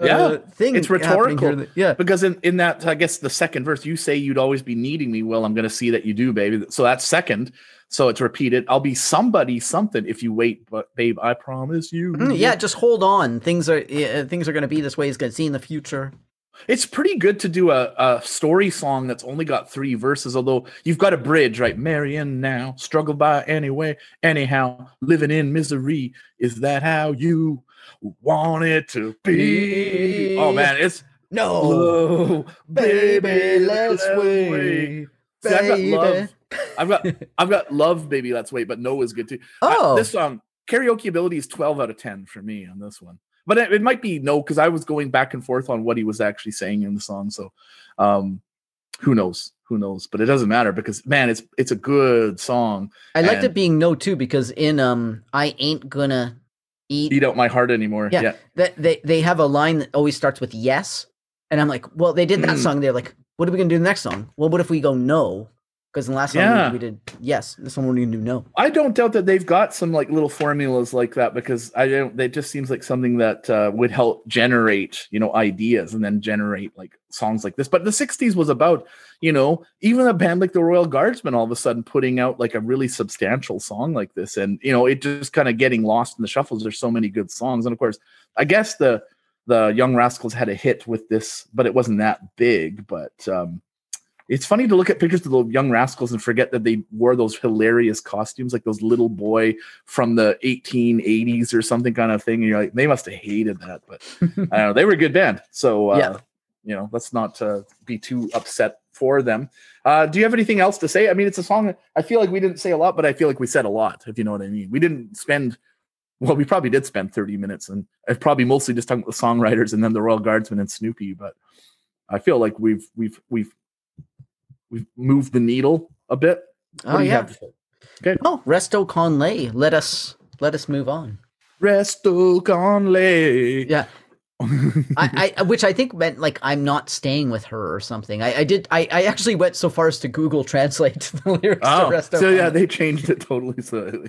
uh, Yeah, thing. it's rhetorical. that- yeah. because in, in that i guess the second verse you say you'd always be needing me well i'm going to see that you do baby so that's second so it's repeated i'll be somebody something if you wait but babe i promise you Mm, yeah, just hold on. Things are yeah, things are going to be this way. It's going to see in the future. it's pretty good to do a, a story song that's only got three verses although you've got a bridge right marion now struggle by anyway anyhow living in misery is that how you want it to be oh man it's No, baby, let's wait. See, I've got love. I've got I've got love, baby. Let's wait, but no is good too. I- Oh, this song karaoke ability is twelve out of ten for me on this one, but it, it might be no because I was going back and forth on what he was actually saying in the song. So, um, who knows? Who knows? But it doesn't matter because man, it's it's a good song. I liked it being no too because in um, I ain't gonna eat. Eat out my heart anymore. Yeah. Yeah, That they they have a line that always starts with yes, and I'm like, well, they did that Mm. song. They're like, what are we gonna do the next song? Well, what if we go no? Because in the last one Yeah. we, we did yes. This one we do no. I don't doubt that they've got some like little formulas like that because I don't. It just seems like something that uh, would help generate, you know, ideas and then generate like songs like this. But the '60s was about, you know, even a band like the Royal Guardsmen all of a sudden putting out like a really substantial song like this, and you know, it just kind of getting lost in the shuffles. There's so many good songs, and of course, I guess the the Young Rascals had a hit with this, but it wasn't that big. But um, it's funny to look at pictures of the young rascals and forget that they wore those hilarious costumes, like those little boy from the 1880s or something kind of thing. And you're like, they must have hated that, but I don't know. They were a good band, so uh, Yeah. you know, let's not uh, be too upset for them. Uh, do you have anything else to say? I mean, it's a song. I feel like we didn't say a lot, but I feel like we said a lot. If you know what I mean, we didn't spend. Well, we probably did spend 30 minutes, and I've probably mostly just talking about the songwriters and then the Royal Guardsmen and Snoopy. But I feel like we've we've we've we've moved the needle a bit. What Oh do you yeah. say? Oh, Resto Conlay. Let us let us move on. Resto Conley. Yeah. I, I which I think meant like I'm not staying with her or something. I, I did I, I actually went so far as to Google translate the lyrics Oh, to Resto. so yeah, Conley. they changed it totally. So,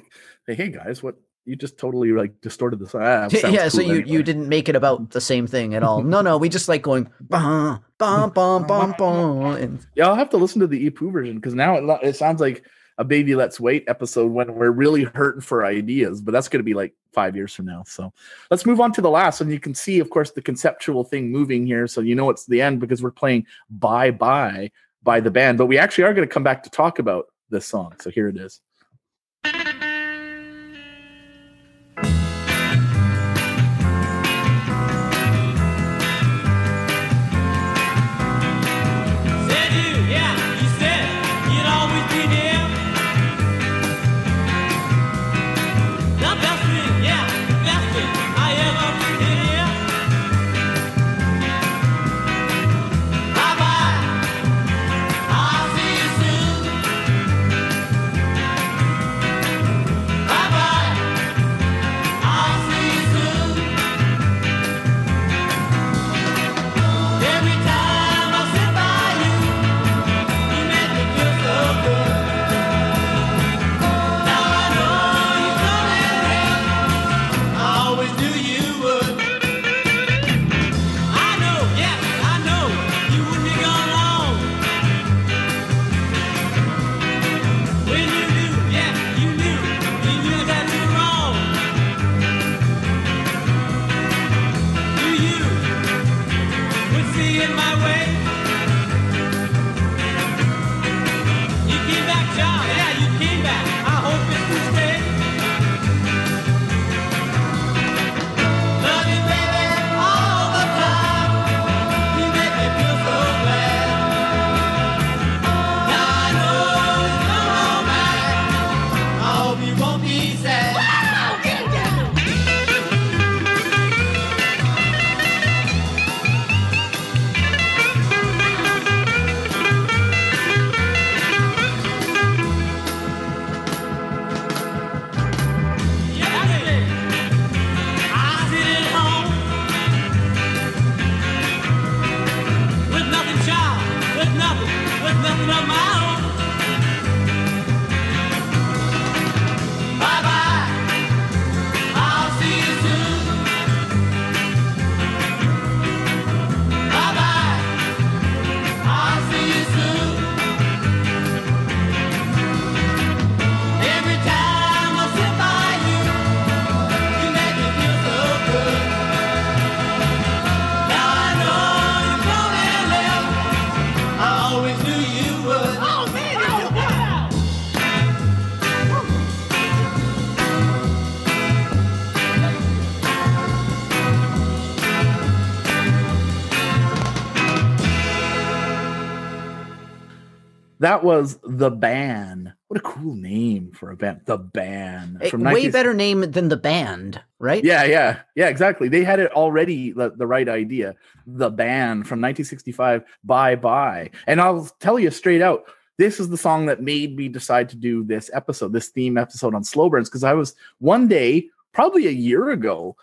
hey guys, what you just totally like distorted the song. Ah, yeah, so cool you anyway. you didn't make it about the same thing at all. No, no, we just like going bum bum bum bum bum and Yeah, I'll have to listen to the I Pooh version because now it, it sounds like a Baby Let's Wait episode when we're really hurting for ideas, but that's going to be like five years from now. So let's move on to the last. And you can see, of course, the conceptual thing moving here. So you know it's the end because we're playing Bye Bye by the band, but we actually are going to come back to talk about this song. So here it is. That was The Ban. What a cool name for a band. The Ban. Eh, From way 19 better name than the band, right? Yeah, yeah, yeah, exactly. They had it already, the, the right idea. The band from 1965, Bye Bye. And I'll tell you straight out, this is the song that made me decide to do this episode, this theme episode on slow burns, because I was one day, probably a year ago,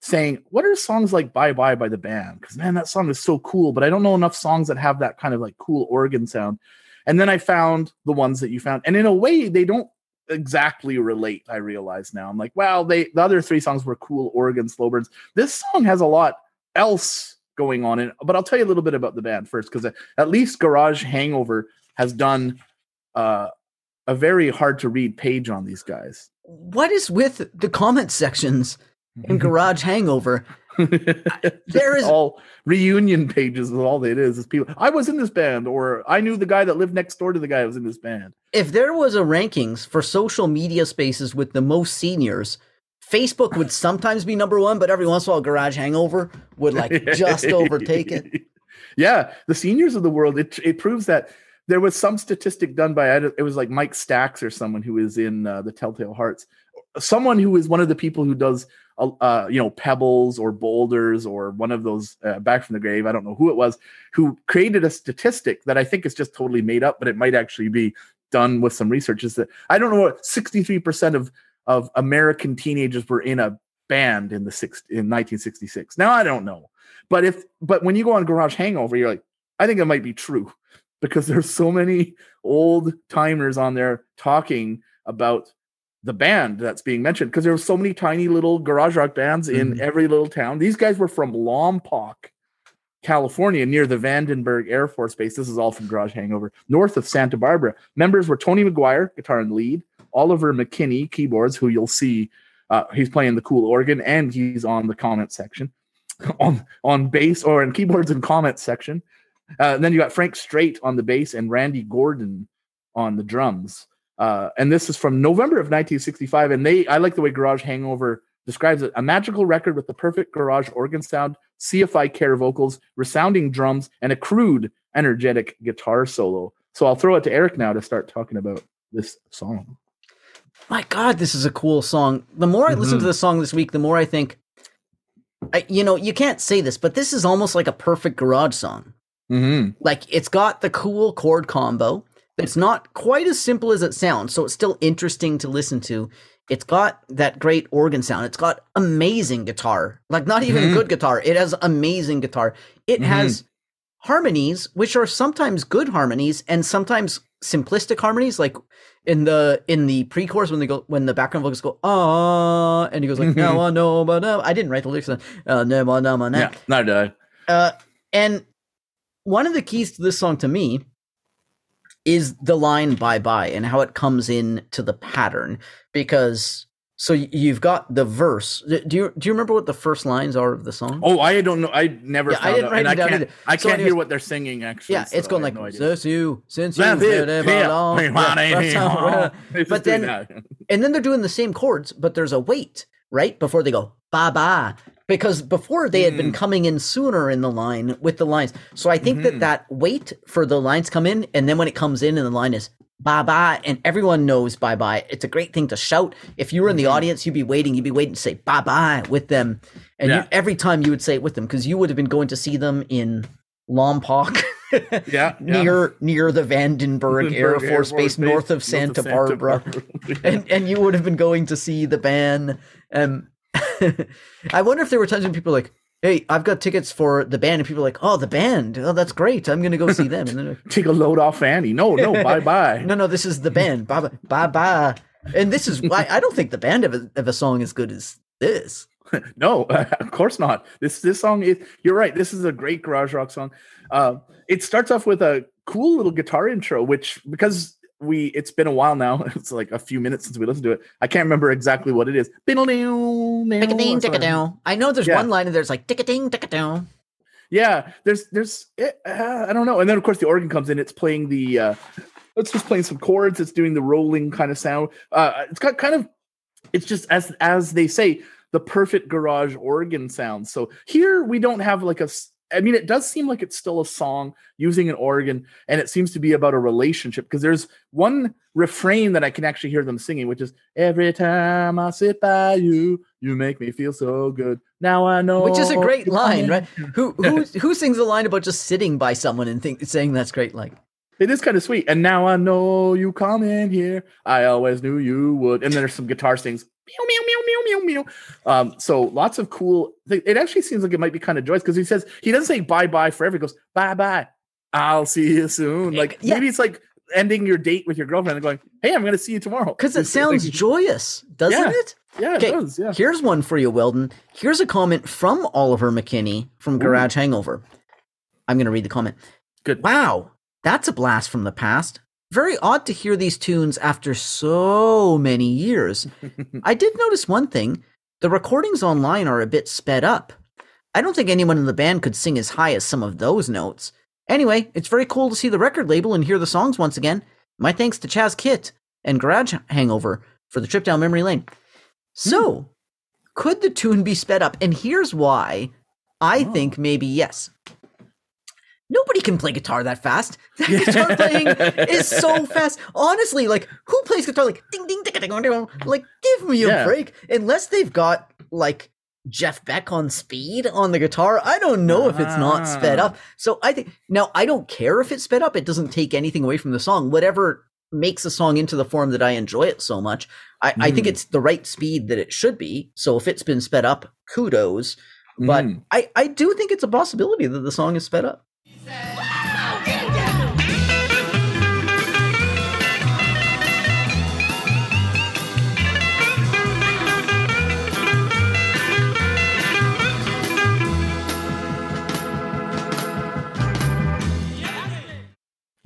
saying, What are songs like Bye Bye by the band? Because man, that song is so cool, but I don't know enough songs that have that kind of like cool organ sound. And then I found the ones that you found, and in a way, they don't exactly relate. I realize now. I'm like, well, they the other three songs were cool organ slow burns. This song has a lot else going on in it, but I'll tell you a little bit about the band first, because at least Garage Hangover has done uh, a very hard to read page on these guys. What is with the comment sections in Garage Hangover? There is- all reunion pages. Is all it is. Is people. I was in this band, or I knew the guy that lived next door to the guy that was in this band. If there was a rankings for social media spaces with the most seniors, Facebook would sometimes be number one, but every once in a while, Garage Hangover would like just overtake it. Yeah, the seniors of the world. It it proves that there was some statistic done by it was like Mike Stax or someone who is in uh, the Telltale Hearts, someone who is one of the people who does uh, uh, you know pebbles or boulders or one of those uh, back from the grave. I don't know who it was who created a statistic that I think is just totally made up, but it might actually be done with some research. Is that I don't know what sixty three percent of of American teenagers were in a band in the six in 1966. Now I don't know, but if but when you go on Garage Hangover, you're like, I think it might be true because there's so many old timers on there talking about the band that's being mentioned because there were so many tiny little garage rock bands in Mhm. every little town. These guys were from Lompoc, California, near the Vandenberg Air Force Base. This is all from Garage Hangover, north of Santa Barbara. Members were Tony McGuire, guitar and lead, Oliver McKinney, keyboards, who you'll see uh, he's playing the cool organ, and he's on the comment section, on on bass or in keyboards and comment section. Uh, and then you got Frank Strait on the bass and Randy Gordon on the drums. Uh, and this is from November of 1965. And they, I like the way Garage Hangover describes it: a magical record with the perfect garage organ sound, CFI care vocals, resounding drums, and a crude, energetic guitar solo. So I'll throw it to Eric now to start talking about this song. My God, this is a cool song. The more I listen Mhm. to the song this week, the more I think, I, you know, you can't say this, but this is almost like a perfect garage song. Mm-hmm. Like it's got the cool chord combo. It's not quite as simple as it sounds, so it's still interesting to listen to. It's got that great organ sound. It's got amazing guitar. Like not even Mhm. good guitar. It has amazing guitar. It Mhm. has harmonies which are sometimes good harmonies and sometimes simplistic harmonies like in the in the pre-chorus when they go when the background vocals go ah and he goes like no no but no I didn't write the lyrics uh no no no no Yeah, did I. uh, and one of the keys to this song to me is the line bye bye and how it comes in to the pattern because so you've got the verse do you do you remember what the first lines are of the song Oh, I don't know. I never. Yeah, I found didn't out, write and it I can't. I So can't anyways- hear what they're singing. Actually, yeah it's so going I like no since you since you That's it. live Yeah. alone." Hey, Yeah, money, that's how- hey, but It's then and then they're doing the same chords, but there's a wait, right? Before they go bye bye. Because before they had Mm. been coming in sooner in the line with the lines. So I think Mhm. that that wait for the lines come in, and then when it comes in and the line is bye bye, and everyone knows bye bye. It's a great thing to shout. If you were in the Mhm. audience, you'd be waiting, you'd be waiting to say bye bye with them. And you, every time you would say it with them, because you would have been going to see them in Lompoc. yeah, yeah. near near the Vandenberg Air Vandenberg Force Base north of Santa Barbara and and you would have been going to see the band. Um, I wonder if there were times when people were like, "Hey, I've got tickets for the band," and people are like, "Oh, the band! Oh, that's great! I'm going to go see them." And then, they're Take a load off Annie. No, no, bye bye. no, no, this is the band. Bye, bye, bye, bye. And this is why I don't think the band of a, of a song as good as this. No, of course not. This this song is. You're right. This is a great garage rock song. Uh, it starts off with a cool little guitar intro, which because we it's been a while now. It's like a few minutes since we listened to it. I can't remember exactly what it is. I know there's Yeah. one line and there's like tick-a-ding, tick-a-dow. Yeah, there's there's eh, uh, I don't know, and then of course the organ comes in. It's playing the uh, it's just playing some chords. It's doing the rolling kind of sound. Uh, it's got kind of it's just as as they say the perfect garage organ sound. So here we don't have like a. I mean, it does seem like it's still a song using an organ, and it seems to be about a relationship because there's one refrain that I can actually hear them singing, which is "Every time I sit by you, you make me feel so good." Now I know, Which is a great line, right? Who who who sings a line about just sitting by someone and think, saying that's great? Like, It is kind of sweet. And now I know you come in here. I always knew you would. And then there's some guitar stings. Meow, meow, meow, meow, meow, meow. Um, so lots of cool. It actually seems like it might be kind of joyous because he says he doesn't say bye bye forever. He goes bye bye. I'll see you soon. Like Yeah. maybe it's like ending your date with your girlfriend and going, "Hey, I'm going to see you tomorrow." Because it sounds like- joyous, doesn't Yeah. it? yeah, it does. Yeah. here's one for you, Weldon. Here's a comment from Oliver McKinney from Garage Hangover. I'm going to read the comment. Good. Wow, that's a blast from the past. Very odd to hear these tunes after so many years. I did notice one thing the recordings online are a bit sped up. I don't think anyone in the band could sing as high as some of those notes. Anyway, it's very cool to see the record label and hear the songs once again. My thanks to Chaz Kit and Garage Hangover for the trip down memory lane. Hmm. So, could the tune be sped up? And here's why I oh. think maybe yes. Nobody can play guitar that fast. That guitar playing is so fast. Honestly, like who plays guitar like ding ding ding ding ding? Like give me a Yeah. break. Unless they've got like Jeff Beck on speed on the guitar, I don't know if it's not sped Ah. up. So I think now I don't care if it's sped up. It doesn't take anything away from the song. Whatever makes a song into the form that I enjoy it so much. I, I think Mm. it's the right speed that it should be. So if it's been sped up, kudos. But Mm. I, I do think it's a possibility that the song is sped up.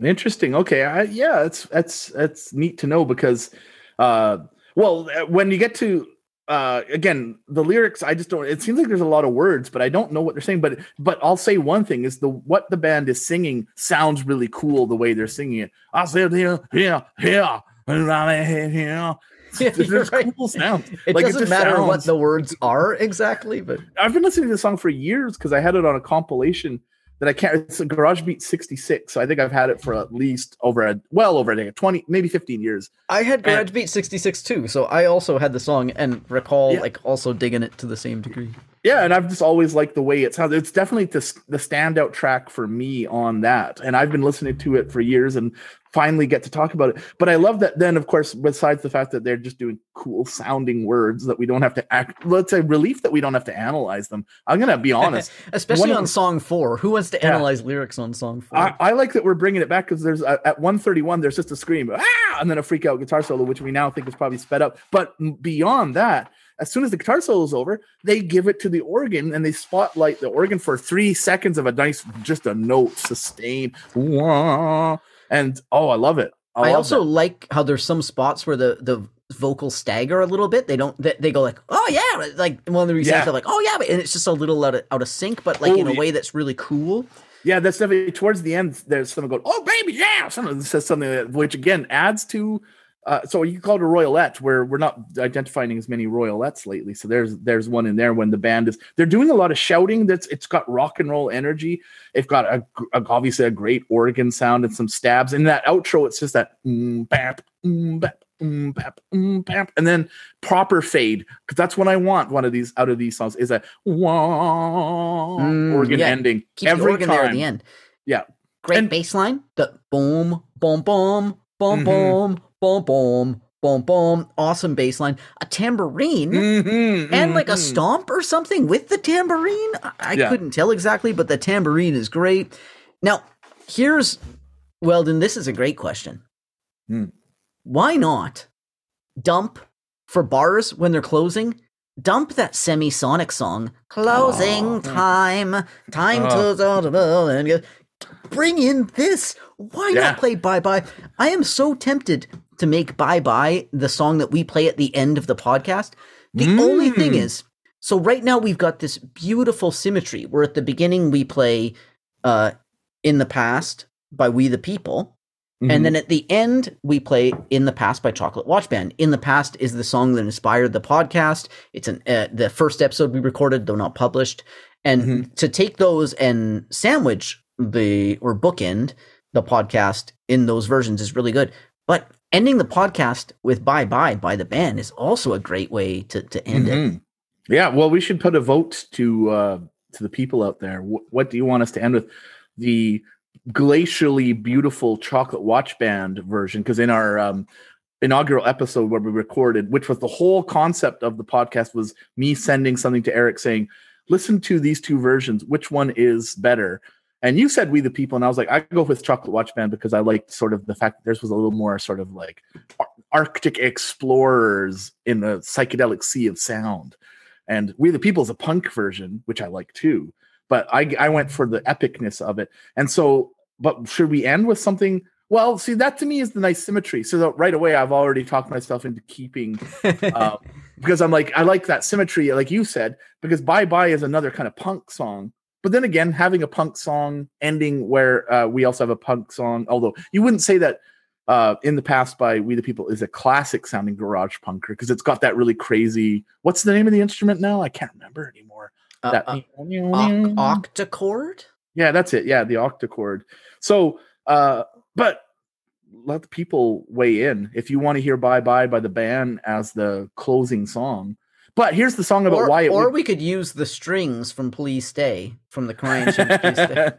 Interesting. Okay. I, yeah, it's that's that's neat to know because, uh, well, uh, when you get to uh again the lyrics i just don't it seems like there's a lot of words but i don't know what they're saying but but i'll say one thing is the what the band is singing sounds really cool the way they're singing it i said here here here here here Yeah, there's right. cool sounds It Like, doesn't just matter what the words are exactly, but I've been listening to the song for years because I had it on a compilation that I can't. It's a Garage Beat '66, so I think I've had it for at least over a well over a decade, twenty, maybe fifteen years. I had And- Garage Beat 66 too, so I also had the song and recall Yeah. like also digging it to the same degree. Yeah, and I've just always liked the way it sounds. It's definitely the, the standout track for me on that, and I've been listening to it for years and finally get to talk about it. But I love that. Then, of course, besides the fact that they're just doing cool sounding words that we don't have to act. Let's say relief that we don't have to analyze them. I'm gonna be honest. Especially on the- song 4. Who wants to Yeah. analyze lyrics on song 4? I, I like that we're bringing it back because there's uh, at 131 there's just a scream ah and then a freak out guitar solo which we now think is probably sped up but beyond that as soon as the guitar solo is over they give it to the organ and they spotlight the organ for three seconds of a nice just a note sustain and oh i love it i, I love also that. like how there's some spots where the the vocals stagger a little bit. They don't. They, they go like, oh yeah, like one of the reasons Yeah. they're like, oh yeah, but- and it's just a little out of out of sync, but like Oh, in a yeah. way that's really cool. yeah that's definitely towards the end there's someone going oh baby yeah someone says something that, which again adds to uh, so you call it a royalette where we're not identifying as many royalettes lately so there's there's one in there when the band is they're doing a lot of shouting that's it's got rock and roll energy it's got a, a- obviously a great organ sound and some stabs in that outro it's just that mm, bap, mm, bap, mm, bap, mm, bap, and then proper fade because that's what i want one of these out of these songs is a wah, Mm, organ yeah. ending Keep the every organ time there at the end. Yeah. Great And- bass line. The boom, boom, boom, boom, Mhm. boom, boom, boom, boom, boom. Awesome bass line. A tambourine. Mhm, and like a mhm. stomp or something with the tambourine. I, Yeah. couldn't tell exactly, but the tambourine is great. Now, here's Weldon. This is a great question. Hmm. Why not dump for bars when they're closing? Dump that Semisonic song, closing Oh. time, time Oh. to to and bring in this. Why Yeah. not play Bye Bye? I am so tempted to make Bye Bye the song that we play at the end of the podcast. The only thing Mm. is, so right now we've got this beautiful symmetry where at the beginning we play uh in the past by We the People. Mhm. And then at the end, we play "In the Past" by Chocolate Watch Band. "In the Past" is the song that inspired the podcast. It's an uh, the first episode we recorded, though not published. And Mhm. to take those and sandwich the or bookend the podcast in those versions is really good. But ending the podcast with "Bye Bye" by the band is also a great way to to end it. Mhm. Yeah, well, we should put a vote to uh, to the people out there. Wh- what do you want us to end with? The glacially beautiful chocolate watch band version, because in our um, inaugural episode where we recorded, which was the whole concept of the podcast, was me sending something to Eric saying, "Listen to these two versions. Which one is better?" And you said We the People, and I was like, I go with Chocolate Watch Band because I liked sort of the fact that theirs was a little more sort of like Ar- Arctic explorers in the psychedelic sea of sound. And We the People is a punk version, which I like too. But I I went for the epicness of it. And so, but should we end with something? Well, see, that to me is the nice symmetry. So right away, I've already talked myself into keeping um, because I'm like, I like that symmetry, like you said, because Bye Bye is another kind of punk song. But then again, having a punk song ending where uh, we also have a punk song, although you wouldn't say that uh, in the past by We the People is a classic sounding garage punker because it's got that really crazy. What's the name of the instrument now? I can't remember anymore. Uh, that uh, oc- octachord? yeah, that's it. Yeah, the octachord. So, uh, but let the people weigh in if you want to hear "Bye Bye" by the band as the closing song. But here's the song about Or, why it or would- we could use the strings from Please Stay from the Cryin' Shames Please Stay.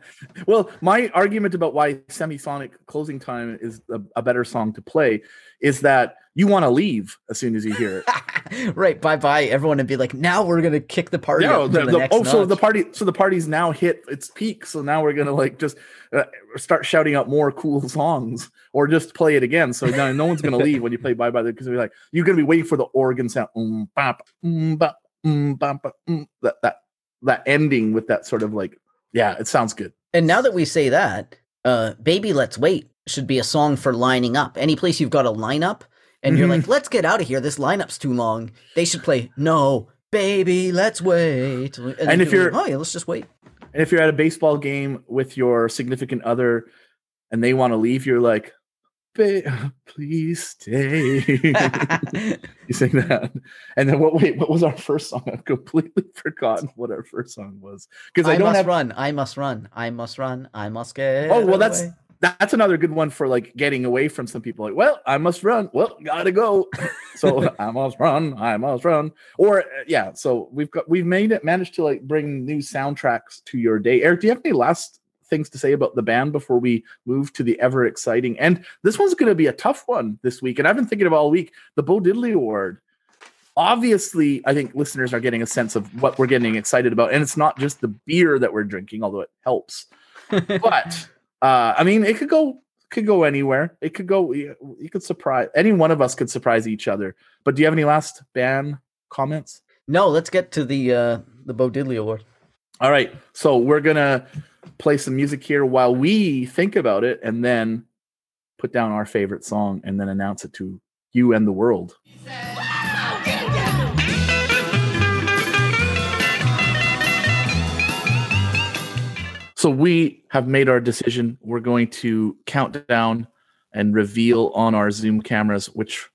well, my argument about why semisonic closing time is a, a better song to play is that you want to leave as soon as you hear it. right, bye bye. Everyone would be like, now we're gonna kick the party. No, the, the the- oh, so the party, so the party's now hit its peak. So now we're gonna like just uh, start shouting out more cool songs, or just play it again. So now no one's gonna leave when you play Bye Bye because they're like you're gonna be waiting for the organ sound, um, bop, um, bop, um, bop, um, that that that ending with that sort of like, yeah, it sounds good. And now that we say that, uh, "Baby Let's Wait" should be a song for lining up. Any place you've got a lineup, and you're Mhm. like, "Let's get out of here. This lineup's too long." They should play "No, Baby, Let's Wait." And, And if you're- like, "Oh yeah, let's just wait." And if you're at a baseball game with your significant other and they want to leave, you're like, "Ba- please stay. you sing that. And then what wait, what was our first song? I've completely forgotten what our first song was. Because I, I, don't must have run. I must run. I must run. I must get. Oh well away. that's another good one for like getting away from some people. Like, well, I must run. Well, gotta go. so I must run. I must run. Or uh, yeah. So we've got we've made it managed to like bring new soundtracks to your day. Eric, do you have any last things to say about the band before we move to the ever exciting? And this one's going to be a tough one this week. And I've been thinking of all week the Bo Diddley Award. Obviously, I think listeners are getting a sense of what we're getting excited about, and it's not just the beer that we're drinking, although it helps but uh i mean it could go could go anywhere it could go you you could surprise any one of us could surprise each other but do you have any last ban comments no. Let's get to the uh the Bo Diddley Award. all right so we're gonna play some music here while we think about it and then put down our favorite song and then announce it to you and the world So we have made our decision. We're going to count down and reveal on our Zoom cameras which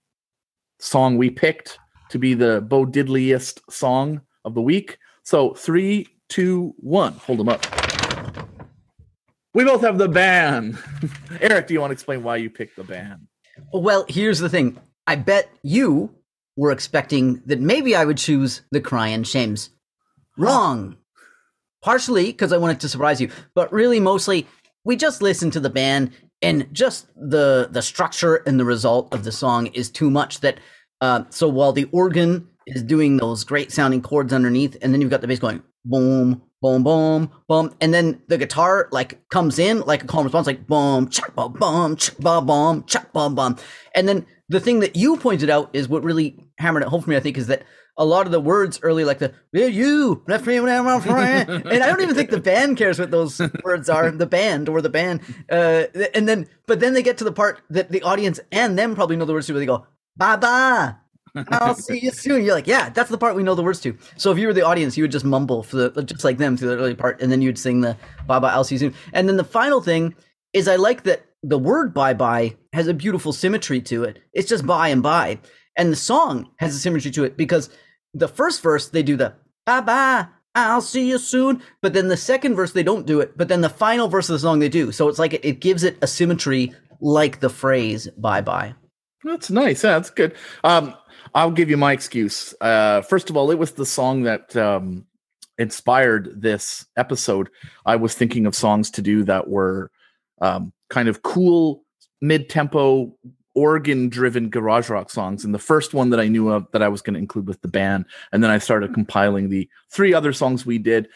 song we picked to be the Bo Diddliest song of the week. So three, two, one. Hold them up. We both have the band. Eric, do you want to explain why you picked the band? Well, here's the thing. I bet you were expecting that maybe I would choose the Cryin' Shames. Wrong. Partially because I wanted to surprise you, but really mostly we just listened to the band and just the the structure and the result of the song is too much that uh, so while the organ is doing those great sounding chords underneath and then you've got the bass going boom boom boom boom and then the guitar like comes in like a calm response like boom chak ba boom chak ba boom chak ba bum. And then the thing that you pointed out is what really hammered it home for me i think is that a lot of the words early like the "Yeah, you left me when I'm a friend," and i don't even think the band cares what those words are the band or the band uh and then but then they get to the part that the audience and them probably know the words to where they go bye bye I'll see you soon. You're like, yeah, that's the part we know the words to. So if you were the audience, you would just mumble for the just like them through the early part, and then you'd sing the bye bye, I'll see you soon. And then the final thing is, I like that the word bye bye has a beautiful symmetry to it. It's just bye and bye, and the song has a symmetry to it because the first verse they do the bye bye. I'll see you soon. But then the second verse, they don't do it. But then the final verse of the song, they do. So it's like it, it gives it a symmetry like the phrase bye bye. That's nice. Yeah, that's good. Um, I'll give you my excuse. Uh, first of all, it was the song that um, inspired this episode. I was thinking of songs to do that were um, kind of cool, mid-tempo, organ-driven garage rock songs. And the first one that I knew of that I was going to include with the band, and then I started compiling the three other songs we did.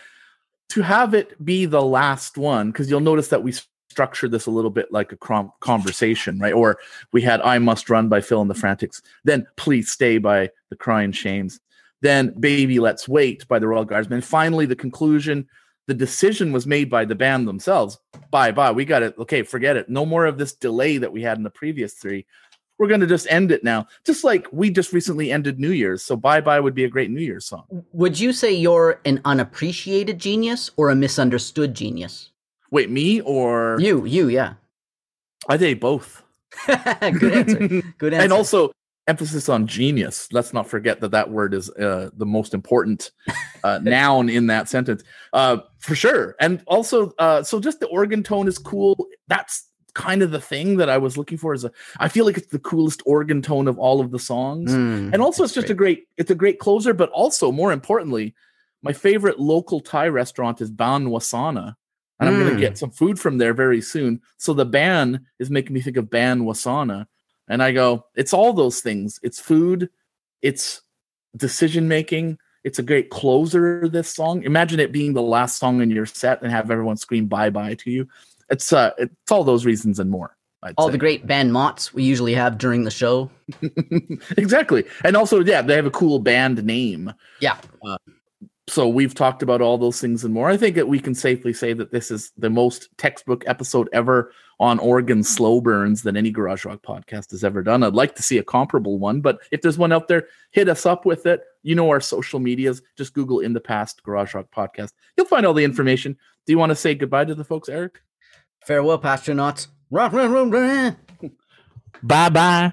to have it be the last one, because you'll notice that we structure this a little bit like a conversation, right? Or we had I Must Run by Phil and the Frantics, then Please Stay by the Cryin' Shames, then Baby Let's Wait by the Royal Guardsmen. Finally, the conclusion, the decision was made by the band themselves. Bye bye. We got it. Okay, forget it. No more of this delay that we had in the previous three. We're going to just end it now. Just like we just recently ended New Year's. So Bye Bye would be a great New Year's song. Would you say you're an unappreciated genius or a misunderstood genius? Wait, me or You, you, yeah. I say both. Good answer. Good answer. and also emphasis on genius. Let's not forget that that word is uh, the most important uh, noun in that sentence, uh, for sure. And also, uh, so just the organ tone is cool. That's kind of the thing that I was looking for. Is a, I feel like it's the coolest organ tone of all of the songs, Mm, and also it's just a great, it's a great closer. But also, more importantly, my favorite local Thai restaurant is Ban Wasana. And I'm going to get some food from there very soon. So the ban is making me think of Ban Wasana. And I go, it's all those things. It's food, it's decision making. It's a great closer. This song. Imagine it being the last song in your set and have everyone scream bye bye to you. It's uh, it's all those reasons and more. I'd all say. the great band mots we usually have during the show. exactly, and also yeah, they have a cool band name. Yeah. So we've talked about all those things and more. I think that we can safely say that this is the most textbook episode ever on organ mm-hmm. slow burns that any garage rock podcast has ever done. I'd like to see a comparable one, but if there's one out there, hit us up with it. You know our social medias. Just Google in the past garage rock podcast. You'll find all the information. Do you want to say goodbye to the folks, Eric? Farewell, rah. Bye bye.